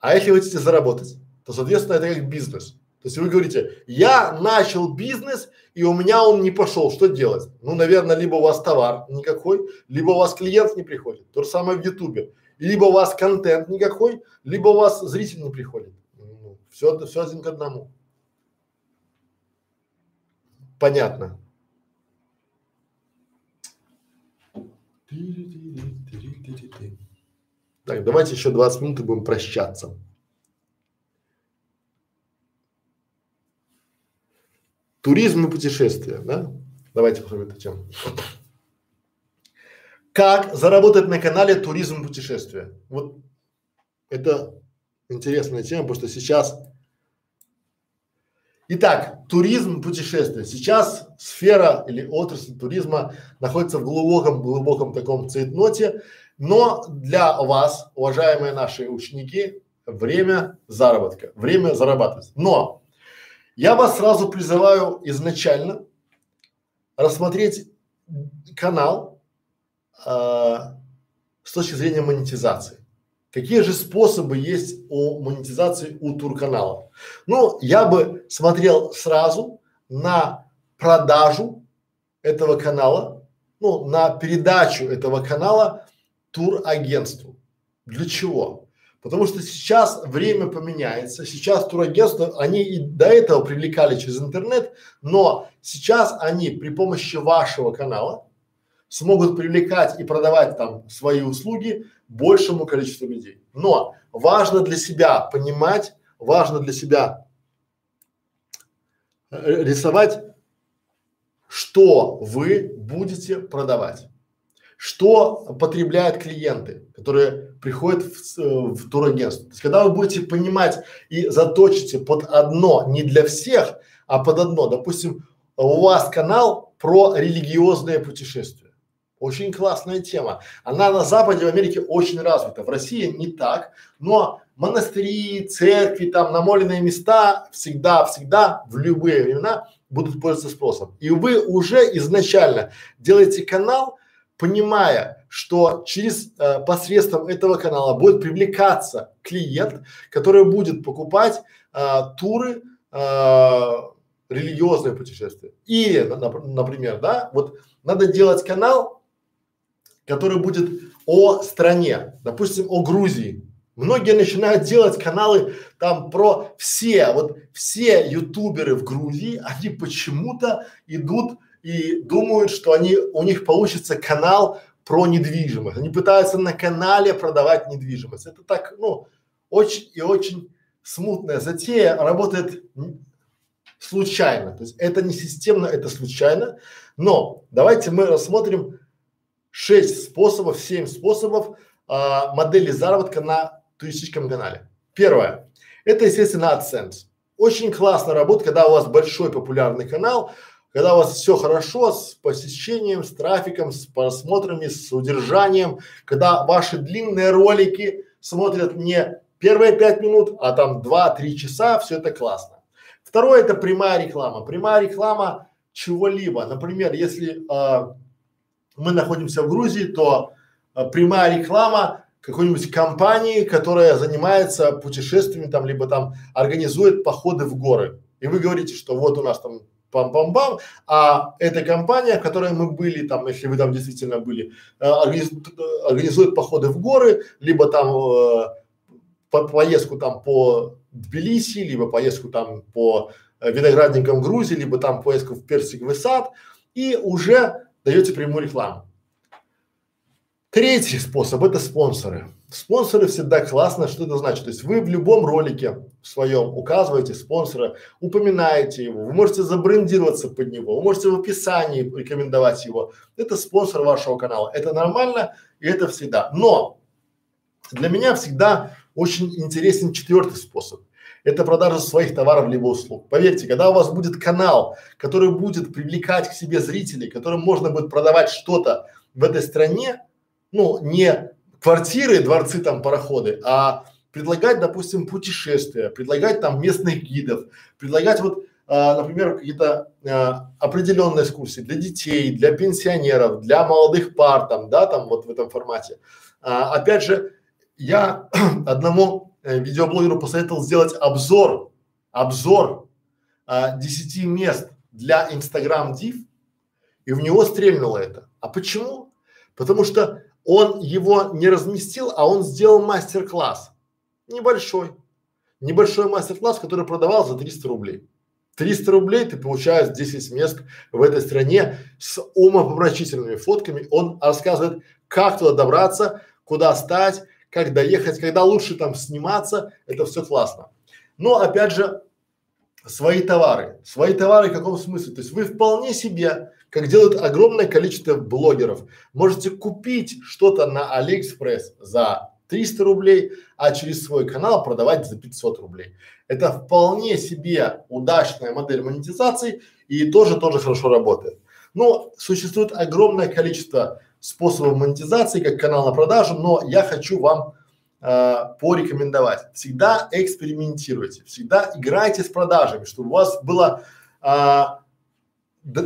А если вы хотите заработать, то, соответственно, это как бизнес. То есть вы говорите, я начал бизнес и у меня он не пошел, что делать? Ну, наверное, либо у вас товар никакой, либо у вас клиент не приходит. То же самое в Ютубе. Либо у вас контент никакой, либо у вас зритель не приходит. Ну, все, все один к одному. Понятно. Так, давайте еще 20 минут и будем прощаться. Туризм и путешествия, да? Давайте посмотрим эту тему. Как заработать на канале туризм и путешествия? Вот это интересная тема, потому что сейчас Итак, туризм, путешествия. Сейчас сфера или отрасль туризма находится в глубоком, глубоком таком цейтноте, но для вас, уважаемые наши ученики, время заработка, время зарабатывать. Но я вас сразу призываю изначально рассмотреть канал э, с точки зрения монетизации. Какие же способы есть у монетизации у турканала? Ну, я бы смотрел сразу на продажу этого канала, ну, на передачу этого канала турагентству. Для чего? Потому что сейчас время поменяется, сейчас турагентства, они и до этого привлекали через интернет, но сейчас они при помощи вашего канала смогут привлекать и продавать там свои услуги большему количеству людей. Но важно для себя понимать, важно для себя э, рисовать, что вы будете продавать, что потребляют клиенты, которые приходят в, э, в турагентство. То есть, когда вы будете понимать и заточите под одно, не для всех, а под одно, допустим, у вас канал про религиозные путешествия очень классная тема. Она на Западе в Америке очень развита. В России не так, но монастыри, церкви, там намоленные места всегда, всегда в любые времена будут пользоваться спросом. И вы уже изначально делаете канал, понимая, что через э, посредством этого канала будет привлекаться клиент, который будет покупать э, туры э, религиозные путешествия. И, например, да, вот надо делать канал который будет о стране, допустим, о Грузии. Многие начинают делать каналы там про все, вот все ютуберы в Грузии, они почему-то идут и думают, что они, у них получится канал про недвижимость. Они пытаются на канале продавать недвижимость. Это так, ну, очень и очень смутная затея, работает случайно. То есть это не системно, это случайно. Но давайте мы рассмотрим шесть способов, семь способов а, модели заработка на туристическом канале. Первое. Это, естественно, AdSense. Очень классно работает, когда у вас большой популярный канал, когда у вас все хорошо с посещением, с трафиком, с просмотрами, с удержанием, когда ваши длинные ролики смотрят не первые пять минут, а там два-три часа, все это классно. Второе это прямая реклама. Прямая реклама чего-либо. Например, если а, мы находимся в Грузии, то э, прямая реклама какой-нибудь компании, которая занимается путешествиями там, либо там организует походы в горы. И вы говорите, что вот у нас там пам-пам-пам, а эта компания, в которой мы были, там, если вы там действительно были, э, организует, походы в горы, либо там э, по, поездку там по Тбилиси, либо поездку там по э, виноградникам Грузии, либо там поездку в Персиковый сад, и уже даете прямую рекламу. Третий способ – это спонсоры. Спонсоры всегда классно. Что это значит? То есть вы в любом ролике своем указываете спонсора, упоминаете его, вы можете забрендироваться под него, вы можете в описании рекомендовать его. Это спонсор вашего канала. Это нормально и это всегда. Но для меня всегда очень интересен четвертый способ это продажа своих товаров либо услуг. Поверьте, когда у вас будет канал, который будет привлекать к себе зрителей, которым можно будет продавать что-то в этой стране, ну, не квартиры, дворцы, там, пароходы, а предлагать, допустим, путешествия, предлагать там местных гидов, предлагать вот, а, например, какие-то а, определенные экскурсии для детей, для пенсионеров, для молодых пар, там, да, там вот в этом формате. А, опять же, я одному э, видеоблогеру посоветовал сделать обзор, обзор а, 10 мест для Instagram Div, и в него стрельнуло это. А почему? Потому что он его не разместил, а он сделал мастер-класс. Небольшой. Небольшой мастер-класс, который продавал за 300 рублей. 300 рублей ты получаешь 10 мест в этой стране с умопомрачительными фотками. Он рассказывает, как туда добраться, куда стать, как доехать, когда лучше там сниматься, это все классно. Но опять же, свои товары. Свои товары в каком смысле? То есть вы вполне себе, как делают огромное количество блогеров, можете купить что-то на Алиэкспресс за 300 рублей, а через свой канал продавать за 500 рублей. Это вполне себе удачная модель монетизации и тоже тоже хорошо работает. Но существует огромное количество способов монетизации, как канал на продажу, но я хочу вам э, порекомендовать. Всегда экспериментируйте, всегда играйте с продажами, чтобы у вас было, э,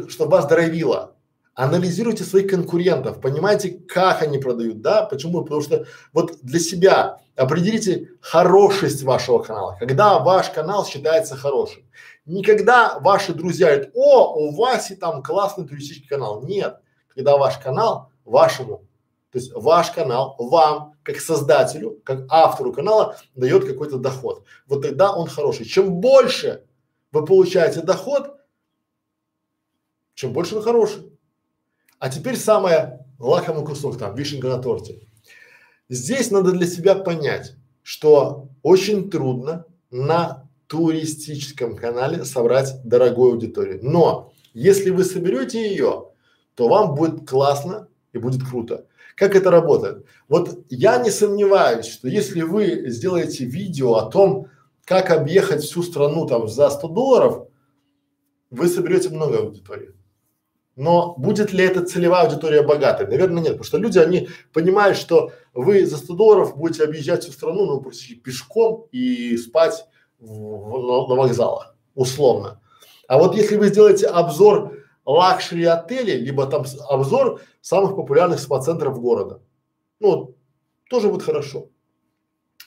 чтобы вас дровило. Анализируйте своих конкурентов, понимаете, как они продают, да? Почему? Потому что вот для себя определите хорошесть вашего канала, когда ваш канал считается хорошим. Никогда ваши друзья говорят, о, у Васи там классный туристический канал. Нет, когда ваш канал вашему, то есть ваш канал вам, как создателю, как автору канала, дает какой-то доход. Вот тогда он хороший. Чем больше вы получаете доход, чем больше вы хороший. А теперь самое лакомый кусок там, вишенка на торте. Здесь надо для себя понять, что очень трудно на туристическом канале собрать дорогую аудиторию. Но если вы соберете ее, то вам будет классно и будет круто. Как это работает? Вот я не сомневаюсь, что если вы сделаете видео о том, как объехать всю страну там за 100 долларов, вы соберете много аудитории. Но будет ли эта целевая аудитория богатой? Наверное, нет, потому что люди, они понимают, что вы за 100 долларов будете объезжать всю страну, ну, просто пешком и спать в, в, на, на вокзалах, условно. А вот если вы сделаете обзор luxury отелей, либо там обзор самых популярных спа-центров города, ну, тоже будет хорошо.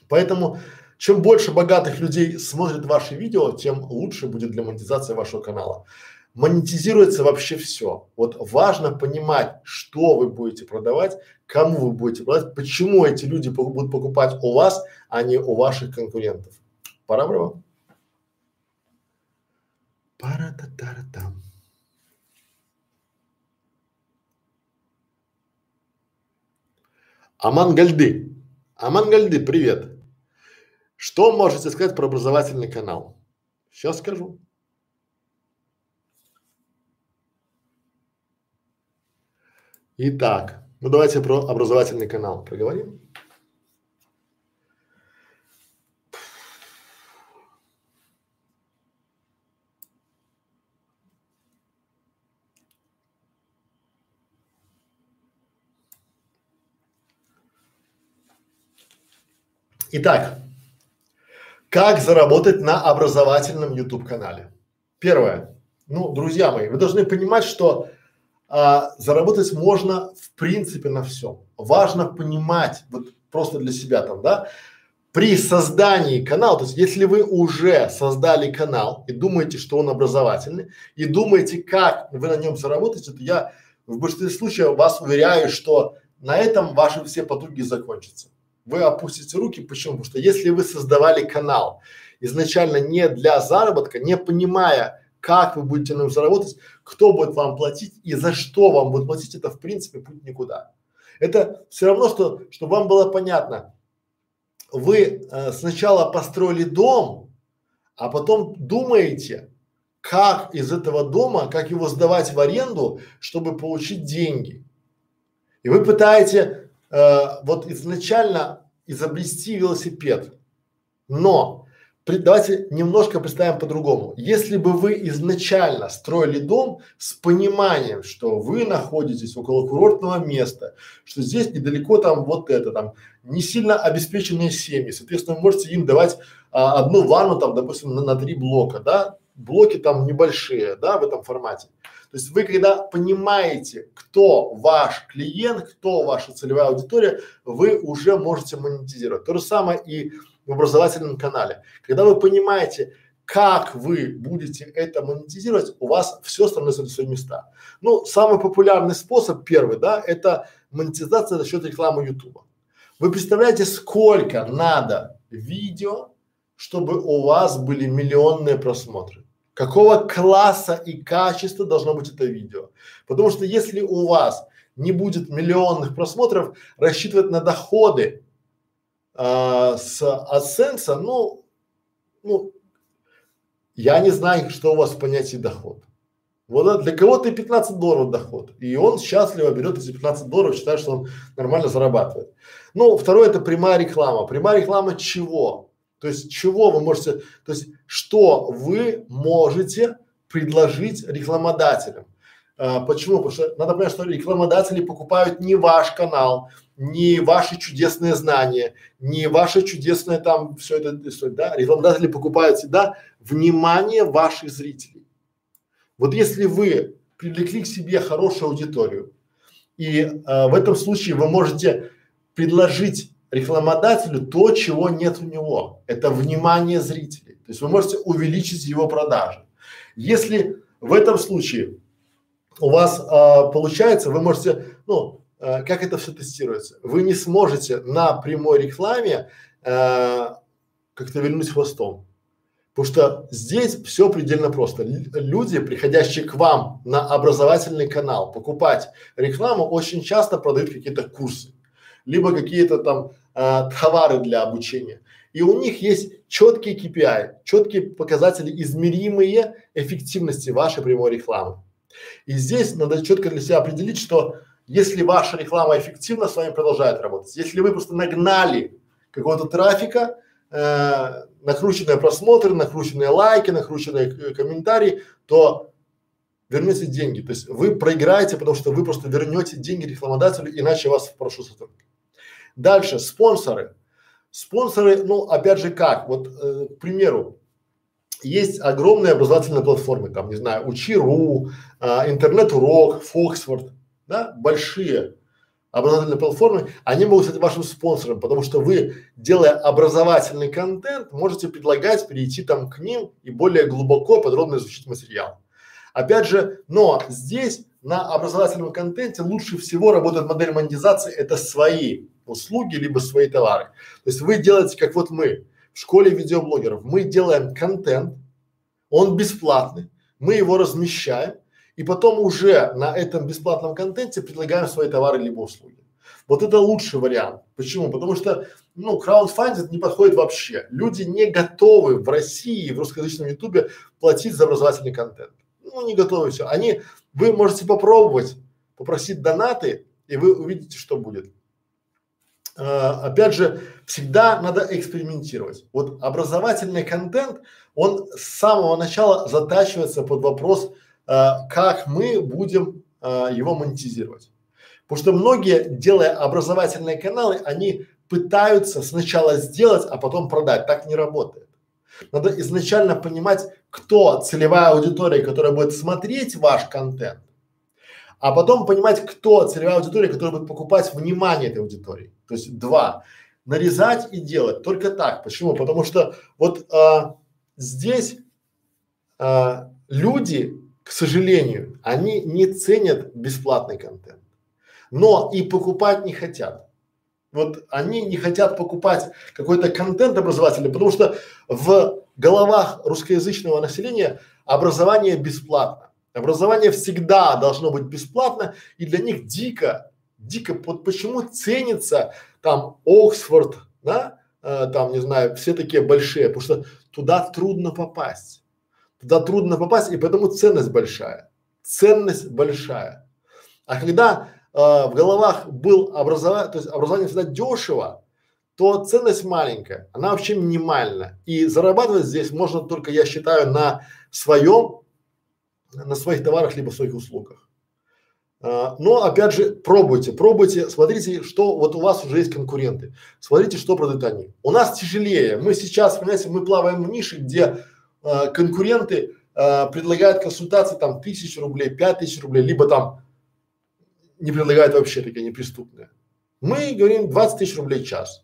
Поэтому чем больше богатых людей смотрит ваши видео, тем лучше будет для монетизации вашего канала монетизируется вообще все. Вот важно понимать, что вы будете продавать, кому вы будете продавать, почему эти люди будут покупать у вас, а не у ваших конкурентов. Пора, браво. пара та та там Аман Гальды. Аман привет. Что можете сказать про образовательный канал? Сейчас скажу. Итак, ну давайте про образовательный канал поговорим. Итак, как заработать на образовательном YouTube канале? Первое. Ну, друзья мои, вы должны понимать, что а, заработать можно в принципе на всем. Важно понимать, вот просто для себя там, да, при создании канала, то есть если вы уже создали канал и думаете, что он образовательный, и думаете, как вы на нем заработаете, то я в большинстве случаев вас уверяю, что на этом ваши все потуги закончатся. Вы опустите руки, почему? Потому что если вы создавали канал изначально не для заработка, не понимая, как вы будете на нем заработать, кто будет вам платить и за что вам будет платить, это в принципе путь никуда. Это все равно, что, чтобы вам было понятно, вы э, сначала построили дом, а потом думаете, как из этого дома, как его сдавать в аренду, чтобы получить деньги. И вы пытаете э, вот изначально изобрести велосипед, но давайте немножко представим по-другому. Если бы вы изначально строили дом с пониманием, что вы находитесь около курортного места, что здесь недалеко там вот это там, не сильно обеспеченные семьи, соответственно, вы можете им давать а, одну ванну там, допустим, на, на три блока, да, блоки там небольшие, да, в этом формате. То есть вы когда понимаете, кто ваш клиент, кто ваша целевая аудитория, вы уже можете монетизировать. То же самое и в образовательном канале. Когда вы понимаете, как вы будете это монетизировать, у вас все становится на свои места. Ну, самый популярный способ, первый, да, это монетизация за счет рекламы Ютуба. Вы представляете, сколько надо видео, чтобы у вас были миллионные просмотры? Какого класса и качества должно быть это видео? Потому что если у вас не будет миллионных просмотров, рассчитывать на доходы а, с AdSense, ну, ну, я не знаю, что у вас в понятии доход. Вот для кого-то и 15 долларов доход. И он счастливо берет эти 15 долларов, считает, что он нормально зарабатывает. Ну, второе это прямая реклама. Прямая реклама чего? То есть чего вы можете, то есть что вы можете предложить рекламодателям? А, почему? Потому что надо понять, что рекламодатели покупают не ваш канал, не ваши чудесные знания, не ваше чудесное там все это, да, рекламодатели покупают всегда внимание ваших зрителей. Вот если вы привлекли к себе хорошую аудиторию, и э, в этом случае вы можете предложить рекламодателю то, чего нет у него. Это внимание зрителей. То есть вы можете увеличить его продажи. Если в этом случае у вас э, получается, вы можете, ну, э, как это все тестируется? Вы не сможете на прямой рекламе э, как-то вильнуть хвостом. Потому что здесь все предельно просто. Люди, приходящие к вам на образовательный канал, покупать рекламу, очень часто продают какие-то курсы, либо какие-то там э, товары для обучения. И у них есть четкие KPI, четкие показатели, измеримые эффективности вашей прямой рекламы. И здесь надо четко для себя определить, что если ваша реклама эффективна, с вами продолжает работать. Если вы просто нагнали какого-то трафика, э, накрученные просмотры, накрученные лайки, накрученные э, комментарии, то вернете деньги. То есть вы проиграете, потому что вы просто вернете деньги рекламодателю, иначе вас вопрошу сотрудник. Дальше, спонсоры. Спонсоры, ну, опять же как, вот, э, к примеру, есть огромные образовательные платформы, там, не знаю, Учи.ру, а, Интернет-урок, Фоксфорд, да, большие образовательные платформы, они могут стать вашим спонсором, потому что вы, делая образовательный контент, можете предлагать перейти там к ним и более глубоко, подробно изучить материал. Опять же, но здесь на образовательном контенте лучше всего работает модель монетизации, это свои услуги либо свои товары. То есть вы делаете, как вот мы в школе видеоблогеров, мы делаем контент, он бесплатный, мы его размещаем, и потом уже на этом бесплатном контенте предлагаем свои товары либо услуги. Вот это лучший вариант. Почему? Потому что, ну, краудфандинг не подходит вообще. Люди не готовы в России, в русскоязычном ютубе платить за образовательный контент. Ну, не готовы все. Они, вы можете попробовать, попросить донаты, и вы увидите, что будет. А, опять же, всегда надо экспериментировать. Вот образовательный контент, он с самого начала затачивается под вопрос а, как мы будем а, его монетизировать. Потому что многие, делая образовательные каналы, они пытаются сначала сделать, а потом продать. Так не работает. Надо изначально понимать, кто целевая аудитория, которая будет смотреть ваш контент, а потом понимать, кто целевая аудитория, которая будет покупать внимание этой аудитории. То есть два. Нарезать и делать. Только так. Почему? Потому что вот а, здесь а, люди к сожалению, они не ценят бесплатный контент, но и покупать не хотят. Вот они не хотят покупать какой-то контент образовательный, потому что в головах русскоязычного населения образование бесплатно. Образование всегда должно быть бесплатно, и для них дико, дико, вот почему ценится там Оксфорд, да, э, там, не знаю, все такие большие, потому что туда трудно попасть. Туда трудно попасть, и поэтому ценность большая. Ценность большая. А когда э, в головах был образование, то есть образование всегда дешево, то ценность маленькая, она вообще минимальна. И зарабатывать здесь можно только, я считаю, на своем, на своих товарах либо своих услугах. А, но опять же, пробуйте, пробуйте, смотрите, что вот у вас уже есть конкуренты, смотрите, что продают они. У нас тяжелее. Мы сейчас, понимаете, мы плаваем в нише, где э, конкуренты э, предлагают консультации там тысячу рублей, пять тысяч рублей, либо там не предлагают вообще такие неприступные. Мы говорим 20 тысяч рублей в час.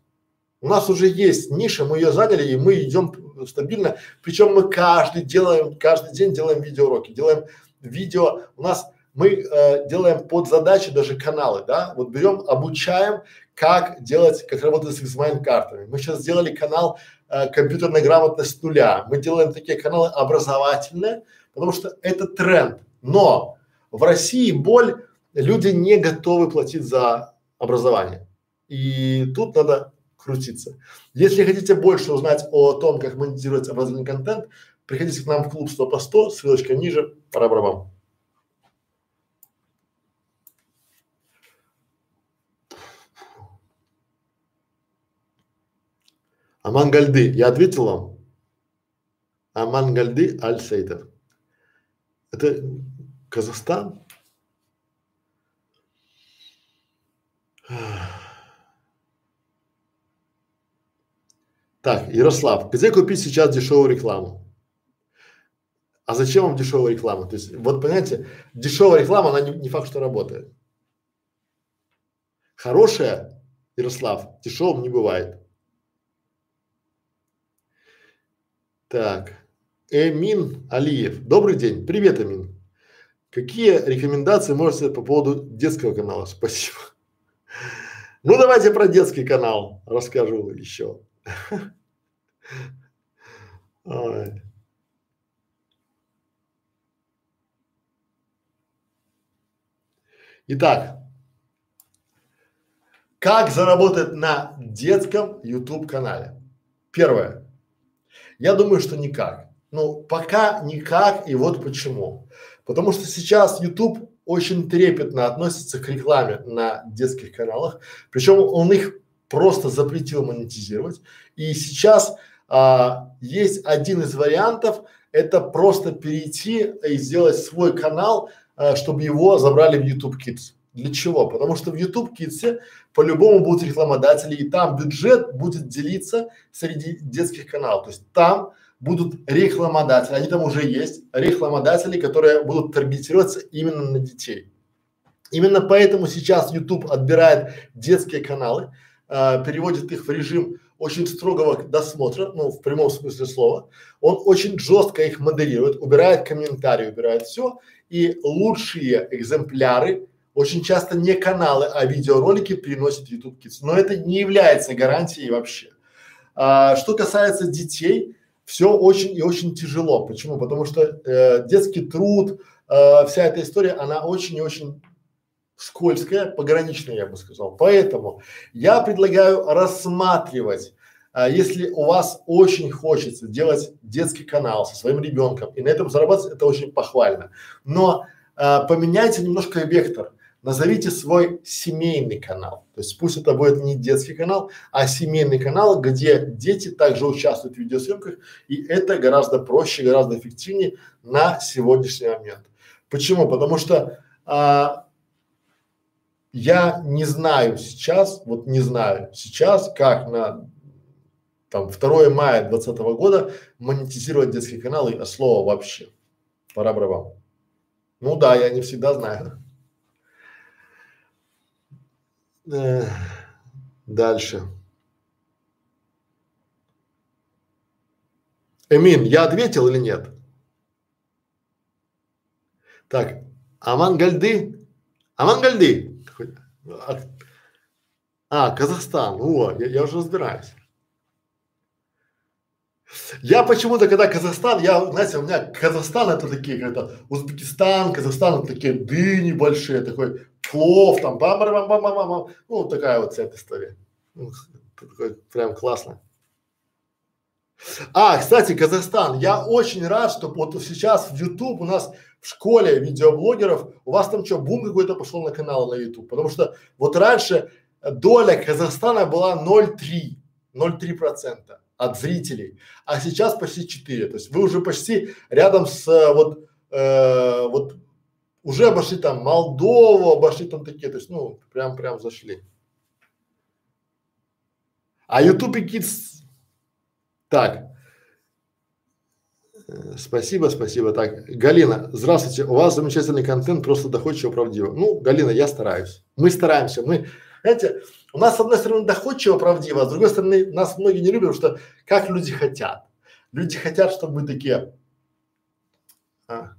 У нас уже есть ниша, мы ее заняли и мы идем стабильно. Причем мы каждый делаем, каждый день делаем видеоуроки, делаем видео. У нас мы э, делаем под задачи даже каналы, да, вот берем, обучаем, как делать, как работать с XMind картами. Мы сейчас сделали канал э, компьютерная грамотность с нуля. Мы делаем такие каналы образовательные, потому что это тренд. Но в России боль, люди не готовы платить за образование. И тут надо крутиться. Если хотите больше узнать о том, как монетизировать образовательный контент, приходите к нам в клуб 100 по 100, ссылочка ниже, пора барабам. Аман Гальды, я ответил вам? Аман Гальды Аль Сейдер. Это Казахстан? Ах. Так, Ярослав, где купить сейчас дешевую рекламу? А зачем вам дешевая реклама? То есть, вот понимаете, дешевая реклама, она не, не факт, что работает. Хорошая, Ярослав, дешевым не бывает. Так, Эмин Алиев. Добрый день. Привет, Эмин. Какие рекомендации можете по поводу детского канала? Спасибо. Ну, давайте про детский канал расскажу еще. Ой. Итак, как заработать на детском YouTube канале? Первое. Я думаю, что никак. Ну, пока никак, и вот почему. Потому что сейчас YouTube очень трепетно относится к рекламе на детских каналах, причем он их просто запретил монетизировать. И сейчас а, есть один из вариантов, это просто перейти и сделать свой канал а, чтобы его забрали в YouTube Kids. Для чего? Потому что в YouTube Kids по-любому будут рекламодатели, и там бюджет будет делиться среди детских каналов. То есть там будут рекламодатели, они там уже есть, рекламодатели, которые будут таргетироваться именно на детей. Именно поэтому сейчас YouTube отбирает детские каналы, э, переводит их в режим очень строгого досмотра, ну в прямом смысле слова. Он очень жестко их модерирует, убирает комментарии, убирает все и лучшие экземпляры, очень часто не каналы, а видеоролики приносит YouTube Kids. Но это не является гарантией вообще. А, что касается детей, все очень и очень тяжело. Почему? Потому что э, детский труд, э, вся эта история, она очень и очень скользкая, пограничная, я бы сказал. Поэтому я предлагаю рассматривать а если у вас очень хочется делать детский канал со своим ребенком и на этом зарабатывать, это очень похвально. Но а, поменяйте немножко вектор. Назовите свой семейный канал. То есть пусть это будет не детский канал, а семейный канал, где дети также участвуют в видеосъемках, и это гораздо проще, гораздо эффективнее на сегодняшний момент. Почему? Потому что а, я не знаю сейчас, вот не знаю сейчас, как на там 2 мая 2020 года монетизировать детские каналы а слово вообще. Пора бы вам. Ну да, я не всегда знаю. Дальше. Эмин, я ответил или нет? Так, Амангальды? Амангальды? А, Казахстан. О, я, я уже разбираюсь. Я почему-то, когда Казахстан, я, знаете, у меня Казахстан это такие, когда Узбекистан, Казахстан это такие дыни большие, такой плов там, бам бам бам бам бам, ну такая вот вся эта история. Ну, такой, прям классно. А, кстати, Казахстан, я очень рад, что вот сейчас в YouTube у нас в школе видеоблогеров, у вас там что, бум какой-то пошел на канал на YouTube, потому что вот раньше доля Казахстана была 0,3, 0,3 процента от зрителей, а сейчас почти 4. То есть вы уже почти рядом с вот, э, вот уже обошли там Молдову, обошли там такие, то есть ну прям прям зашли. А YouTube и Kids, так, э, спасибо, спасибо. Так, Галина, здравствуйте, у вас замечательный контент, просто доходчиво, правдиво. Ну, Галина, я стараюсь, мы стараемся, мы знаете, у нас с одной стороны доходчиво, правдиво, а с другой стороны нас многие не любят, потому что как люди хотят. Люди хотят, чтобы мы такие. А,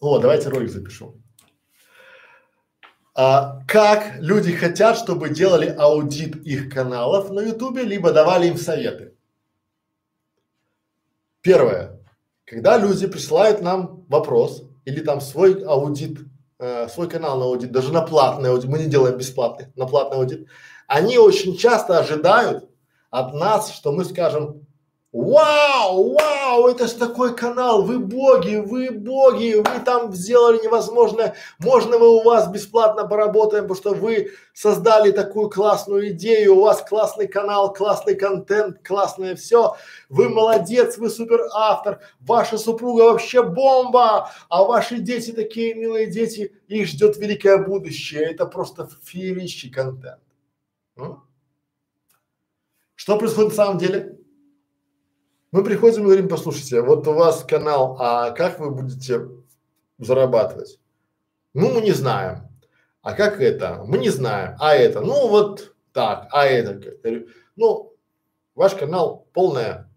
о, давайте ролик запишу. А, как люди хотят, чтобы делали аудит их каналов на ютубе, либо давали им советы. Первое. Когда люди присылают нам вопрос или там свой аудит э, свой канал на аудит, даже на платный аудит, мы не делаем бесплатный, на платный аудит, они очень часто ожидают от нас, что мы скажем, Вау, вау, это ж такой канал, вы боги, вы боги, вы там сделали невозможное, можно мы у вас бесплатно поработаем, потому что вы создали такую классную идею, у вас классный канал, классный контент, классное все, вы молодец, вы супер автор, ваша супруга вообще бомба, а ваши дети такие милые дети, их ждет великое будущее, это просто феерический контент. Ну? Что происходит на самом деле? Мы приходим и говорим, послушайте, вот у вас канал, а как вы будете зарабатывать? Ну, мы не знаем. А как это? Мы не знаем. А это? Ну, вот так. А это? Ну, ваш канал полное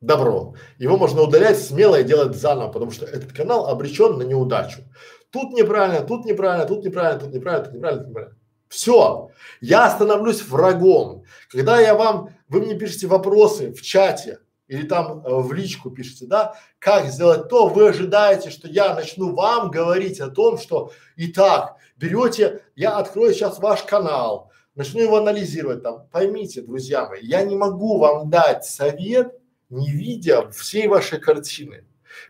добро. Его можно удалять смело и делать заново, потому что этот канал обречен на неудачу. Тут неправильно, тут неправильно, тут неправильно, тут неправильно, тут неправильно, тут неправильно. Все. Я становлюсь врагом. Когда я вам, вы мне пишете вопросы в чате или там э, в личку пишете, да, как сделать то, вы ожидаете, что я начну вам говорить о том, что итак, берете, я открою сейчас ваш канал, начну его анализировать там. Поймите, друзья мои, я не могу вам дать совет, не видя всей вашей картины.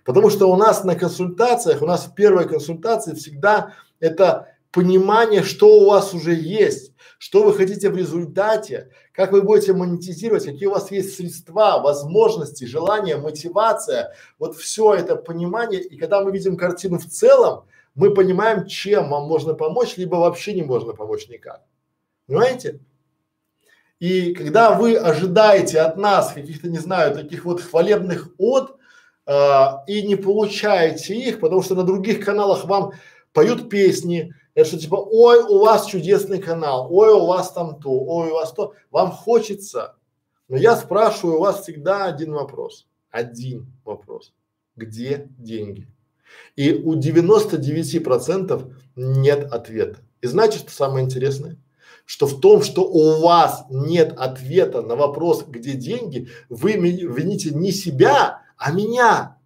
Потому что у нас на консультациях, у нас в первой консультации всегда это понимание, что у вас уже есть, что вы хотите в результате, как вы будете монетизировать, какие у вас есть средства, возможности, желания, мотивация. Вот все это понимание. И когда мы видим картину в целом, мы понимаем, чем вам можно помочь, либо вообще не можно помочь никак. Понимаете? И когда вы ожидаете от нас каких-то, не знаю, таких вот хвалебных от э, и не получаете их, потому что на других каналах вам поют песни, это что типа, ой, у вас чудесный канал, ой, у вас там то, ой, у вас то, вам хочется. Но я спрашиваю у вас всегда один вопрос, один вопрос, где деньги? И у 99 процентов нет ответа. И знаете, что самое интересное? что в том, что у вас нет ответа на вопрос, где деньги, вы вините не себя, а меня.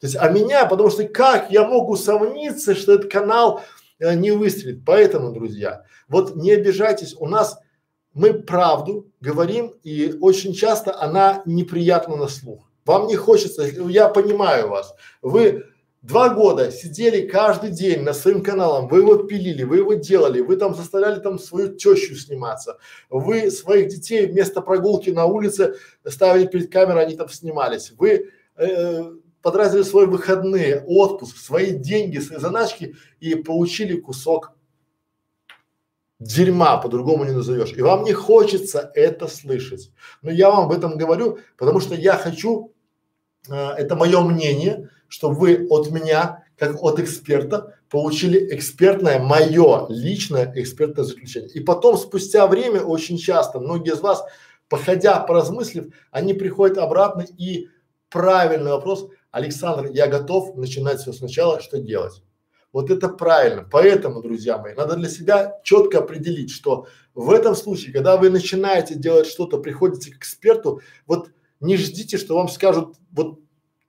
То есть, а меня, потому что как я мог усомниться, что этот канал не выстрелит. Поэтому, друзья, вот не обижайтесь, у нас мы правду говорим, и очень часто она неприятна на слух. Вам не хочется, я понимаю вас, вы Два года сидели каждый день на своим каналом, вы его пилили, вы его делали, вы там заставляли там свою тещу сниматься, вы своих детей вместо прогулки на улице ставили перед камерой, они там снимались, вы э, потратили свои выходные, отпуск, свои деньги, свои заначки и получили кусок дерьма, по-другому не назовешь. И вам не хочется это слышать. Но я вам об этом говорю, потому что я хочу, э, это мое мнение, чтобы вы от меня, как от эксперта, получили экспертное, мое личное экспертное заключение. И потом, спустя время, очень часто, многие из вас, походя, поразмыслив, они приходят обратно и правильный вопрос, Александр, я готов начинать все сначала, что делать? Вот это правильно. Поэтому, друзья мои, надо для себя четко определить, что в этом случае, когда вы начинаете делать что-то, приходите к эксперту, вот не ждите, что вам скажут вот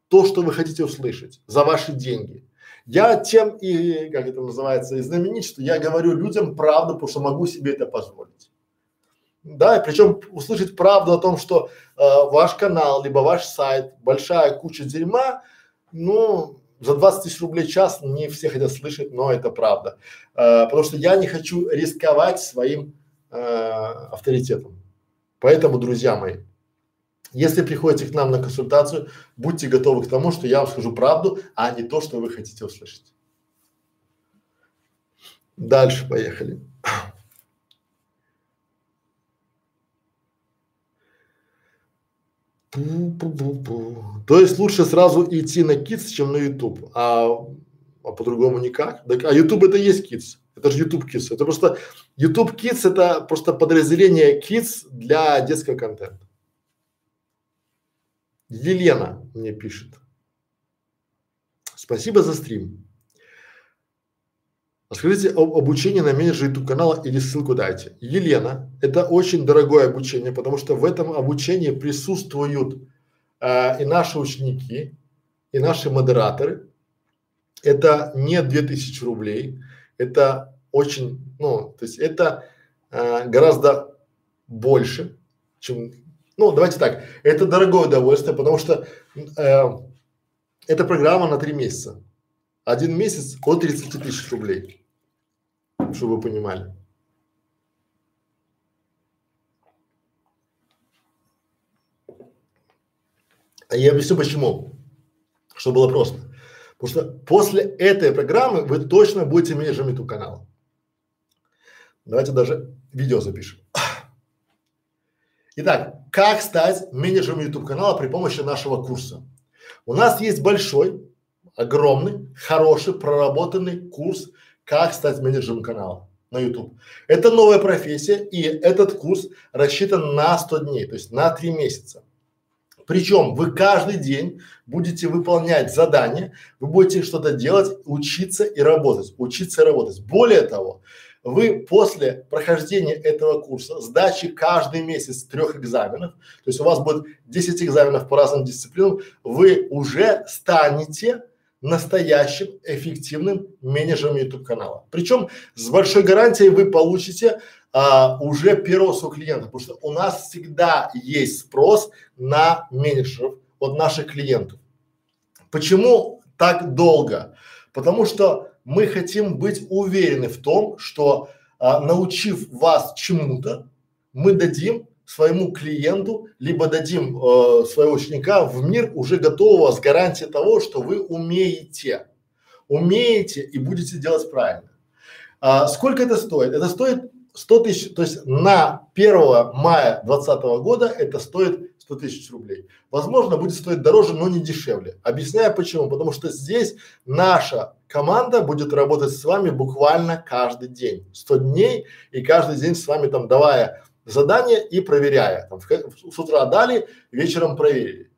то, что вы хотите услышать за ваши деньги. Я тем и, как это называется, и знаменит, что я говорю людям правду, потому что могу себе это позволить. Да, и причем услышать правду о том, что э, ваш канал, либо ваш сайт, большая куча дерьма, ну, за 20 тысяч рублей час не все хотят слышать, но это правда. Э, потому что я не хочу рисковать своим э, авторитетом. Поэтому, друзья мои, если приходите к нам на консультацию, будьте готовы к тому, что я вам скажу правду, а не то, что вы хотите услышать. Дальше поехали. То есть лучше сразу идти на Kids, чем на YouTube, а, а по-другому никак. Так, а YouTube это есть Kids. Это же YouTube Kids. Это просто YouTube Kids это просто подразделение Kids для детского контента. Елена мне пишет. Спасибо за стрим. Расскажите об обучении на менеджере YouTube канала или ссылку дайте. Елена, это очень дорогое обучение, потому что в этом обучении присутствуют э, и наши ученики, и наши модераторы. Это не 2000 рублей, это очень, ну, то есть это э, гораздо больше, чем ну, давайте так, это дорогое удовольствие, потому что э, эта программа на три месяца. Один месяц от 30 тысяч рублей, чтобы вы понимали. А я объясню почему. Чтобы было просто. Потому что после этой программы вы точно будете менеджером YouTube канала. Давайте даже видео запишем. Итак, как стать менеджером YouTube канала при помощи нашего курса? У нас есть большой, огромный, хороший, проработанный курс «Как стать менеджером канала» на YouTube. Это новая профессия, и этот курс рассчитан на 100 дней, то есть на 3 месяца. Причем вы каждый день будете выполнять задания, вы будете что-то делать, учиться и работать, учиться и работать. Более того, вы после прохождения этого курса, сдачи каждый месяц трех экзаменов, то есть у вас будет 10 экзаменов по разным дисциплинам, вы уже станете настоящим эффективным менеджером YouTube канала. Причем с большой гарантией вы получите а, уже первого своего клиента, потому что у нас всегда есть спрос на менеджеров от наших клиентов. Почему так долго? Потому что мы хотим быть уверены в том, что а, научив вас чему-то, мы дадим своему клиенту, либо дадим э, своего ученика в мир уже готового с гарантией того, что вы умеете, умеете и будете делать правильно. А, сколько это стоит? Это стоит 100 тысяч, то есть на 1 мая 2020 года это стоит 100 тысяч рублей. Возможно, будет стоить дороже, но не дешевле. Объясняю почему. Потому что здесь наша команда будет работать с вами буквально каждый день. 100 дней и каждый день с вами там давая задания и проверяя. Там, в, с утра дали, вечером проверили.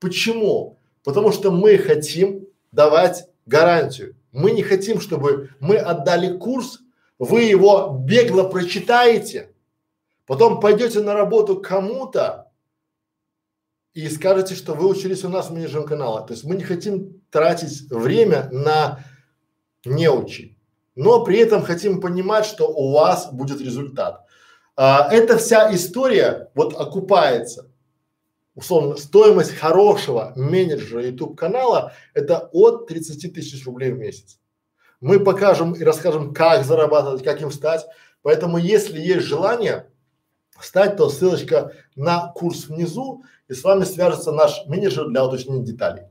Почему? Потому что мы хотим давать гарантию. Мы не хотим, чтобы мы отдали курс, вы его бегло прочитаете, потом пойдете на работу кому-то и скажете, что вы учились у нас в менеджером канала. То есть мы не хотим тратить время на неучи, но при этом хотим понимать, что у вас будет результат. А, эта вся история вот окупается. Условно, стоимость хорошего менеджера YouTube канала это от 30 тысяч рублей в месяц. Мы покажем и расскажем, как зарабатывать, как им стать. Поэтому, если есть желание стать, то ссылочка на курс внизу, и с вами свяжется наш менеджер для уточнения деталей.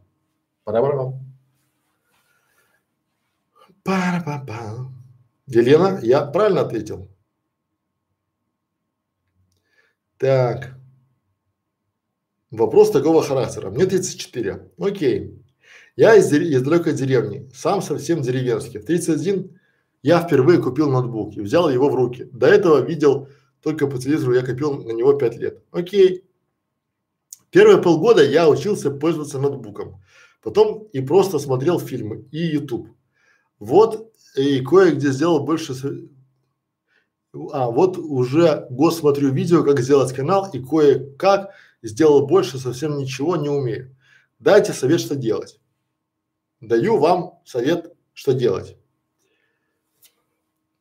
Пора-пора. Елена, я правильно ответил? Так. Вопрос такого характера. Мне 34. Окей. Я из, из далекой деревни, сам совсем деревенский. В 31 я впервые купил ноутбук и взял его в руки. До этого видел только по телевизору, я копил на него 5 лет. Окей. Первые полгода я учился пользоваться ноутбуком. Потом и просто смотрел фильмы и YouTube. Вот и кое-где сделал больше а вот уже год смотрю видео, как сделать канал и кое-как сделал больше, совсем ничего не умею. Дайте совет, что делать. Даю вам совет, что делать.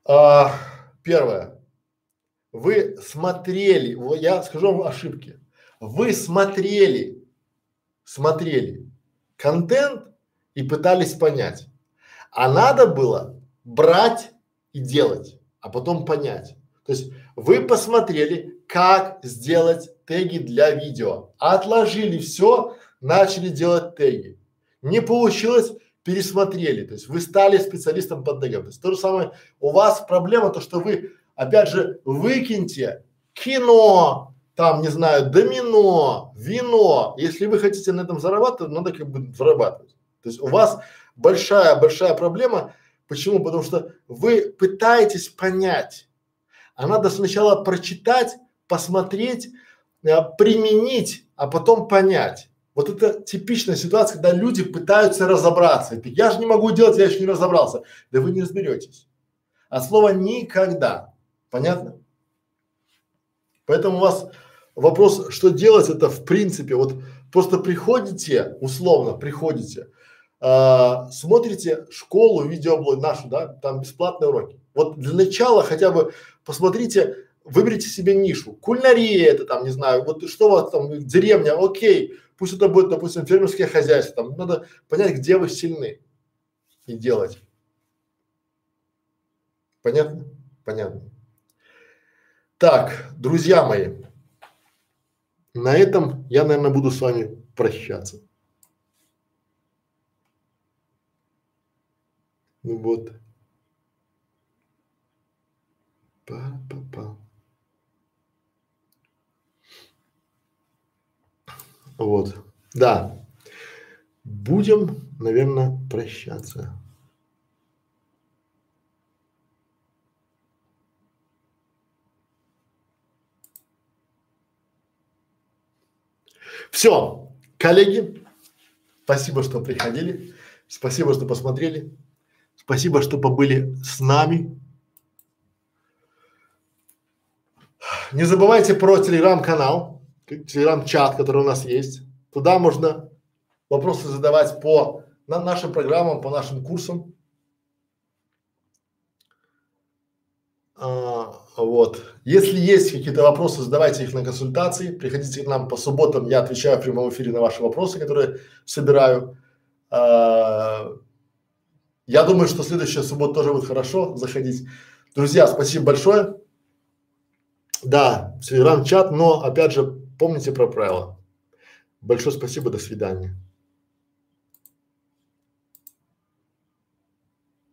А, первое. Вы смотрели, я скажу вам ошибки. Вы смотрели, смотрели контент и пытались понять. А надо было брать и делать а потом понять. То есть вы посмотрели, как сделать теги для видео, отложили все, начали делать теги. Не получилось, пересмотрели. То есть вы стали специалистом по тегам. То есть то же самое, у вас проблема то, что вы, опять же, выкиньте кино, там, не знаю, домино, вино. Если вы хотите на этом зарабатывать, надо как бы зарабатывать. То есть у вас большая-большая проблема Почему? Потому что вы пытаетесь понять, а надо сначала прочитать, посмотреть, а, применить, а потом понять. Вот это типичная ситуация, когда люди пытаются разобраться. Я же не могу делать, я еще не разобрался. Да вы не разберетесь. А слово никогда. Понятно? Поэтому у вас вопрос, что делать, это в принципе, вот просто приходите, условно приходите, а, смотрите школу, видеоблог нашу, да, там бесплатные уроки. Вот для начала хотя бы посмотрите, выберите себе нишу. Кулинария это там, не знаю, вот что у вас там, деревня, окей, пусть это будет, допустим, фермерское хозяйство, там надо понять, где вы сильны и делать. Понятно? Понятно. Так, друзья мои, на этом я, наверное, буду с вами прощаться. Вот. Па-па-па. Вот, да. Будем, наверное, прощаться. Все, коллеги, спасибо, что приходили, спасибо, что посмотрели, спасибо, что побыли с нами. Не забывайте про телеграм-канал, телеграм-чат, который у нас есть. Туда можно вопросы задавать по на нашим программам, по нашим курсам. А, вот. Если есть какие-то вопросы, задавайте их на консультации. Приходите к нам по субботам, я отвечаю в прямом эфире на ваши вопросы, которые собираю. А, я думаю, что следующая суббота тоже будет хорошо заходить. Друзья, спасибо большое. Да, телеграм-чат, но опять же помните про правила. Большое спасибо, до свидания.